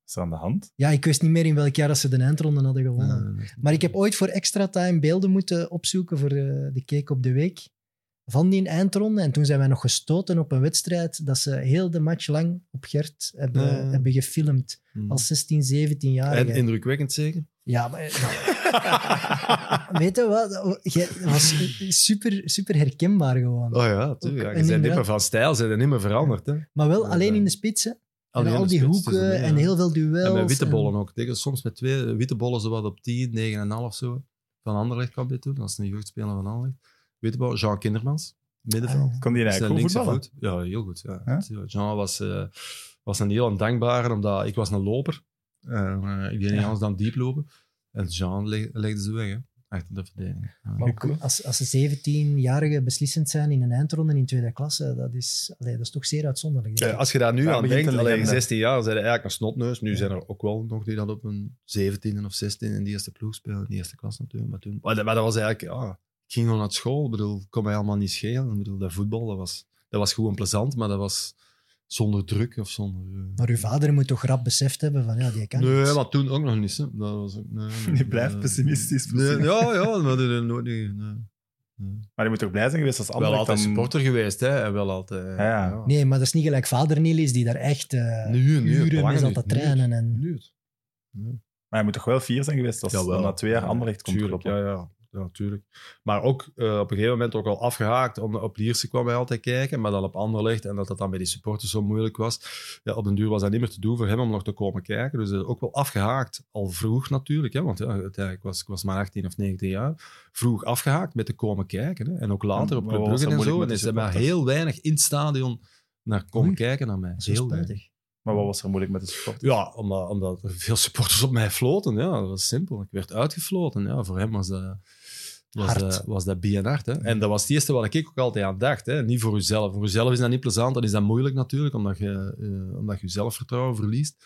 Is er aan de hand? ja, ik wist niet meer in welk jaar dat ze de eindronde hadden gewonnen. Nee. Maar ik heb ooit voor extra time beelden moeten opzoeken voor eh, de Cake op de Week van die eindronde. En toen zijn wij nog gestoten op een wedstrijd dat ze heel de match lang op Gert hebben, hebben gefilmd. Mhm. Als 16, 17 jaar. En indrukwekkend zeker? Ja, maar... [laughs] Weet je wat? Jij- Dat was super, super herkenbaar gewoon. Oh ja, tuurlijk. Ja, je bent niet inderdaad- meer van stijl, ze zijn niet meer veranderd. Hè? Maar wel alleen in de spits, hè. Alleen en al die spits, het hoeken en ja. heel veel duels. En met witte en- bollen ook. Tegen, soms met twee witte bollen, zo wat op 10, 9,5 zo. Van Anderlecht kwam dit toen. Dat is een jeugdspeler van Anderlecht. Witte bollen, Jean Kindermans, middenveld. Ah, Kon die eigenlijk goed linkse voetballen? voet. Ja, heel goed. Ja. Ja? Jean was, eh, was een heel dankbare, omdat ik was een loper. Eh, ik deed niet Ja. anders dan diep lopen. En Jean leg- legde ze weg, hè, achter de verdediging. Maar ook als, als ze 17-jarigen beslissend zijn in een eindronde in tweede klasse, dat is, allee, dat is toch zeer uitzonderlijk. Ja, als je daar nu aan denkt, een alleen legende. 16 jaar, zijn er eigenlijk een snotneus. Nu Ja. zijn er ook wel nog die dat op een 17 of 16 in de eerste ploeg spelen, in de eerste klas natuurlijk. Maar, toen, maar, dat, maar dat was eigenlijk, ja, ik ging gewoon naar school. Ik bedoel, kon mij allemaal niet schelen. Ik bedoel, dat voetbal, dat was, dat was gewoon plezant, maar dat was zonder druk of zonder... eh, Maar uw vader moet toch rap beseft hebben van ja, die kan Nee, niets. maar toen ook nog niet. Hè. Dat was ook, nee, [laughs] nee, Je blijft pessimistisch, Nee, ja, ja, maar dat is nooit niet. Nee. Maar je moet toch blij zijn geweest als Wel Anderlecht altijd dan... supporter geweest, hè. En wel altijd... Ja, ja. Nee, maar dat is niet gelijk vader Niels die daar echt eh Nu, nu, uren mee zat nu, te nu. trainen. En... Nu. Maar je moet toch wel fier zijn geweest als dan na twee jaar Anderlecht komt Tuurlijk, kloppen. ja, ja. Ja, natuurlijk. Maar ook eh, op een gegeven moment ook al afgehaakt. Om, op Lierse kwam hij altijd kijken, maar dan op Anderlecht. En dat dat dan bij die supporters zo moeilijk was. Ja, op den duur was dat niet meer te doen voor hem om nog te komen kijken. Dus eh, ook wel afgehaakt. Al vroeg natuurlijk, hè, want ja, uiteindelijk was ik was maar 18 of 19 jaar. Vroeg afgehaakt met te komen kijken. Hè. En ook later op Maar Club wat was Brugge er en zo. En de ze hebben heel weinig in het stadion naar komen Oei. kijken naar mij. Zo Heel weinig. spijtig. Maar wat was er moeilijk met de supporters? Ja, omdat, omdat er veel supporters op mij floten. Ja, dat was simpel. Ik werd uitgefloten. Ja, voor hem was dat, was Hard. dat, was dat hard. Hè. En dat was het eerste wat ik ook altijd aan dacht. Hè. Niet voor jezelf. Voor jezelf is dat niet plezant. Dan is dat moeilijk natuurlijk, omdat je, eh, omdat je zelfvertrouwen verliest.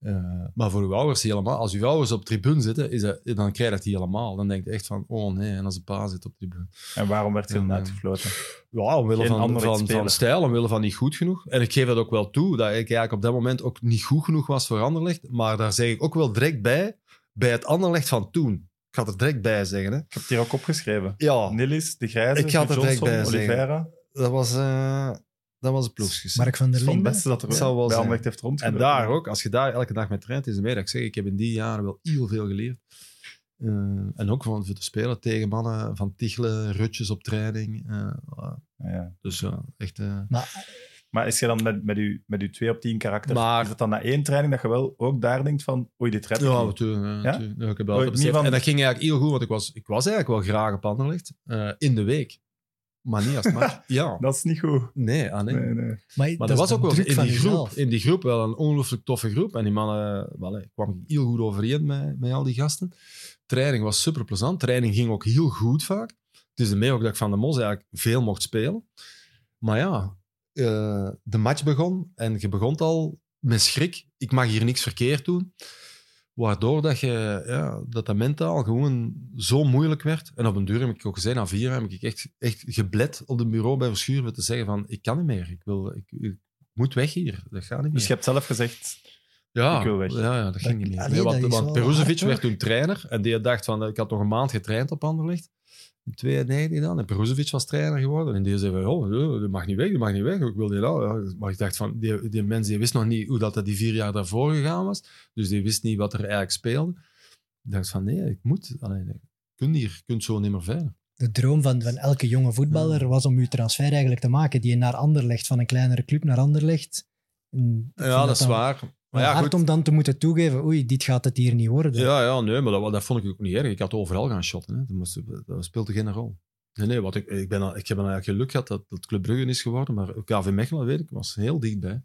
Eh, maar voor uw ouders helemaal. Als uw ouders op tribune zitten, is dat, dan krijg je dat helemaal. Dan denk je echt van, oh nee, en als een pa zit op tribune. En waarom werd je dan uitgefloten? Ja, omwille Geen van, van, van stijl, omwille van niet goed genoeg. En ik geef dat ook wel toe, dat ik eigenlijk op dat moment ook niet goed genoeg was voor Anderlecht. Maar daar zeg ik ook wel direct bij, bij het Anderlecht van toen. Ik ga er direct bij zeggen. Hè. Ik heb het hier ook opgeschreven. Ja, Nilis, De Grijze, Ik ga er direct bij. Oliveira. dat was, eh dat was een ploegjes. Mark van der Dat is van het Linden. beste dat er wel bij. Anderlecht heeft En rondgelopen. daar ook, als je daar elke dag mee traint, is het mee dat ik zeg, ik heb in die jaren wel heel veel geleerd. Eh, en ook van voor te spelen tegen mannen van Tichelen, rutjes op training. eh, Ja. dus ja, echt... eh, Maar Maar is je dan met, met, je, met je 2 op 10 karakter, Maar- is het dan na één training dat je wel ook daar denkt van, oei, dit red ik Ja, natuurlijk. Ja, Ja? natuurlijk. Ja, ik heb van- En dat ging eigenlijk heel goed, want ik was, ik was eigenlijk wel graag op Anderlecht. eh in de week. Maar niet als [laughs] match. ja. Dat is niet goed. Nee, ah, nee. Nee, nee. Maar, Maar dat was ook wel in van die, groep, jezelf. in die groep wel een ongelooflijk toffe groep. En die mannen wel, hè, kwamen heel goed overeen met, met al die gasten. Training was super plezant. Training ging ook heel goed vaak. Het is ermee ook dat ik van de Mos eigenlijk veel mocht spelen. Maar ja, eh, de match begon en je begon al met schrik. Ik mag hier niks verkeerd doen. Waardoor dat, je, ja, dat dat mentaal gewoon zo moeilijk werd. En op een duur heb ik ook gezegd, na vier jaar heb ik echt, echt geblet op het bureau bij Verschuren te zeggen van, ik kan niet meer. Ik, wil, ik, ik moet weg hier. Dat gaat niet meer. Dus je hebt zelf gezegd, Ja, Ik wil weg. Ja, ja dat ging niet meer. allee, Nee, want want Peruzovic werd toen trainer en die dacht van, ik had nog een maand getraind op Anderlecht. In 92 dan. En Peruzovic was trainer geworden. En die zei van, oh, oh, die mag niet weg, die mag niet weg. Ik wil die nou. Maar ik dacht van, die, die mens die wist nog niet hoe dat, dat die vier jaar daarvoor gegaan was. Dus die wist niet wat er eigenlijk speelde. Ik dacht van, nee, ik moet. Allee, nee, je kunt hier, je kunt zo niet meer verder. De droom van, van elke jonge voetballer was om uw transfer eigenlijk te maken. Die naar Anderlecht, van een kleinere club naar Anderlecht. En ik Ja, dat is waar. Maar ja, hard goed. om dan te moeten toegeven, oei, dit gaat het hier niet worden. Ja, ja, nee, maar dat, dat vond ik ook niet erg. Ik had overal gaan shotten. Hè. Dat, moest, dat speelde geen rol. Nee, nee, wat ik, ik, ben, al- ik heb eigenlijk geluk gehad dat het Club Brugge is geworden, maar KV Mechelen, weet ik, was heel dichtbij.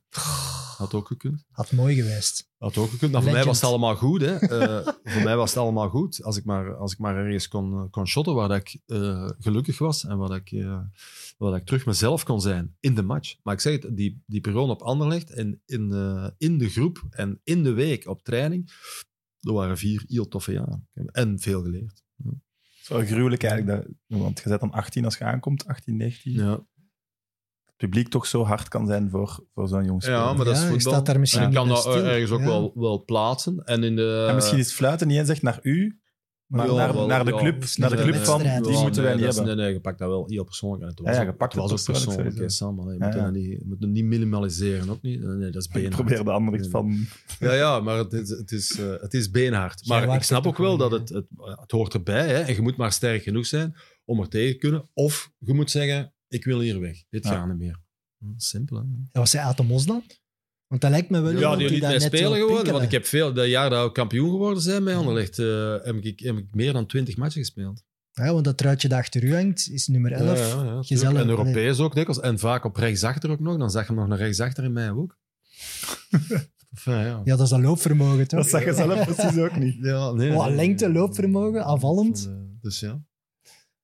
Had ook gekund. Had mooi geweest. Had ook gekund. Maar voor mij was het allemaal goed. Hè. Eh, [laughs] voor mij was het allemaal goed. Als ik maar, als ik maar ergens kon, kon shotten waar dat ik eh, gelukkig was en waar dat ik, eh, waar dat ik terug mezelf kon zijn in de match. Maar ik zeg het, die, die periode op Anderlecht en in, in de groep en in de week op training, er waren vier heel toffe jaren. En veel geleerd. Het is wel gruwelijk eigenlijk, dat, want je zet dan 18 als je aankomt, 18, 19. Ja, Het publiek toch zo hard kan zijn voor, voor zo'n jong speler. ja maar dat is Ja, je voetbal. staat daar misschien En je kan dat stil. ergens ook Ja. wel, wel plaatsen. En, in de, en misschien is het fluiten niet eens echt naar u, maar naar, wel, naar de club, naar de club van, die Ja, moeten wij niet hebben. Nee, nee, je pakt dat wel heel persoonlijk. En het was Ja, je pakt het was het ook persoonlijk hè. Sam. Je moet, dat niet, moet het niet minimaliseren, ook niet. Nee, dat is Ik beenhard. probeer de andere van... Ja, ja, maar het is, het is, eh, het is beenhard. Maar ik snap ook wel wel dat het, het, het hoort erbij. Hè? En je moet maar sterk genoeg zijn om er tegen te kunnen. Of je moet zeggen, ik wil hier weg. Dit gaat niet meer. Simpel, hè? En was hij Atemos dan? Want dat lijkt me wel Ja, die liet daar mij net spelen geworden. Want ik heb veel, dat jaar dat we kampioen geworden zijn bij Anderlecht, eh, heb, ik, heb ik meer dan twintig matchen gespeeld. Ja, want dat truitje dat achter u hangt is nummer 11. Ja, ja, ja, tuurlijk. Gezellig. En Europees ook dikwijls. En vaak op rechtsachter ook nog. Dan zag je hem nog naar rechtsachter in mij ook. [laughs] Enfin, ja. Ja, dat is dat loopvermogen, toch? Dat zag je zelf precies ook niet. Ja, nee, Oh, nee, lengte, nee. loopvermogen, aanvallend. Van, eh, Dus ja.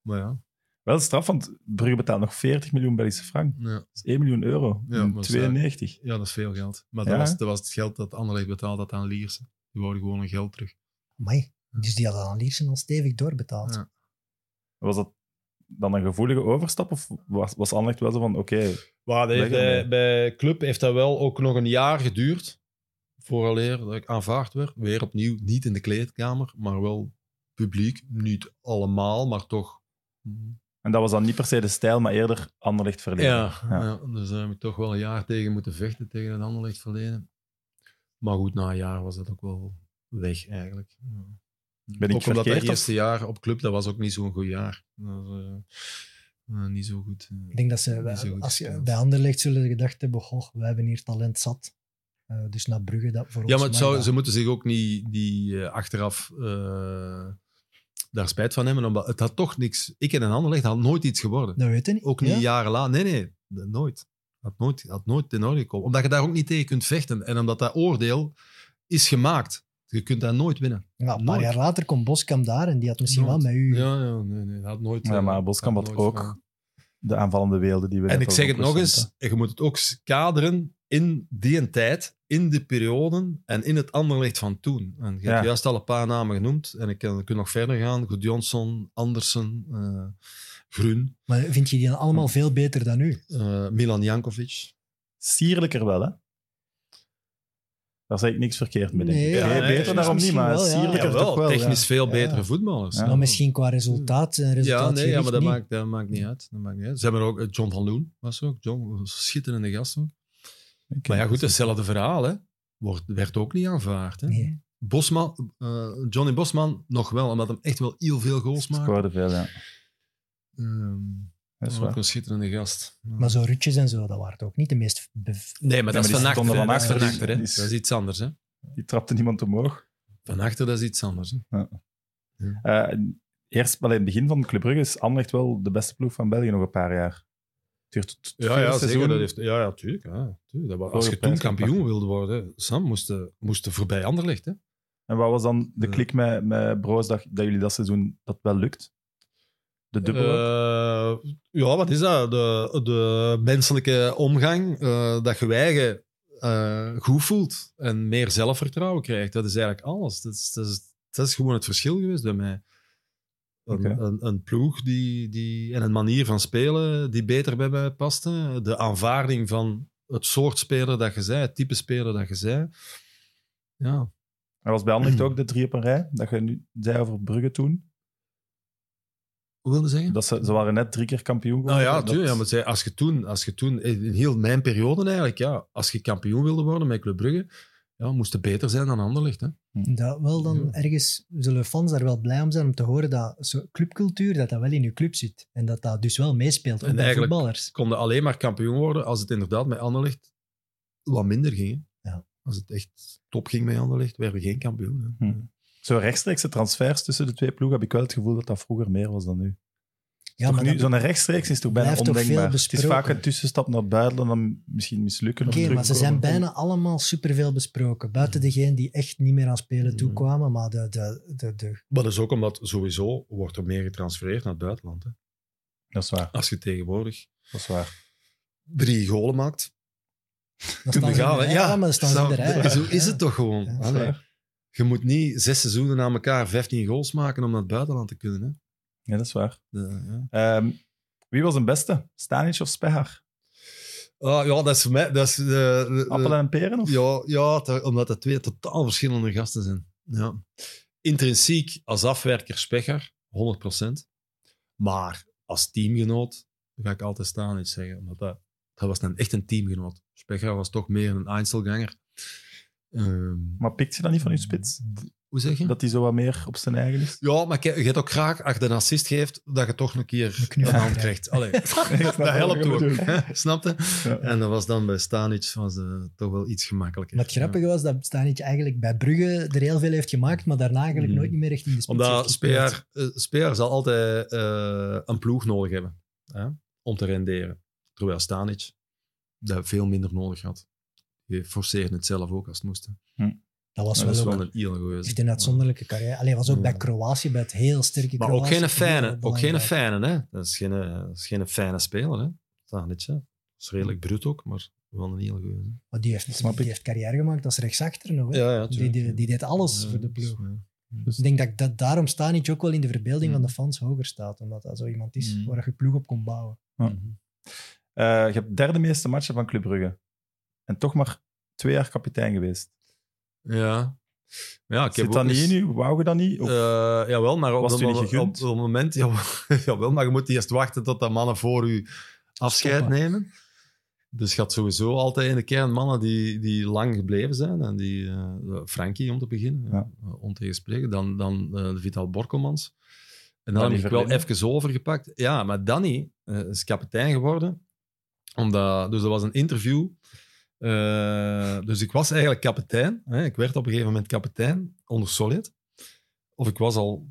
Maar ja. Wel straf, want Brugge betaalt nog 40 miljoen Belgische frank. ja. Dat is 1 miljoen euro. Ja, in maar 92. Ja, dat is veel geld. Maar Ja. dat, was, dat was het geld dat Anderlecht betaald had aan Lierse. Die wouden gewoon hun geld terug. Amai, dus die hadden aan Liersen al stevig doorbetaald. Ja. Was dat dan een gevoelige overstap? Of was, was Anderlecht wel zo van, oké, Weg bij, bij Club heeft dat wel ook nog een jaar geduurd. Vooraleer dat ik aanvaard werd. Weer opnieuw, niet in de kleedkamer, maar wel publiek. Niet allemaal, maar toch. En dat was dan niet per se de stijl, maar eerder Anderlecht verleden. Ja, Ja. ja. dus daar heb ik toch wel een jaar tegen moeten vechten, tegen het Anderlecht verleden. Maar goed, na een jaar was dat ook wel weg eigenlijk. Ja. Ben ik ook omdat dat of- eerste jaar op club, dat was ook niet zo'n goed jaar. Dat was, eh, eh, niet zo goed. eh. Ik denk dat ze goed als je, bij Anderlecht zullen gedacht hebben, goh, we hebben hier talent zat. Eh, dus naar Brugge, dat voor Ja, ons maar zou, dat. ze moeten zich ook niet die, eh, achteraf eh, daar spijt van hebben. Omdat het had toch niks... Ik en een ander ligt had nooit iets geworden. Dat weet je niet. Ook niet Ja? jaren later. Nee, nee. Nooit. Had nooit, had nooit in orde gekomen. Omdat je daar ook niet tegen kunt vechten. En omdat dat oordeel is gemaakt. Je kunt dat nooit winnen. Ja, een paar Nooit. jaar later komt Boskamp daar en die had misschien Nooit. wel met u... Ja, ja nee, nee. Dat had nooit... Ja, eh, maar Boskamp had ook. De aanvallende weelde die we En ik zeg het nog eens, je moet het ook kaderen in die tijd, in de perioden en in het anderlicht van toen. En je Ja. hebt juist al een paar namen genoemd en ik kan, ik kan nog verder gaan. Goed Johnson, Andersen, eh Groen, Maar vind je die dan allemaal veel beter dan u? eh, Milan Jankovic. Sierlijker wel, hè? Daar zeg ik niks verkeerd mee, denk ik. Nee, Nee, ja, nee, beter daarom niet, maar wel, ja. sierlijker wel. technisch ja. veel Ja. betere voetballers. Ja. Maar misschien qua resultaat en Ja, resultaat nee, ja, maar dat maakt, dat maakt niet uit. Dat maakt niet uit. Ze hebben er ook eh, John van Loen, was ook. John, schitterende gast ook. Maar ja, goed, hetzelfde verhaal, hè. Wordt, werd ook niet aanvaard. Hè. Nee. Bosman, eh, Johnny Bosman nog wel, omdat hij echt wel heel veel goals maakt. Scoorde veel, ja. Ehm, Dat is ook waar. een schitterende gast. Ja. Maar zo rutjes en zo, dat waren het ook niet de meest... bev- nee, maar Ja, dat is maar van achter. van Dat is achter, hè. Dat iets anders. Hè. Die trapte niemand omhoog. Van achter, dat is iets anders. Hè. Eh, eerst, wel in het begin van Club Brugge is Anderlecht wel de beste ploeg van België nog een paar jaar. Het duurt tot het Ja, ja, seizoen. zeker. Dat heeft, ja, ja, tuurlijk. Ja, tuurlijk. Dat was- als je toen kampioen pakken. wilde worden, Sam, moest moest voorbij Anderlecht. Hè. En wat was dan de klik met, met Broos dat, dat jullie dat seizoen dat wel lukt? De dubbel ook? Eh, ja, wat is dat? De, de menselijke omgang, eh, dat je je eigen eh, goed voelt en meer zelfvertrouwen krijgt. Dat is eigenlijk alles. Dat is, dat is, dat is gewoon het verschil geweest bij mij. Een, een, een ploeg die, die, en een manier van spelen die beter bij mij paste. De aanvaarding van het soort speler dat je zei, het type speler dat je zei. Ja, Er was bij Anderlecht ook de drie op een rij, dat je nu zei over Brugge toen. hoe wilde zeggen? Dat ze, ze waren net drie keer kampioen Nou geworden. ja, Dat- tuurlijk. Ja, maar als je toen, als je toen, in heel mijn periode eigenlijk, ja, als je kampioen wilde worden met Club Brugge, ja, moest het beter zijn dan Anderlecht. Hè? Dat wel dan Ja. ergens zullen fans daar wel blij om zijn om te horen dat zo clubcultuur, dat dat wel in je club zit. En dat dat dus wel meespeelt, ook En bij eigenlijk- voetballers. Konden alleen maar kampioen worden als het inderdaad met Anderlecht wat minder ging. Ja. Als het echt top ging met Anderlecht, werden we geen kampioen. Hè? Hm. Zo rechtstreekse transfers tussen de twee ploegen heb ik wel het gevoel dat dat vroeger meer was dan nu. Ja, maar nu, Zo'n rechtstreeks is toch bijna ondenkbaar. het is vaak een tussenstap naar het buitenland, dan misschien mislukken. Oké, maar ze zijn bijna allemaal superveel besproken. Buiten degenen die echt niet meer aan spelen Mm. toekwamen. Maar de, de, de, de, Maar dat is ook omdat sowieso wordt er meer getransfereerd naar het buitenland. Hè. Dat is waar, Als je tegenwoordig dat is waar. drie golen maakt, dan kun je gaan. rij. Ja, maar dan staan ze in de Zo- rij. Zo is het toch gewoon. Ja, dat is Allee. waar. Je moet niet zes seizoenen na elkaar 15 goals maken om naar het buitenland te kunnen. Hè. Ja, dat is waar. De- ja. Ehm, wie was een beste? Stanic of Spehar? Ah, ja, dat is voor mij... Dat is, de- de- Appelen en peren? Of? Ja, ja omdat het twee totaal verschillende gasten zijn. Ja. Intrinsiek als afwerker Specher, 100%. Maar als teamgenoot ga ik altijd staan iets zeggen. Omdat dat, dat was een, echt een teamgenoot. Specher was toch meer een Einzelganger. Ehm, Maar pikt je dat niet van je spits? Hoe zeg je? Dat hij zo wat meer op zijn eigen is? Ja, maar je je hebt ook graag, als je een assist geeft, dat je toch een keer Een hand krijgt. krijgt. Allee, [laughs] dat helpt ook. [laughs] Snap je? Ja. En dat was dan bij Stanic was, eh, toch wel iets gemakkelijker. Maar het grappige was dat Stanic eigenlijk bij Brugge er heel veel heeft gemaakt, maar daarna eigenlijk Mhm. nooit niet meer echt in de spits Omdat. Speer, eh, Speer zal altijd eh, een ploeg nodig hebben hè, om te renderen. Terwijl Stanic dat veel minder nodig had. Je forceerde het zelf ook als het moest. hè. Dat was wel dat is ook wel een heel goeie. echt een uitzonderlijke carrière. Alleen was ook Ja. bij Kroatië, bij het heel sterke Maar Kroatië. ook geen fijne, ook geen fijne, hè. Dat is geen, dat is geen fijne speler, hè. Dat is redelijk bruut ook, maar wel een heel goeie. Maar die heeft, Snap die ik. heeft carrière gemaakt als rechtsachter nog. hè. Ja, ja, die, die, die deed alles Ja, voor de dus, ploeg. ja. Dus ik denk dat, dat daarom Stanic ook wel in de verbeelding Mm. van de fans hoger staat. Omdat dat zo iemand is Mm. waar je ploeg op kon bouwen. Eh, je hebt derde meeste matchen van Club Brugge. En toch maar twee jaar kapitein geweest. Ja. Ja, ik heb Zit dat ook niet eens- in u? Wou je dat niet? Of- Eh, jawel, maar op Was het het u mo- niet gegund? op het moment... [laughs] Ja, jawel, maar je moet eerst wachten tot de mannen voor u afscheid nemen. Dus je had sowieso altijd in de kern mannen die, die lang gebleven zijn. En die, eh, Frankie om te beginnen, Ja. ontegenspreken. Dan, dan eh, de Vital Borkelmans. En dan Danny heb ik wel Verlinden. even overgepakt. Ja, maar Danny eh, is kapitein geworden. Omdat, dus er was een interview. Eh, dus ik was eigenlijk kapitein. Hè. Ik werd op een gegeven moment kapitein onder Solid. Of ik was al...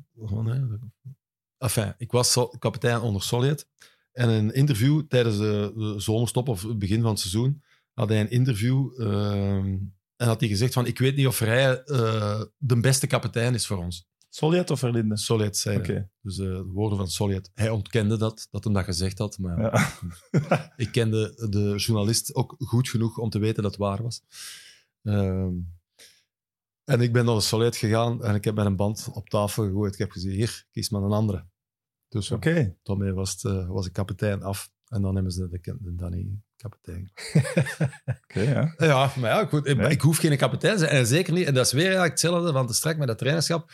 Enfin, ik was kapitein onder Solid. En in een interview tijdens de, zomerstop of het begin van het seizoen had hij een interview ehm, en had hij gezegd van ik weet niet of hij eh, de beste kapitein is voor ons. Solid of Verlinde? Solid zei. Dus eh, de woorden van Solid. Hij ontkende dat, dat hij dat gezegd had. Maar Ja. [laughs] ik kende de journalist ook goed genoeg om te weten dat het waar was. Ehm, en ik ben naar de Solid gegaan en ik heb met een band op tafel gegooid. Ik heb gezegd, hier, kies maar een andere. Dus Oké. daarmee was, het, eh, was ik kapitein af. En dan hebben ze de, de Danny kapitein. [laughs] Oké, ja. Ja, maar ja, goed, ik, Nee. ik hoef geen kapitein te zijn. En zeker niet. En dat is weer eigenlijk hetzelfde van te strak met dat trainerschap.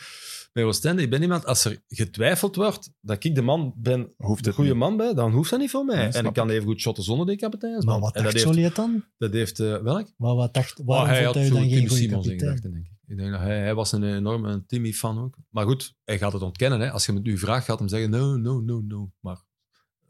Bij Oostende, ik ben iemand, als er getwijfeld wordt dat ik de man ben, Hoeft de goede niet. man ben, dan hoeft dat niet voor mij. Nee, en ik kan even goed shotten zonder die kapitein. Maar wat dacht heeft, Solliet dan? dat heeft eh, welk? Maar wat dacht, Oh, waarom hij had dan geen goede Simons kapitein? ingedacht, denk ik. Ik denk dat hij, hij was een enorme Timmy-fan ook. Maar goed, hij gaat het ontkennen. Hè. Als je met u vraagt, gaat hem zeggen no, no, no, no. Maar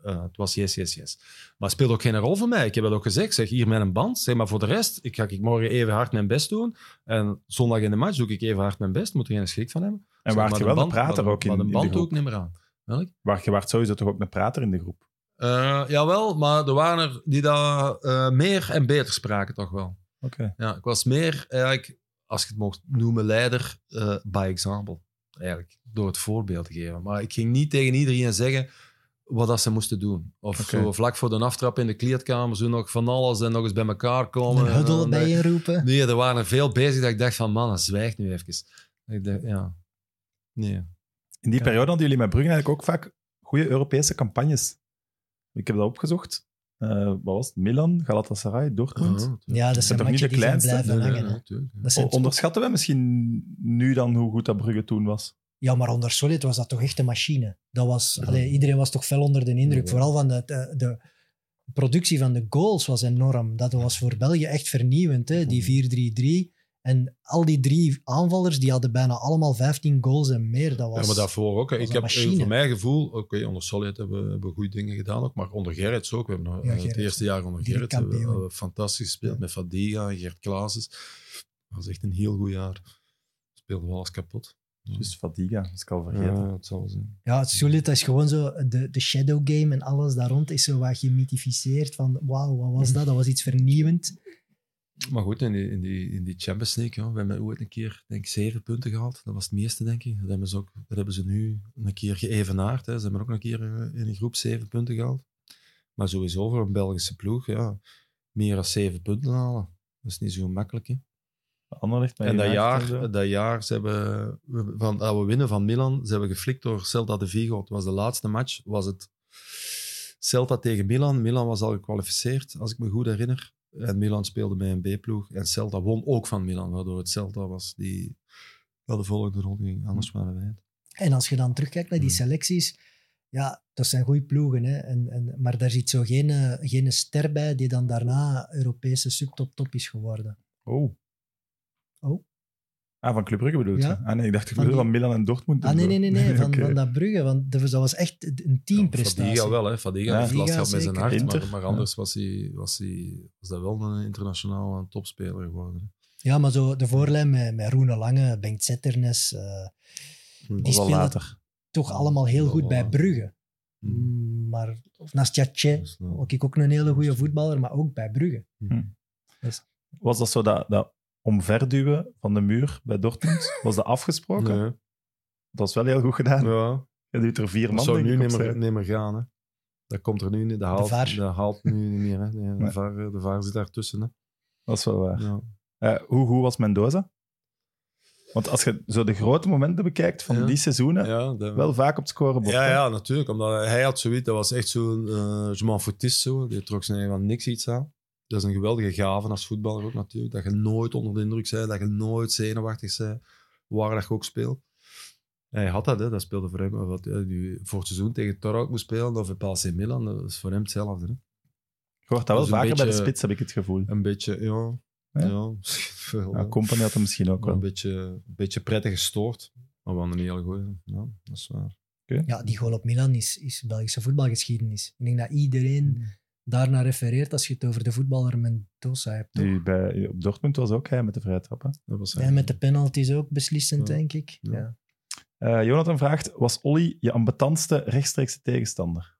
eh, het was yes, yes, yes. Maar het speelt ook geen rol voor mij. Ik heb dat ook gezegd. Ik Zeg hier met een band. Zeg maar voor de rest, ik ga ik morgen even hard mijn best doen. En zondag in de match doe ik even hard mijn best. Moet er geen schrik van hebben. En maar je wel band- prater maar- ook in, Maar de in band de ik groep? niet meer aan. Welk? Waar, je waart sowieso toch ook een prater in de groep? Eh, jawel, maar er waren er die daar eh, meer en beter spraken toch wel. Oké. Ja, ik was meer eigenlijk, als je het mocht noemen, leider by example. Eigenlijk, door het voorbeeld te geven. Maar ik ging niet tegen iedereen zeggen wat dat ze moesten doen. Of zo vlak voor de aftrap in de kleedkamer, zo nog van alles en nog eens bij elkaar komen. Een huddle En, bij je roepen? Nee, er waren er veel bezig dat ik dacht van, man, zwijg nu even. Ik dacht, ja. Nee. In die Ja. periode hadden jullie met Brugge eigenlijk ook vaak goede Europese campagnes. Ik heb dat opgezocht. Eh, wat was het? Milan, Galatasaray, Dortmund. Ja, dat zijn toch niet matchen de kleinste? blijven Nee, nee, hangen. hè. natuurlijk. Dat zijn O- Onderschatten wij misschien nu dan hoe goed dat Brugge toen was? Ja, maar onder Solid was dat toch echt een machine. Dat was, Ja. allee, iedereen was toch fel onder de indruk. Ja. Vooral van de, de, de productie van de goals was enorm. Dat was voor België echt vernieuwend, hè? die 4-3-3. En al die drie aanvallers die hadden bijna allemaal 15 goals en meer. Dat was, Ja, maar daarvoor ook. hè. Ik heb eh, machine. voor mijn gevoel, oké, onder Solid hebben we, hebben we goede dingen gedaan ook, maar onder Gerrits ook. We hebben Ja, eh, het eerste jaar onder Gerrits hebben we fantastisch gespeeld Ja. met Fadiga, Gert Klaases. Dat was echt een heel goed jaar. Speelde wel eens kapot. Dus Fadiga, dat is ik al vergeten. Ja, het zal zijn. Ja, het Solid is gewoon zo, de, de shadow game en alles daar rond is zo wat gemythificeerd van wauw, wat was dat? Dat was iets vernieuwend. Maar goed, in die, in die, in die Champions League, ja, we hebben ooit een keer denk ik, zeven punten gehaald. Dat was het meeste, denk ik. Dat hebben ze, ook, dat hebben ze nu een keer geëvenaard. Hè. Ze hebben ook een keer eh, in een groep zeven punten gehaald. Maar sowieso voor een Belgische ploeg, ja, meer dan zeven punten halen. Dat is niet zo makkelijk. Hè. Anderlecht met En dat jaar, en dat jaar ze hebben, we- van, dat we winnen van Milan, ze hebben geflikt door Celta de Vigo. Het was de laatste match, was het Celta tegen Milan. Milan was al gekwalificeerd, als ik me goed herinner. En Milan speelde met een B-ploeg. En Celta won ook van Milan, waardoor het Celta was die wel de volgende ronde ging. Anders waren wij het. En als je dan terugkijkt naar die Hmm. selecties, ja, dat zijn goede ploegen. Hè? En, en, maar daar zit zo geen, eh, geen ster bij die dan daarna Europese subtop-top is geworden. Oh. Oh. Ah, van Club Brugge bedoel je? Ja. Ah nee, ik dacht ik Van die- van Milan en Dortmund. Ah, nee, nee, nee, nee [laughs] van, van dat Brugge. Want dat was, echt een teamprestatie. Fadiga wel, hè. Fadiga Ja. heeft last gehad met zijn hart. Maar, maar anders was, hij, was, hij, was dat wel een internationaal topspeler geworden. hè. Ja, maar zo de voorlijn met, met Roene Lange, Bengt Zetternes, eh, Hm. Die spelen- later. toch allemaal heel Ja, goed bij. Brugge. Hm. Mm, Maar of Nastja Tje, ook ik ook een hele goede voetballer, maar ook bij Brugge. Was dat zo dat, dat omverduwen van de muur bij Dortmund? [laughs] Was dat afgesproken? Nee. Dat was wel heel goed gedaan. Ja, Je doet er vier dat man zou denk nu ik, niet meer, zijn. niet meer gaan. Hè. Dat komt er nu niet. Dat haalt, VAR. dat haalt nu niet meer. Hè. Nee, de. VAR, eh, de zit daartussen. Hè. Dat is wel waar. Ja. Eh, hoe goed was Mendoza? Want als je zo de grote momenten bekijkt van Ja. die seizoenen, Ja, dat- wel vaak op het scorebord. ja, hè? ja, natuurlijk. Omdat hij had zoiets, dat was echt zo'n uh, je m'en zo. Die trok zijn eigen van niks iets aan. Dat is een geweldige gave als voetballer ook natuurlijk. Dat je nooit onder de indruk bent, dat je nooit zenuwachtig bent, waar dat je ook speelt. Hij had dat, hè. dat speelde voor hem. Wat, hij nu voor het seizoen tegen Torok moest spelen of bij AC Milan, dat is voor hem hetzelfde. Hè. Je hoort dat wel vaker bij de spits, heb ik het gevoel. Een beetje, ja. Ja? ja. Company had hem misschien ook Wel een beetje, een beetje prettig gestoord. Maar wel een hele goeie. Ja, dat is waar. Ja, die goal op Milan is, is Belgische voetbalgeschiedenis. Ik denk dat iedereen daarnaar refereert als je het over de voetballer Mendoza hebt. toch? Nu, bij, op Dortmund was ook hij met de vrije trap. hè. Dat was En met de penalties ook beslissend, Ja. denk ik. Ja. Ja. Eh, Jonathan vraagt, was Olly je ambetantste rechtstreekse tegenstander?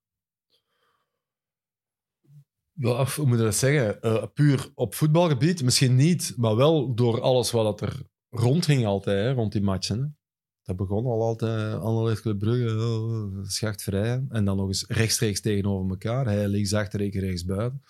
Ja, hoe moet je dat zeggen? Eh, puur op voetbalgebied, misschien niet, maar wel door alles wat er rondging altijd, hè, rond die matchen. Dat begon al altijd, Anderlecht Club Brugge, oh, schachtvrij. En dan nog eens rechtstreeks tegenover elkaar. Hij linksachter, ik rechtsbuiten.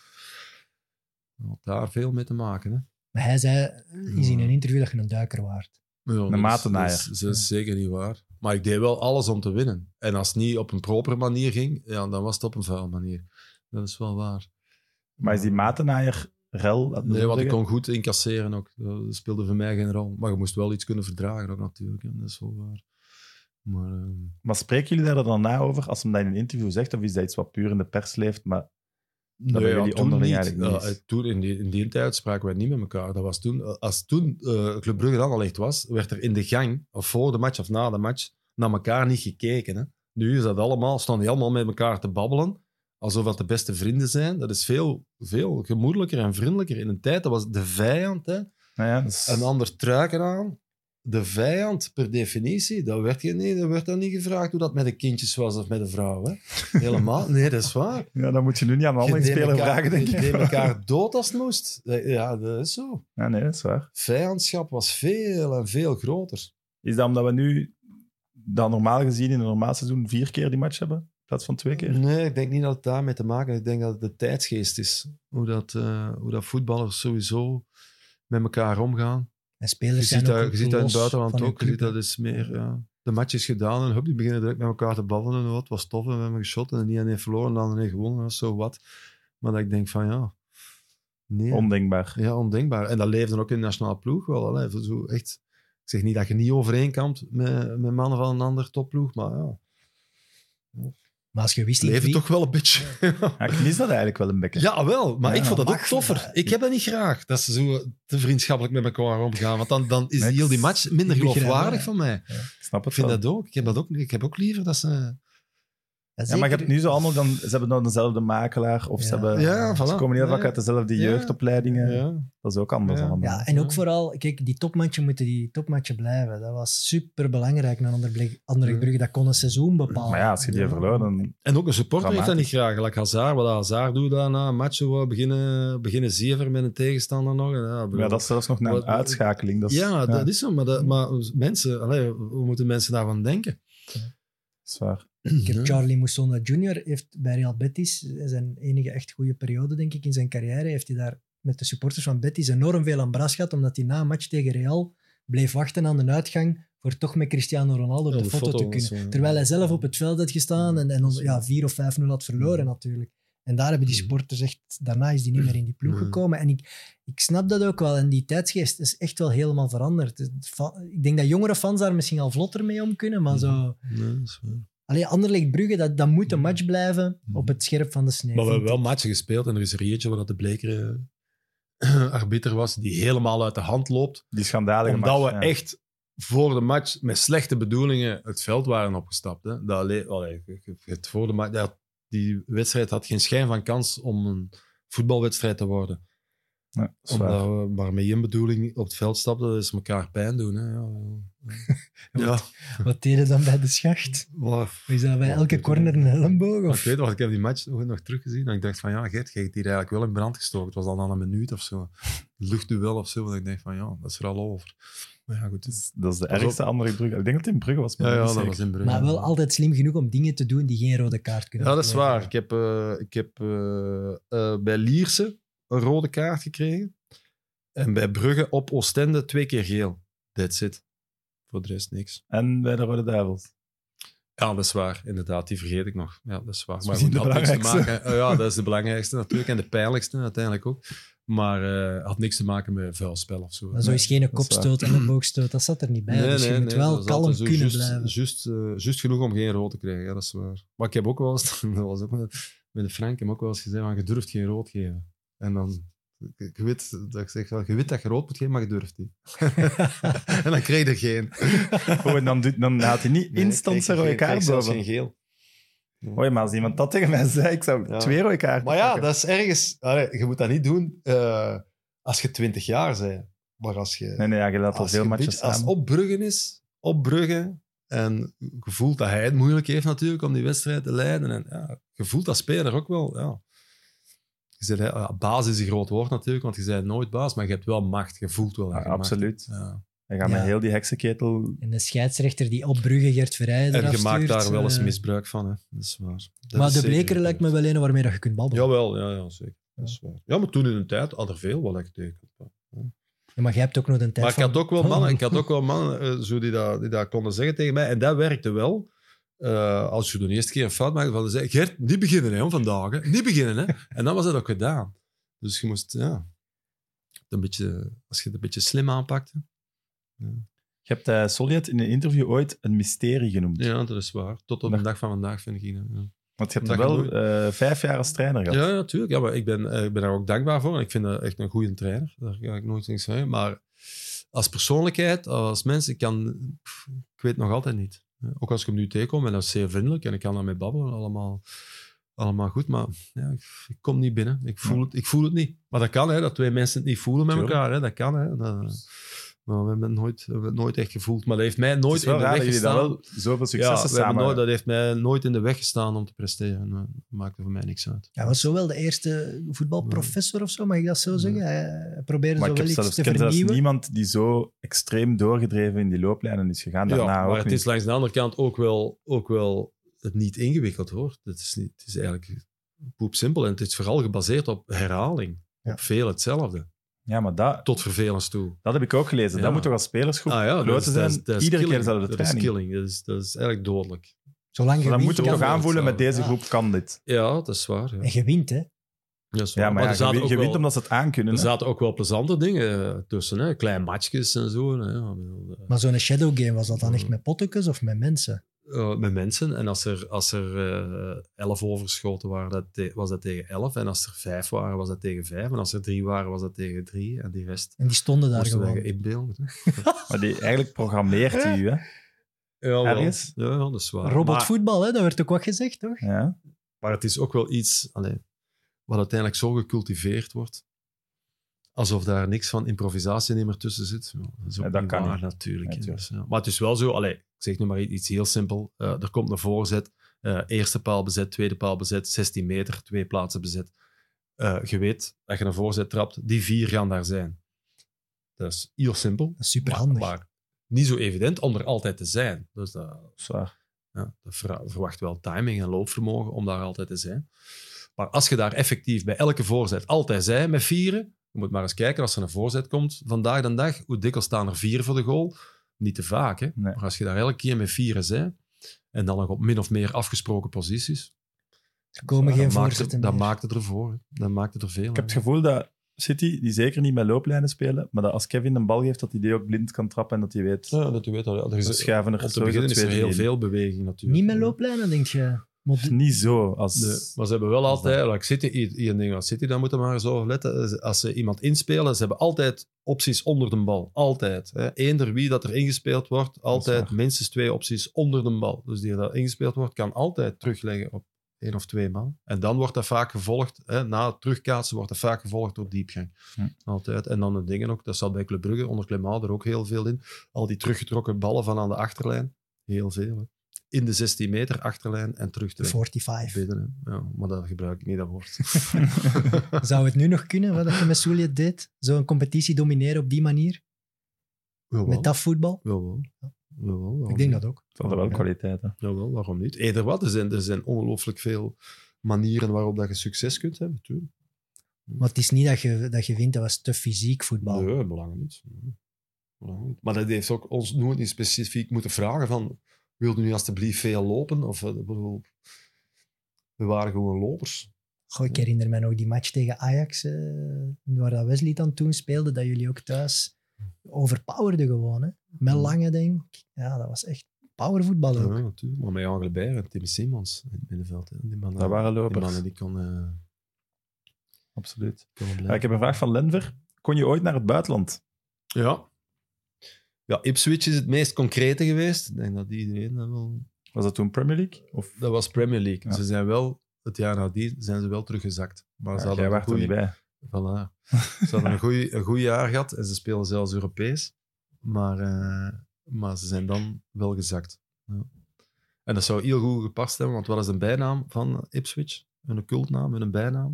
Had daar veel mee te maken. Hè. Maar hij zei is in een interview dat je een duiker waard. Ja, dat is- matenaaier. Dat is, dat is zeker niet waar. Maar ik deed wel alles om te winnen. En als het niet op een propere manier ging, ja, dan was het op een vuile manier. Dat is wel waar. Maar is die matenaaier rel? dat Nee, want ik kon goed incasseren ook. Dat speelde voor mij geen rol. Maar je moest wel iets kunnen verdragen ook natuurlijk. hè. Dat is wel waar. Maar ehm, Maar spreken jullie daar dan na over als hem dat in een interview zegt? Of is dat iets wat puur in de pers leeft? Maar Dat toen onderling niet. eigenlijk niet Ja, toen, in, die, in die tijd spraken wij niet met elkaar. Dat was toen, als toen eh Club Brugge dan al echt was, werd er in de gang, of voor de match of na de match, naar elkaar niet gekeken. Hè. Nu is dat allemaal, staan die allemaal met elkaar te babbelen, alsof dat de beste vrienden zijn. Dat is veel, veel gemoedelijker en vriendelijker. In een tijd, dat was de vijand, hè. nou ja, is- een ander truiken aan. De vijand, per definitie, dat werd, je niet, dat werd dan niet gevraagd hoe dat met de kindjes was of met de vrouw. Hè. [laughs] Helemaal, nee, dat is waar. ja, dan moet je nu niet aan een andere Je speler vragen, denk Je ik. deed elkaar dood als het moest. Ja, dat is zo. Ja, nee, dat is waar. Vijandschap was veel en veel groter. Is dat omdat we nu dan normaal gezien in een normaal seizoen vier keer die match hebben? Plaats van twee keer? Nee, ik denk niet dat het daarmee te maken heeft. Ik denk dat het de tijdsgeest is. Hoe dat, eh, hoe dat voetballers sowieso met elkaar omgaan. En Je spelers zijn ziet, ook dat, je ziet dat in het buitenland ook. Je ziet dat is meer... Ja. De match is gedaan en hup, die beginnen direct met elkaar te babbelen. En wat was tof en we hebben geschot en niet aan één verloren en dan aan één gewonnen. Zo wat. Maar dat ik denk van ja... Nee. Ondenkbaar. Ja, ondenkbaar. En dat leefde ook in de nationale ploeg wel. Hè. Zo echt, ik zeg niet dat je niet overeenkomt met, met mannen van een ander topploeg, maar ja, Maar als je wist wie- toch wel een beetje. Ja, ik mis dat eigenlijk wel een beetje. Ja, wel. Maar Ja, ik vond dat ook toffer. Ik heb dat niet graag, dat ze zo te vriendschappelijk met elkaar omgaan. Want dan, dan is heel die match minder ik geloofwaardig van mij. Ik snap Ik het vind wel. dat ook. Ik heb, dat ook. ik heb ook liever dat ze... Ja, maar je hebt nu zo allemaal dan... Ze hebben dan dezelfde makelaar of ze, hebben, Ja, ze komen heel vaak uit dezelfde Ja. jeugdopleidingen. Ja. Dat is ook anders Ja. allemaal. Ja, en ook Ja. vooral, kijk, die topmatchen moeten die topmatchen blijven. Dat was super belangrijk naar Anderlecht Ja. Brugge. Dat kon een seizoen bepalen. Maar ja, als je die Ja. verloor, dan... En ook een supporter heeft dat niet graag. Like Hazard, wat Hazard doet dan na een match, beginnen, beginnen zeven met een tegenstander nog. Ja, dat is zelfs nog naar een Wat- uitschakeling. Dat is, ja, dat is zo. Maar, dat, maar mensen, allee, hoe moeten mensen daarvan denken? zwaar. Ik heb Charlie Moussonda Jr. heeft bij Real Betis, zijn enige echt goede periode, denk ik, in zijn carrière, heeft hij daar met de supporters van Betis enorm veel aan bras gehad, omdat hij na een match tegen Real bleef wachten aan de uitgang voor toch met Cristiano Ronaldo op Ja, de, de foto, foto te kunnen. zo- Terwijl hij zelf op het veld had gestaan en, en ons- ja, 4 of 5-0 had verloren natuurlijk. En daar hebben die Mhm. supporters echt... Daarna is die niet meer in die ploeg gekomen. En ik, ik snap dat ook wel. En die tijdsgeest is echt wel helemaal veranderd. Ik denk dat jongere fans daar misschien al vlotter mee om kunnen, maar zo... Nee, dat is waar. Alleen Anderlecht Brugge, dat, dat moet een match blijven op het scherp van de snee. Maar we hebben wel matchen gespeeld en er is er eentje waar dat de blekere eh, [clears throat] arbiter was, die helemaal uit de hand loopt. Die schandalige Omdat match, we ja. echt voor de match met slechte bedoelingen het veld waren opgestapt. Hè. Dat alleen, allee, het voor de match, dat, die wedstrijd had geen schijn van kans om een voetbalwedstrijd te worden. Ja. Omdat we maar met één bedoeling op het veld stapten, dat is elkaar pijn doen. Hè. Ja. Wat deed je dan bij de schacht? Maar- Is dat bij elke corner een elleboog? Of? ik weet nog, ik heb die match nog, nog teruggezien en ik dacht van ja, Gert, je hebt hier eigenlijk wel in brand gestoken. Het was al na een minuut of zo. Luchtduel of zo. En ik dacht van ja, dat is er al over. Maar ja, goed. dus- Dat is de ergste andere Brugge. Ik denk dat het in Brugge was. maar Ja, dat was in Brugge. Maar wel altijd slim genoeg om dingen te doen die geen rode kaart kunnen Ja, dat is waar. Ik heb, eh, ik heb eh, eh, bij Lierse een rode kaart gekregen. En bij Brugge op Oostende twee keer geel. That's it. Voor de rest niks. En bij de Rode Duivels. Ja, dat is waar. Inderdaad, die vergeet ik nog. Ja, dat is waar. is Maar goed, had niks te maken. Oh ja, dat is de belangrijkste natuurlijk. En de pijnlijkste uiteindelijk ook. Maar eh had niks te maken met vuilspel of zo. Maar zo is geen kopstoot en een boogstoot, dat zat er niet bij. dus je moet wel kalm kunnen juist- blijven. Juist, eh, juist genoeg om geen rood te krijgen, ja, dat is waar. Maar ik heb ook wel eens, [laughs] dat was ook met, met de Frank, ik heb ook wel eens gezegd, van, je durft geen rood geven. En dan, je weet, dat ik zeg, wel, je weet dat je rood moet geven, maar je durft niet. [laughs] en dan krijg je er geen. [laughs] Oh, en dan, doet, dan haalt hij niet Nee, instant zijn rode kaart boven. geen geel. Hoi, maar als iemand dat tegen mij zei, ik zou Ja. twee rode kaarten Maar ja, pakken. dat is ergens, allee, je moet dat niet doen eh, als je 20 jaar bent. Maar als je, Nee, nee, ja, je laat al veel matches beetje- als het samen. op Bruggen is, op Bruggen, en je voelt dat hij het moeilijk heeft natuurlijk om die wedstrijd te leiden. En ja, je voelt dat speler ook wel. Ja. Je ja, baas is een groot woord natuurlijk, want je bent nooit baas, maar je hebt wel macht. Je voelt wel dat Ja, je macht absoluut. Ja. Gaat Ja. met heel die heksenketel... En de scheidsrechter die op Brugge Gert Verheyen En je maakt stuurt, daar wel eens eh, misbruik van. Hè. Dat is waar. Dat Maar is de bleker lijkt me wel een waarmee dat je kunt babbelen. Jawel, ja, ja, zeker. Dat is waar. Ja, maar toen in een tijd had er veel wat ik. Ja, maar jij hebt ook nog een tijd Maar ik had van- ook wel mannen, ik had ook wel mannen eh, zo die, dat, die dat konden zeggen tegen mij. En dat werkte wel. Eh, als je de eerste keer een fout maakte, van zei Gert, niet beginnen hè, vandaag. Hè. Niet beginnen. Hè. [laughs] En dan was dat ook gedaan. Dus je moest, ja... Een beetje, als je het een beetje slim aanpakte. Je hebt uh, Soljet in een interview ooit een mysterie genoemd. Ja, dat is waar. Tot op de dag van vandaag vind ik. Ja. Want je hebt er wel eh, vijf jaar als trainer gehad. Ja, natuurlijk. Ja, maar ik ben, eh, ik ben daar ook dankbaar voor. En ik vind dat echt een goede trainer. Daar ga ik nooit niks zeggen. Maar als persoonlijkheid, als mens, ik kan... pff, Ik weet nog altijd niet. Ook als ik hem nu tegenkom, en dat is zeer vriendelijk en ik kan daarmee babbelen, allemaal, allemaal goed. Maar ja, ik, ik kom niet binnen. Ik voel, het, ik voel het niet. Maar dat kan, hè, dat twee mensen het niet voelen met elkaar. Hè, dat kan, hè. Dat- maar we hebben het nooit, we hebben het nooit echt gevoeld. Maar dat heeft mij nooit in de weg gestaan. dat wel zoveel Ja, successen samen... nooit, dat heeft mij nooit in de weg gestaan om te presteren. Dat maakte voor mij niks uit. Hij was zo wel de eerste voetbalprofessor of zo, mag ik dat zo zeggen? Hij probeerde maar zo ik wel iets zelfs, te ik ken zelfs vernieuwen. niemand die zo extreem doorgedreven in die looplijnen is gegaan. Daarna ja, ook maar het niet. is langs de andere kant ook wel, ook wel het niet ingewikkeld hoor. Het is, niet, het is eigenlijk poepsimpel en het is vooral gebaseerd op herhaling. Ja. Op veel hetzelfde. Ja, maar dat, Tot vervelens toe. dat heb ik ook gelezen. Ja. Dat moet toch als spelersgroep Ah ja, zijn? Iedere keer dezelfde Dat is killing. Dat is, dat is eigenlijk dodelijk. Zolang je Maar dan moet je toch aanvoelen, met deze Ja. groep kan dit. Ja, dat is waar. Ja. En je wint, hè? Dat. Ja, maar, ja, er je, je wint wel- omdat ze het aankunnen. Er hè. zaten ook wel plezante dingen eh, tussen. Hè? Klein matchjes en zo. hè. Maar zo'n shadow game, was dat dan echt met pottekes of met mensen? Eh, met mensen. En als er, als er eh, elf overschoten waren, dat te- was dat tegen elf. En als er vijf waren, was dat tegen vijf. En als er drie waren, was dat tegen drie. En die rest En die stonden daar moesten wij gewoon. inbeelden. [laughs] Maar die, eigenlijk programmeert hij u. Hè? Ja, wel. Ergens? Ja, ja, dat is waar. Robotvoetbal, hè? dat werd ook wat gezegd, toch? Ja. maar het is ook wel iets allee, wat uiteindelijk zo gecultiveerd wordt. Alsof daar niks van improvisatie meer tussen zit. Ja, dat is ook Ja, dat niet kan waar, niet. natuurlijk. Ja. Dus, ja. Maar het is wel zo, allee, ik zeg nu maar iets heel simpel. Eh, er komt een voorzet, eh, eerste paal bezet, tweede paal bezet, 16 meter, twee plaatsen bezet. Eh, je weet, dat je een voorzet trapt, die vier gaan daar zijn. Dat is heel simpel. Dat is superhandig. Maar, maar niet zo evident om er altijd te zijn. Dus dat, Zwaar. ja, dat ver- verwacht wel timing en loopvermogen om daar altijd te zijn. Maar als je daar effectief bij elke voorzet altijd zij met vieren, moet maar eens kijken als er een voorzet komt vandaag de dag, hoe dikwijls staan er vier voor de goal? Niet te vaak, hè? Nee. Maar als je daar elke keer met vieren zij, en dan nog op min of meer afgesproken posities, Er komen geen voorzetten het, dan meer. maakt het ervoor. hè. Dan maakt het er veel. Ik heb het gevoel dat City, die zeker niet met looplijnen spelen, maar dat als Kevin een bal geeft, dat hij die ook blind kan trappen en dat hij weet, Ja, dat je weet. al, Er ze is, schuiven er te sowieso beginnen is er heel veel beweging natuurlijk. Niet met looplijnen, denk je? Niet zo. Als, Nee, maar ze hebben wel altijd, like City, hier als City, daar moeten we maar eens over letten. Als ze iemand inspelen, ze hebben altijd opties onder de bal. Altijd. Hè. Eender wie dat er ingespeeld wordt, altijd minstens twee opties onder de bal. Dus die dat ingespeeld wordt, kan altijd terugleggen op één of twee man. En dan wordt dat vaak gevolgd, hè, na het terugkaatsen wordt dat vaak gevolgd door diepgang. Altijd. En dan de dingen ook, dat zat bij Club Brugge, onder Clément er ook heel veel in. Al die teruggetrokken ballen van aan de achterlijn. Heel veel. Hè. In de 16 meter achterlijn en terug te 45. binnen. Hè. Ja, maar dat gebruik ik niet, dat woord. [laughs] Zou het nu nog kunnen, wat je met Souliet deed? Zo'n competitie domineren op die manier? Jawel. Met dat voetbal? Jawel. Jawel, Ik denk niet? dat ook. dat hadden wel Ja. kwaliteiten. Jawel, waarom niet? Eender wat, er zijn, er zijn ongelooflijk veel manieren waarop dat je succes kunt hebben. Tuurlijk. Maar het is niet dat je, dat je vindt dat was te fysiek voetbal. Nee, belangrijk niet. Nee, belangrijk niet. Maar dat heeft ook ons nooit niet specifiek moeten vragen van wilde nu alstublieft veel lopen? Of, eh, ik bedoel, we waren gewoon lopers. Goh, ik herinner me nog die match tegen Ajax, eh, waar dat Wesley dan toen speelde, dat jullie ook thuis overpowerden gewoon. Hè? Met lange, denk ik. Ja, dat was echt powervoetbal ook. Ja, natuurlijk. Maar met Jan Glebert en Tim Simons in het middenveld. Hè. Die mannen, Dat waren Die lopers. mannen die konden, Absoluut. konden Ja, blijven. ik heb een vraag van Lenver. Kon je ooit naar het buitenland? Ja. Ja, Ipswich is het meest concrete geweest. Ik denk dat iedereen dat wel... Was dat toen Premier League? Of Dat was Premier League. Ja. Ze zijn wel, het jaar nadien, zijn ze wel teruggezakt. Maar ze hadden jij werd er niet bij. Voilà. [laughs] Ze hadden een goeie- een goed jaar gehad en ze spelen zelfs Europees. Maar, eh, maar ze zijn dan wel gezakt. Ja. En dat zou heel goed gepast hebben, want wat is een bijnaam van Ipswich? Een cultnaam, een bijnaam?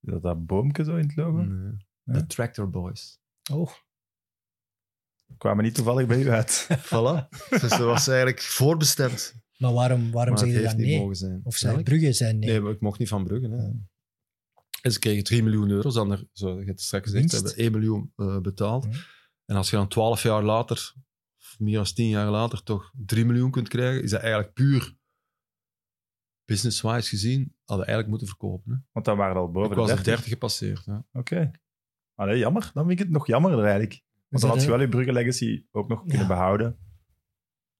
Is dat dat boomke zo in het logo? Nee. De Tractor Boys. Oh, Kwamen niet toevallig bij u uit. [laughs] Voilà. dus dat was eigenlijk voorbestemd. maar waarom, waarom maar zeg je dan niet nee? mogen zijn. Of zei Welk? Brugge zijn nee? Nee, maar ik mocht niet van Brugge. Hè. En ze kregen 3 miljoen euro. Ze hadden er, zo, je het straks gezegd, hebben 1 miljoen eh, betaald. En als je dan 12 jaar later, of meer dan 10 jaar later, toch 3 miljoen kunt krijgen, is dat eigenlijk puur business-wise gezien, hadden we eigenlijk moeten verkopen. Hè. Want dan waren we al boven ik was de de 30. 30 gepasseerd. Ja. Oké. Allee, jammer. Dan vind ik het nog jammerder eigenlijk. Want dan had je wel je Brugge Legacy ook nog kunnen Ja. behouden.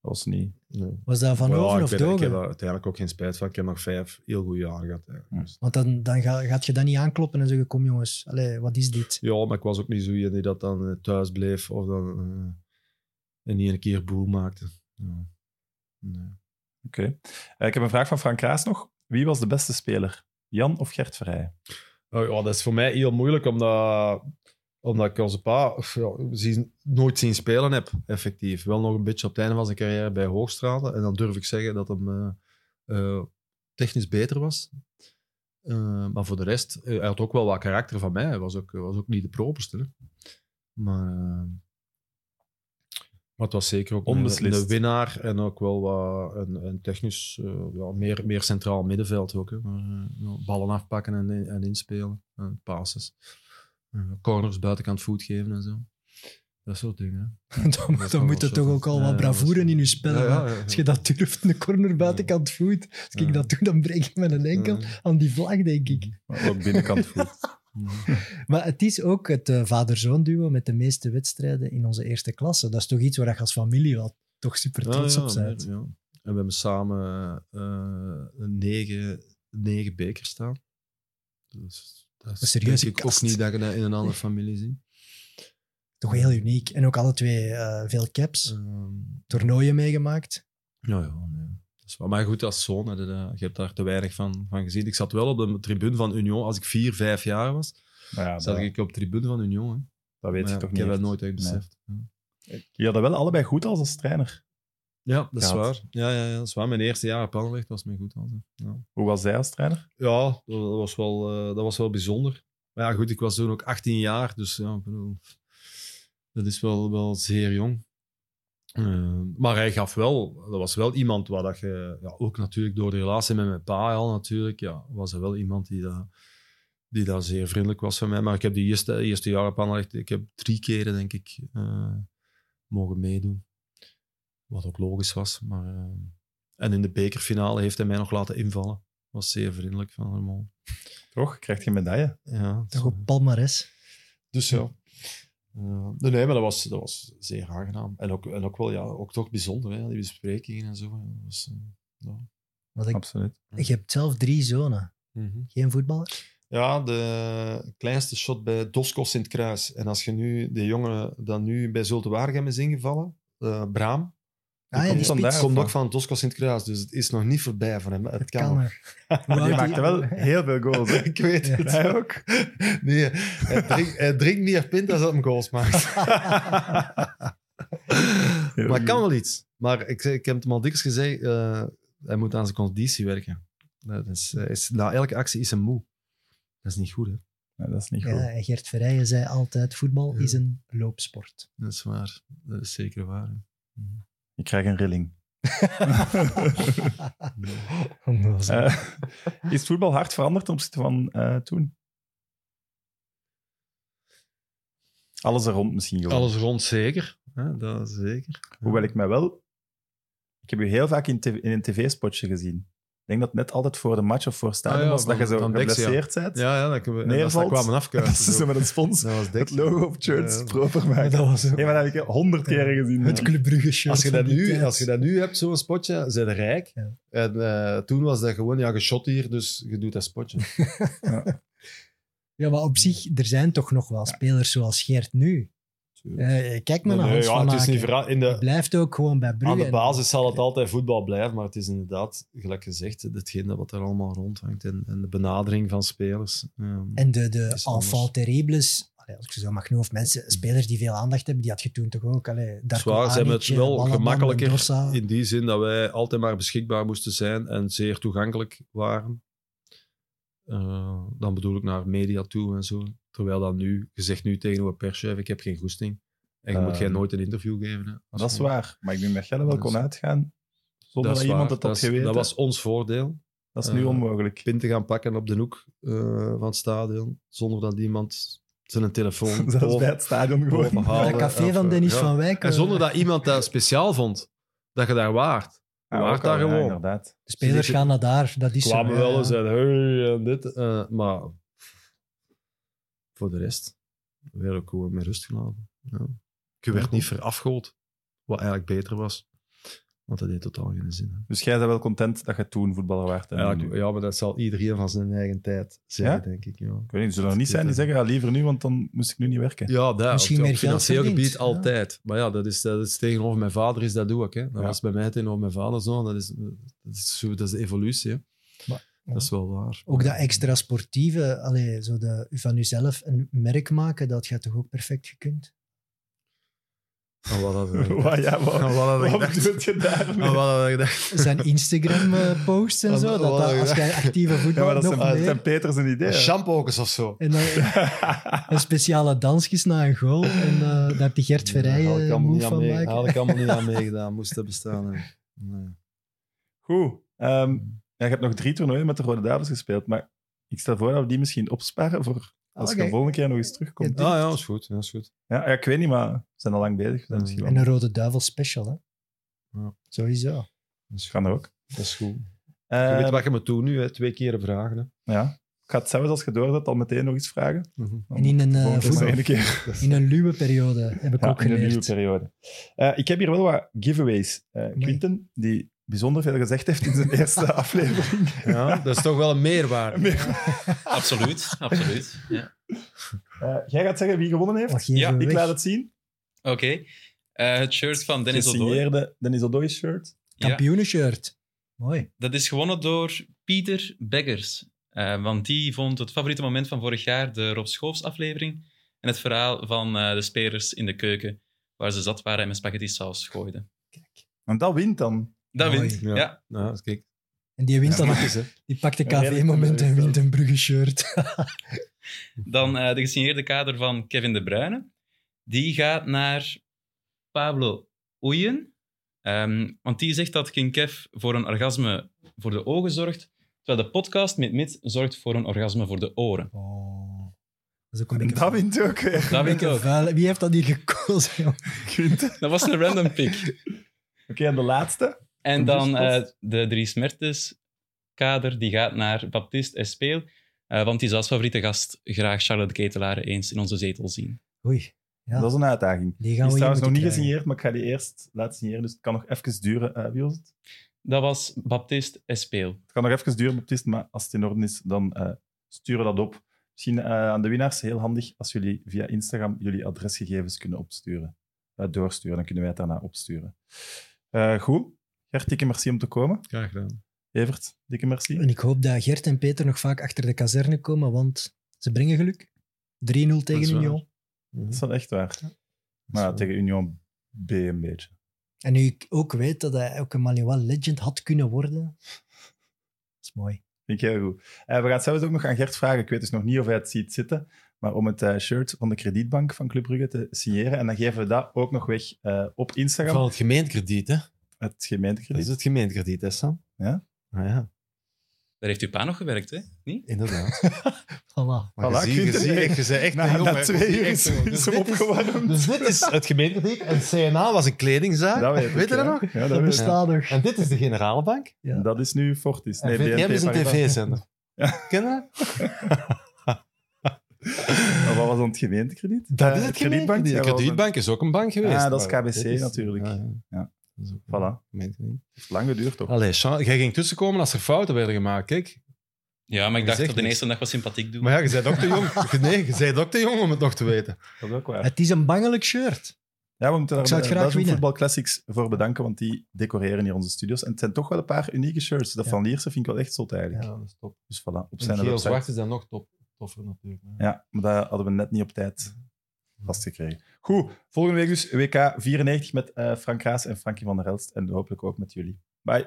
Dat was niet... Nee. Was dat Van Over ik of ben- Ik heb Dogen? daar uiteindelijk ook geen spijt van. Ik heb nog vijf heel goede jaren gehad. eigenlijk. Dus- Want dan, dan ga, gaat je dat niet aankloppen en zeggen, kom jongens, allee, wat is dit? Ja, maar ik was ook niet zo iemand die dat dan eh, thuis bleef of dan eh, en niet een keer boel maakte. Ja. Nee. Oké. Eh, ik heb een vraag van Frank Raas nog. Wie was de beste speler? Jan of Gert Verheij? Oh, ja, dat is voor mij heel moeilijk, omdat, omdat ik onze pa ja, zien, nooit zien spelen heb, effectief. Wel nog een beetje op het einde van zijn carrière bij Hoogstraten. En dan durf ik zeggen dat hem eh, eh, technisch beter was. Eh, maar voor de rest, hij had ook wel wat karakter van mij. Hij was ook, was ook niet de properste. hè. Maar, maar het was zeker ook een, Onbeslist. een winnaar en ook wel wat een, een technisch ja, meer, meer centraal middenveld ook. Hè. Maar, ja, ballen afpakken en, en inspelen. En passes. Corners buitenkant voet geven en zo. Dat soort dingen. [laughs] dan Dat dan moet er wel toch ook al wat is- in je spel Ja. Als je dat durft, een corner buitenkant voet. Als ik dat doe, dan breek ik mijn enkel aan die vlag, denk ik. Maar Ook binnenkant voet. [laughs] Maar het is ook het eh, vader-zoon duo met de meeste wedstrijden in onze eerste klasse. Dat is toch iets waar je als familie wel toch super trots op ja, bent. ja. En we hebben samen een negen, negen bekers staan. Dus dat Een is serieuze denk ik kast. ook niet dat je dat in een andere familie ziet. Toch heel uniek. En ook alle twee eh, veel caps, Ehm, toernooien meegemaakt. Ja, ja, nee. Dat is wel- maar goed, als zoon, hè, je hebt daar te weinig van, van gezien. Ik zat wel op de tribune van Union. Als ik vier, vijf jaar was, ja, zat dat, ik op de tribune van Union. Hè. dat weet Maar je ja, toch ik niet heb dat nooit echt Nee. beseft. Ja. Je had dat wel allebei goed als als trainer. Ja, dat is Gehad. waar. Ja, ja, ja, dat is waar. Mijn eerste jaar op Anderlecht was mij goed. altijd. Ja. Hoe was zij als trainer? Ja, dat dat was, wel, eh, dat was wel bijzonder. Maar ja, goed, ik was toen ook 18 jaar, dus ja, bedoel, dat is wel, wel zeer jong. Eh, maar hij gaf wel, dat was wel iemand waar dat je, ja, ook natuurlijk door de relatie met mijn pa al natuurlijk, ja, was er wel iemand die dat, die dat zeer vriendelijk was van mij. Maar ik heb die eerste, eerste jaar op Anderlecht, ik heb drie keren denk ik eh, mogen meedoen. Wat ook logisch was. Maar, eh, en in de bekerfinale heeft hij mij nog laten invallen. Was zeer vriendelijk van hem. Toch? Krijg je een medaille? Ja, Toch op palmares. dus ja. Eh, nee, nee, maar dat was, dat was zeer aangenaam. En ook, en ook wel, ja, ook toch bijzonder, hè, die besprekingen en zo. Dat was, eh, ja. Want ik, Absoluut. je hebt zelf drie zonen. Mhm. Geen voetballer? Ja, de kleinste shot bij Dosco Sint-Kruis. En als je nu de jongen dat nu bij Zulte Waregem is ingevallen, eh Braam, Ah, ja, komt die van ook van Dosco Sint-Kruis. Dus het is nog niet voorbij voor hem. Het, Het kan, kan er. Die oud maakte wel heel veel goals. hè? Ik weet het. Hij ook. Nee, hij drinkt, hij drinkt meer pintas dan hem goals maakt. [laughs] Maar goed. kan wel iets. Maar ik, ik heb hem al dikwijls gezegd, eh, hij moet aan zijn conditie werken. Dat is, eh, is, na elke actie is hij moe. Dat is niet goed, hè? Ja, dat is niet goed. Ja, Gert Verrijen zei altijd, voetbal Ja. is een loopsport. Dat is waar. Dat is zeker waar. hè. Ik krijg een rilling. [laughs] Eh, is het voetbal hard veranderd ten opzichte van eh, toen? Alles er rond misschien gewoon. Alles rond zeker. Hè? Dat is zeker. Hoewel ik mij wel... Ik heb u heel vaak in, in een tv-spotje gezien. Ik denk dat het net altijd voor de match of voor stadion Ah ja, was, dat je zo geblesseerd bent. Ja, ja, dat, we, Neervalt. dat kwamen ze zo [laughs] met een spons Dat was het logo op shirts Ja. proper Maar maken. [laughs] dat was ook Nee, maar dat heb ik honderd keren gezien. het. Club Brugge shirt Als je, dat nu, als je dat nu hebt, zo'n spotje, zijn je rijk. Ja. En eh, toen was dat gewoon, ja, geschot hier, dus je doet dat spotje. [laughs] Ja, maar op zich, er zijn toch nog wel spelers zoals Gert nu. Eh, kijk maar naar Nee, Hans ja, van het is niet Aken. vera- in Hij de, blijft ook gewoon bij Brugge. aan de basis zal het altijd voetbal blijven, maar het is inderdaad, gelijk gezegd, hetgene wat er allemaal rondhangt en, en de benadering van spelers. ehm, En de, de enfant terribles, allee, als ik ze zo mag noemen, of mensen, spelers die veel aandacht hebben, die had je toen toch ook. Allee, Darko Zwaar, ze hebben het wel gemakkelijker Mendoza. in die zin dat wij altijd maar beschikbaar moesten zijn en zeer toegankelijk waren. Eh, dan bedoel ik naar media toe en zo. Terwijl dan nu, je zegt nu tegen een perschef, ik heb geen goesting. En je moet Ehm, jij nooit een interview geven. Hè. Dat is waar. Maar ik denk dat jij er wel kon uitgaan zonder dat, iemand het had dat is- geweten. Dat was ons voordeel. Dat is nu eh, onmogelijk. Pinten gaan pakken op de hoek eh, van het stadion, zonder dat iemand zijn telefoon [laughs] Zelfs boven- bij het stadion gewoon. haalde. dat café Of, van eh, Dennis ja. van Wijk. En eh, zonder dat iemand dat speciaal vond, dat je daar waart. Je Ja, waart daar ja, gewoon. de spelers Ze gaan naar daar, dat is kwamen ja, wel ja. en hey en dit. eh, maar voor de rest werd ik gewoon met rust gelaten. Ja. Je werd niet verafgoed, wat eigenlijk beter was. Want dat deed totaal geen zin. hè. Dus jij bent wel content dat je toen voetballer werd. En nu. ja, maar dat zal iedereen van zijn eigen tijd zeggen, Ja? denk ik. Ja, Ik weet niet, zullen er niet zijn die zeggen, ja, liever nu, want dan moest ik nu niet werken. ja daar, Misschien op, op meer geld financieel gebied ja. altijd. Maar ja, dat is, dat is tegenover mijn vader is dat doe ik. Hè. Dat Ja. was bij mij tegenover mijn vader zo. Dat is, dat is, zo- dat is de evolutie. Hè. Maar- dat is wel waar. Ook dat extra sportieve, allee, zo de, van jezelf een merk maken, dat gaat toch ook perfect gekund? En wat had ik [laughs] Wat, ja, wat, En wat wat gedacht? bedoel je daarmee? En wat gedacht? Zijn Instagram-posts en zo, dat, wat- dat als jij actieve Ja, voetbal maar dat nog zijn, dat meer... zijn Peters een idee. hè. Shampookjes of zo. En dan een speciale dansjes na een goal en eh, daar heb die Gert Nee, daar had ik Verrijen allemaal move niet aan van mee- maken. had ik allemaal niet aan meegedaan. Moest dat bestaan. Nee. Goed. Ehm, ja, je hebt nog drie toernooien met de Rode Duivels gespeeld, maar ik stel voor dat we die misschien opsparen voor als je de volgende keer nog eens terugkomt. Ja, Ah ja, is goed. Ja, is goed. Ja, ja, ik weet niet, maar we zijn al lang bezig. We zijn misschien En een Rode Duivel special, hè? Ja. Sowieso. Dat is, Kan ook. dat is goed. Je Ehm, weet wat je moet doen nu, hè. twee keren vragen. Hè. ja. Ik ga het zelfs als je door hebt al meteen nog eens vragen. En in een, Volgende keer voetbal-. [laughs] In een luwe periode, heb ik Ja, ook in een geleerd. periode. Eh, ik heb hier wel wat giveaways. Eh Quinten, die bijzonder veel gezegd heeft in zijn [laughs] eerste aflevering. Ja, dat is toch wel een meerwaarde. [laughs] Absoluut, absoluut. Ja. Eh, jij gaat zeggen wie gewonnen heeft? Ja, Ik weg? laat het zien. Oké. Eh, het shirt van Dennis Odoi. Gesigneerde Dennis Odoi shirt. Ja, Kampioenenshirt. Mooi. dat is gewonnen door Pieter Beggers. Eh, want die vond het favoriete moment van vorig jaar de Rob Schoofs aflevering en het verhaal van eh, de spelers in de keuken waar ze zat waren en met spaghetti saus gooiden. En dat wint dan. Dat Mooi. wint. Ja. Ja. Nou, kijk. En die wint Ja, dan ook. eens, hè. Die pakt de KV-moment en wint een Brugge-shirt. [laughs] Dan eh, de gesigneerde kader van Kevin De Bruyne. Die gaat naar Pablo Oeyen. Ehm, want die zegt dat King Kev voor een orgasme voor de ogen zorgt, terwijl de podcast met Mit zorgt voor een orgasme voor de oren. Oh. Dat is ook een beetje, dat wint ook weer. Dat een wint beetje ook. vuil. Wie heeft dat niet gekozen? joh? [laughs] Dat was een random pick. Oké, en de laatste? En dan eh, de Dries Mertens kader, die gaat naar Baptiste Espeel. eh, want die zou als favoriete gast graag Charlotte Ketelare eens in onze zetel zien. Oei. Ja. Dat is een uitdaging. Die Die gaan is we hier trouwens nog niet krijgen. gesigneerd, maar ik ga die eerst laten signeren. Dus het kan nog even duren. Eh, wie was het? Dat was Baptiste Espeel. Het kan nog even duren, Baptiste, maar als het in orde is, dan eh, sturen we dat op. Misschien eh, aan de winnaars heel handig als jullie via Instagram jullie adresgegevens kunnen opsturen. Doorsturen, dan kunnen wij het daarna opsturen. Eh, goed. Gert, dikke merci om te komen. Graag gedaan. Evert, dikke merci. En ik hoop dat Gert en Peter nog vaak achter de kazerne komen, want ze brengen geluk. 3-0 is tegen. Union. Dat is wel echt waar. Maar ja, tegen Union B een beetje. En nu ik ook weet dat hij ook een Manuel Legend had kunnen worden. Dat is mooi. Vind ik heel goed. Eh, we gaan zelfs ook nog aan Gert vragen. Ik weet dus nog niet of hij het ziet zitten. Maar om het eh, shirt van de kredietbank van Club Brugge te signeren. En dan geven we dat ook nog weg eh, op Instagram. Van het gemeentekrediet, hè? Het Dat is gemeentekrediet. het gemeentekrediet, hè, Sam? Ja? Ah, ja, Daar heeft uw pa nog gewerkt, hè? Niet? inderdaad. [laughs] Voilà. Maar Voilà, je ziet- je nee. je bent echt Na- twee uur is- is Dus dit opgewarmd. Dus dit is het gemeentekrediet. En CNA was een kledingzaak. Dat weet, ik, Weet je dat ja. nog? Ja, dat Dat bestaat nog. En dit is de Generaalbank. Ja. Dat is nu Fortis. Nee, BNP is een tv-zender. Ja. Ken je? [laughs] Maar wat was dan het gemeentekrediet? Dat Eh, is het kredietbank. gemeentekrediet. Ja, De kredietbank is ook een bank geweest. Ah, dat is KBC natuurlijk. Ja, ja. Dat is ook Voilà. het? heeft lang geduurd, toch? Allee, Sean, jij ging tussenkomen als er fouten werden gemaakt. Kijk. Ja, maar ik dacht dat de eerste dag wat sympathiek doen. Maar ja, je bent ook te jong. [laughs] Nee, je bent ook te jong om het nog te weten. Dat is ook waar. Het is een bangelijk shirt. Ja, we moeten Ik daar zou de het graag Belgian winnen. Football Classics voor bedanken, want die decoreren hier onze studios. En het zijn toch wel een paar unieke shirts. Dat Ja. van Lierse vind ik wel echt zot eigenlijk. Ja, dat is top. Dus voilà, op zijn geel-zwart is dan nog top, toffer natuurlijk. Ja, maar dat hadden we net niet op tijd vastgekregen. Goed, volgende week dus WK 94 met eh, Frank Raas en Frankie van der Elst. En hopelijk ook met jullie. Bye.